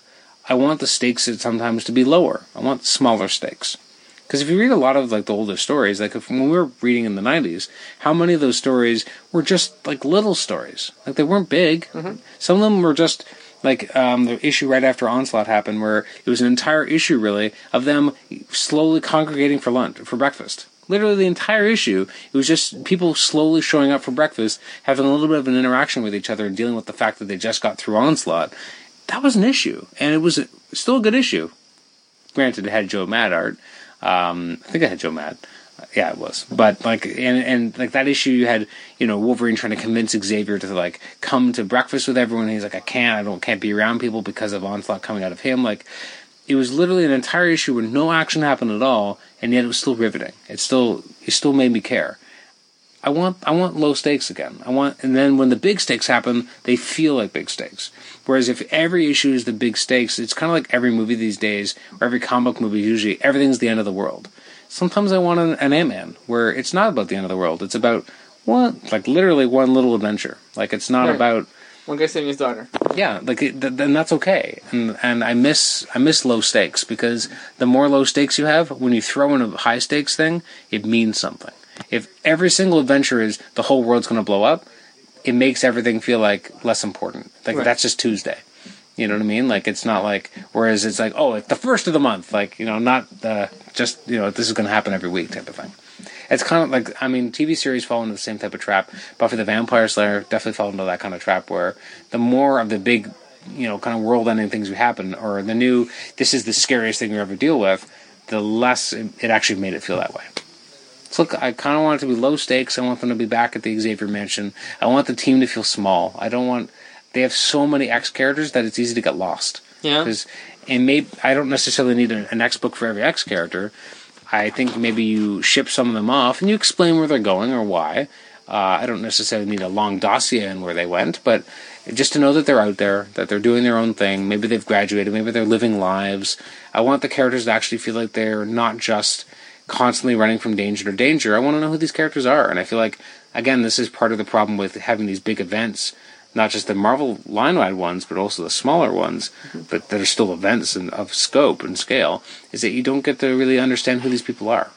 I want the stakes sometimes to be lower. I want smaller stakes. Because if you read a lot of like the older stories, like if, when we were reading in the '90s, how many of those stories were just like little stories? Like they weren't big. Some of them were just like um, the issue right after Onslaught happened, where it was an entire issue really of them slowly congregating for lunch for breakfast. Literally the entire issue, it was just people slowly showing up for breakfast, having a little bit of an interaction with each other, and dealing with the fact that they just got through Onslaught. That was an issue, and it was still a good issue. Granted, it had Joe Mad art. Um, I think I had Joe Mad. Yeah, it was. But like, and and like that issue, you had you know Wolverine trying to convince Xavier to like come to breakfast with everyone. He's like, I can't. I don't can't be around people because of onslaught coming out of him. Like, it was literally an entire issue where no action happened at all, and yet it was still riveting. It still it still made me care. I want I want low stakes again. I want and then when the big stakes happen, they feel like big stakes. Whereas if every issue is the big stakes, it's kind of like every movie these days, or every comic book movie. Usually, everything's the end of the world. Sometimes I want an, an Ant Man where it's not about the end of the world. It's about one, like literally one little adventure. Like it's not Right. about One guy saving his daughter. yeah, like th- then that's okay. And and I miss I miss low stakes because the more low stakes you have, when you throw in a high stakes thing, it means something. If every single adventure is the whole world's going to blow up, it makes everything feel like less important. Like Right. that's just Tuesday. You know what I mean? Like it's not like whereas it's like oh, it's the first of the month. Like you know, not the just you know this is going to happen every week type of thing. It's kind of like I mean, TV series fall into the same type of trap. Buffy the Vampire Slayer definitely fell into that kind of trap where the more of the big, you know, kind of world-ending things we happen, or the new this is the scariest thing you ever deal with, the less it, it actually made it feel that way. So look, I kind of want it to be low stakes. I want them to be back at the Xavier Mansion. I want the team to feel small. I don't want. They have so many X characters that it's easy to get lost. Yeah. Because and maybe I don't necessarily need an, an X book for every X character. I think maybe you ship some of them off and you explain where they're going or why. Uh, I don't necessarily need a long dossier on where they went, but just to know that they're out there, that they're doing their own thing. Maybe they've graduated, maybe they're living lives. I want the characters to actually feel like they're not just constantly running from danger to danger. I want to know who these characters are, and I feel like again, this is part of the problem with having these big events not just the Marvel line-wide ones, but also the smaller ones, but that are still events and of scope and scale, is that you don't get to really understand who these people are.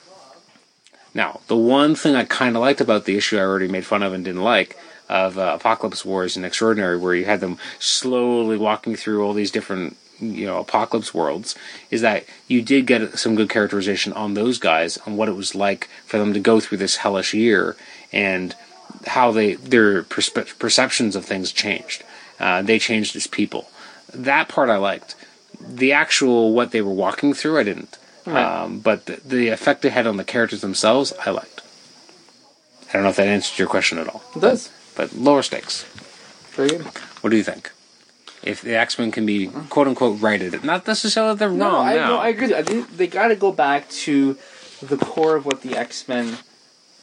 Now, the one thing I kind of liked about the issue I already made fun of and didn't like of uh, Apocalypse Wars and Extraordinary, where you had them slowly walking through all these different you know apocalypse worlds is that you did get some good characterization on those guys on what it was like for them to go through this hellish year and how they their perspe- perceptions of things changed. Uh, they changed as people. That part I liked. The actual what they were walking through, I didn't. Right. Um, but the, the effect it had on the characters themselves, I liked. I don't know if that answered your question at all. It does. But lower stakes. Very good. What do you think? If the X Men can be quote unquote righted, not necessarily that they're No, wrong. I, now. no, I agree. I think they got to go back to the core of what the X Men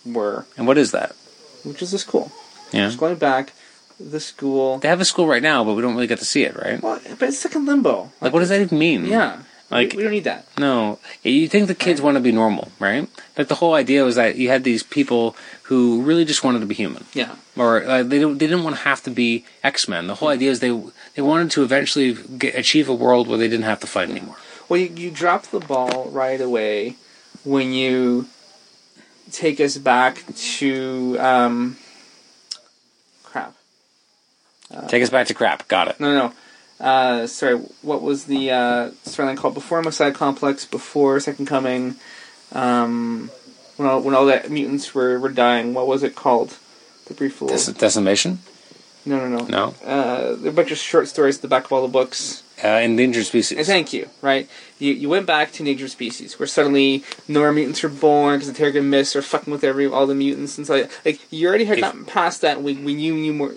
were, and what is that? Which is the school. Yeah, Just going back, the school. they have a school right now, but we don't really get to see it, right? Well, but it's stuck in limbo. Like, what does that even mean? Yeah. Like- we, don't need that. No, you think the kids want to be normal, right? Like the whole idea was that you had these people who really just wanted to be human, Yeah. or uh, they don't, they didn't want to have to be X Men. The whole idea is they they wanted to eventually get, achieve a world where they didn't have to fight anymore. Well, you, you dropped the ball right away when you take us back to um, crap. Take us back to crap. Got it. No, no. no. Uh, sorry, what was the uh, storyline called? Before Messiah Complex, before Second Coming, um, when all, when all the mutants were, were dying. What was it called? The brief little. Dec- decimation? No, no, no. No. Uh, a bunch of short stories at the back of all the books. Uh, endangered species. And thank you, right? You, you went back to Endangered Species, where suddenly no more mutants are born because the Terrigen Mists are fucking with every all the mutants and so like you already had If- gotten past that when, when you knew more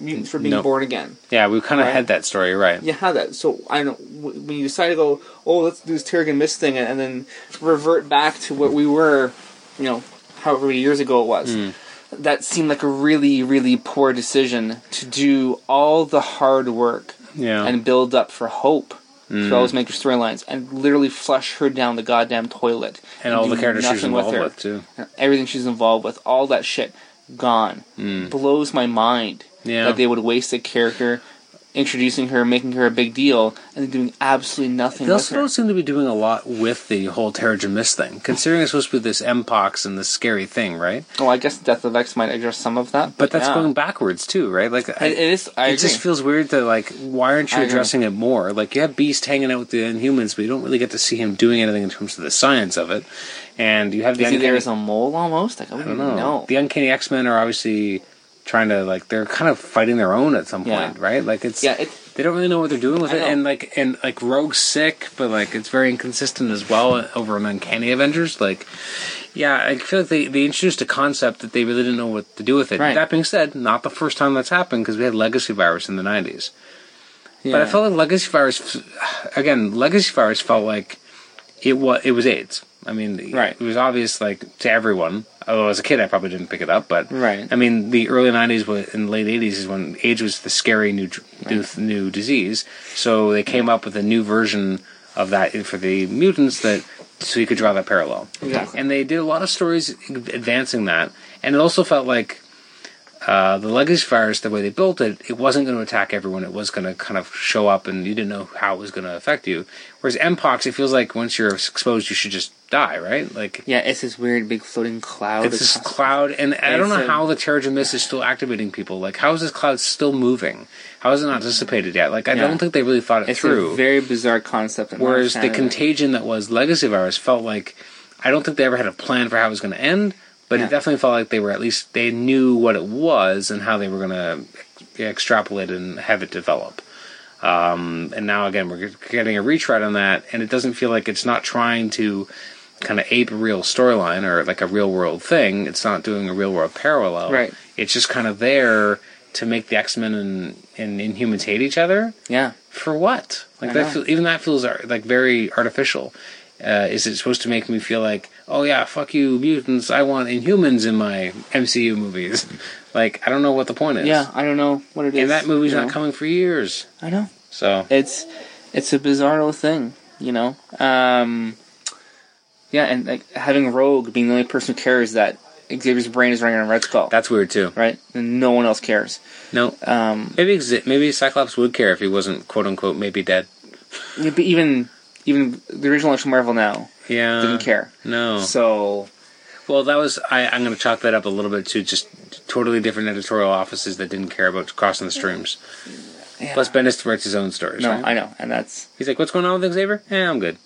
mutants were being No. born again. yeah, we kind of Right. had that story, right? You had that. So I don't know when you decide to go, oh, let's do this Terrigen Mist thing, and then revert back to what we were, you know, however many years ago it was. Hmm. That seemed like a really, really poor decision to do all the hard work Yeah. and build up for hope through all those major storylines and literally flush her down the goddamn toilet. And all the characters she's involved her. with, too. And everything she's involved with, all that shit, gone. Mm. Blows my mind. Yeah. that they would waste a character introducing her, making her a big deal, and then doing absolutely nothing They also don't seem to be doing a lot with the whole Terrigen Mist thing, considering it's supposed to be this Mpox and this scary thing, right? Oh, I guess Death of X might address some of that, But that's yeah. going backwards too, right? Like I, It, is. I it agree. just feels weird that like why aren't you I agree. addressing it more? Like you have Beast hanging out with the Inhumans, but you don't really get to see him doing anything in terms of the science of it. And you have the is he there uncanny, as a mole almost? Like, I don't know. know. The Uncanny X Men are obviously trying to like they're kind of fighting their own at some Yeah. point, right? Like it's yeah, it, they don't really know what they're doing with I it, know. and like and like Rogue's sick, but like it's very inconsistent as well over an Uncanny Avengers. Like, yeah, I feel like they they introduced a concept that they really didn't know what to do with it. Right. That being said, not the first time that's happened because we had Legacy Virus in the '90s. yeah. But I felt like Legacy Virus, again, Legacy Virus felt like it was it was AIDS. I mean, Right. it was obvious like to everyone. Although as a kid, I probably didn't pick it up, but Right. I mean, the early '90s wa- and late '80s is when AIDS was the scary new new, new disease. So they came up with a new version of that for the mutants that so you could draw that parallel. Exactly. And they did a lot of stories advancing that, and it also felt like uh, the legacy virus, the way they built it, it wasn't going to attack everyone. It was going to kind of show up, and you didn't know how it was going to affect you. Whereas Mpox, it feels like once you're exposed, you should just die, right? Like yeah, it's this weird big floating cloud. it's this cloud, and I don't know a- how the Terrigen Mist is still activating people. Like, how is this cloud still moving? How is it not dissipated yet? Like, I Yeah. don't think they really thought it It's through. a very bizarre concept. I'm not a Whereas the contagion that was Legacy Virus felt like I don't think they ever had a plan for how it was going to end, but Yeah. it definitely felt like they were at least they knew what it was and how they were going to extrapolate and have it develop. Um, and now again, we're getting a retread on that, and it doesn't feel like it's not trying to kind of ape a real storyline or like a real world thing. It's not doing a real world parallel. Right. It's just kind of there to make the X Men and, and Inhumans hate each other Yeah, for what? Like that, feel, even that feels like very artificial. Uh, is it supposed to make me feel like, oh yeah, fuck you, mutants? I want Inhumans in my MCU movies. <laughs> like I don't know what the point is. yeah. I don't know what it is. and that movie's not know? coming for years. I know. So It's it's a bizarro thing, you know. Um, yeah, and like having Rogue being the only person who cares that Xavier's brain is running on Red Skull, that's weird too. right? And no one else cares. No, Um, maybe maybe Cyclops would care if he wasn't quote unquote maybe dead. yeah, but even even the original Action Marvel now Yeah, didn't care. No. So Well, that was I, I'm going to chalk that up a little bit to just totally different editorial offices that didn't care about crossing the streams. yeah. Plus, Bendis writes his own stories. no, right? I know, and that's He's like, "What's going on with Xavier? Yeah, I'm good.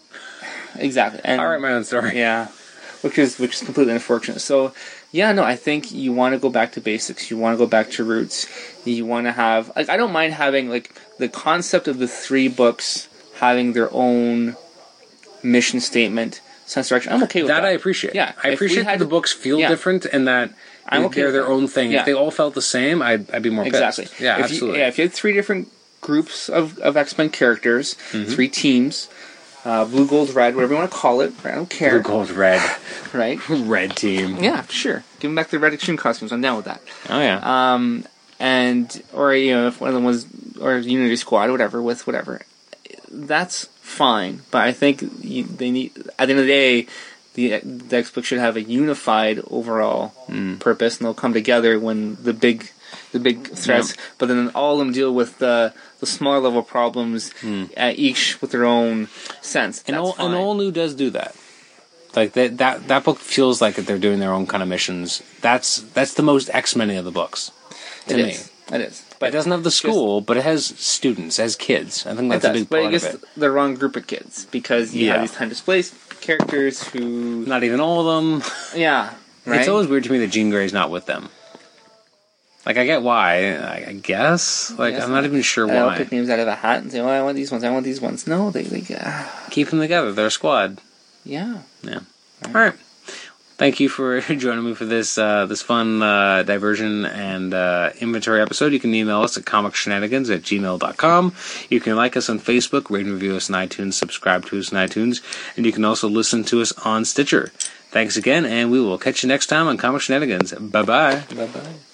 exactly. And, I'll write my own story." Yeah, which is which is completely unfortunate. So yeah, no, I think you want to go back to basics. You want to go back to roots. You want to have like I don't mind having like the concept of the three books having their own mission statement, sense direction. I'm okay with that. That I appreciate. Yeah, I appreciate that the books feel yeah. different and that I'm okay they're their own thing. Yeah. If they all felt the same, I'd, I'd be more exactly. pissed. Yeah, if absolutely. You, yeah, if you had three different groups of, of X Men characters, Mm-hmm. three teams, uh, blue, gold, red, whatever you want to call it. I don't care. Blue, gold, red, <laughs> Right? <laughs> red team. Yeah, sure. Give them back the red extreme costumes. I'm down with that. Oh yeah. um, and or you know if one of them was or Unity Squad or whatever with whatever, that's fine. But I think you, they need at the end of the day, the the X book should have a unified overall purpose, and they'll come together when the big the big threats. But then all of them deal with the the smaller level problems, uh, each with their own sense. and all and all new does do that. Like that that that book feels like they're doing their own kind of missions. That's that's the most X Men of the books to It me. is. It is. But it doesn't have the school, but it has students, as kids. I think that's a does, big but I part of guess it. the wrong group of kids because you Yeah. have these time displaced characters who, Not even all of them. yeah, <laughs> right. It's always weird to me that Jean Grey's not with them. Like I get why, I I guess. Like Yes. I'm not even sure I'll why. pick names out of a hat and say, "Oh, I want these ones. I want these ones." No, they, they, uh, Keep them together. They're a squad. Yeah. Yeah. All right. Thank you for <laughs> joining me for this uh, this fun uh, diversion and uh, inventory episode. You can email us at comicshenanigans at gmail.com. You can like us on Facebook, rate and review us on iTunes, subscribe to us on iTunes, and you can also listen to us on Stitcher. Thanks again, and we will catch you next time on Comic Shenanigans. Bye bye. Bye bye.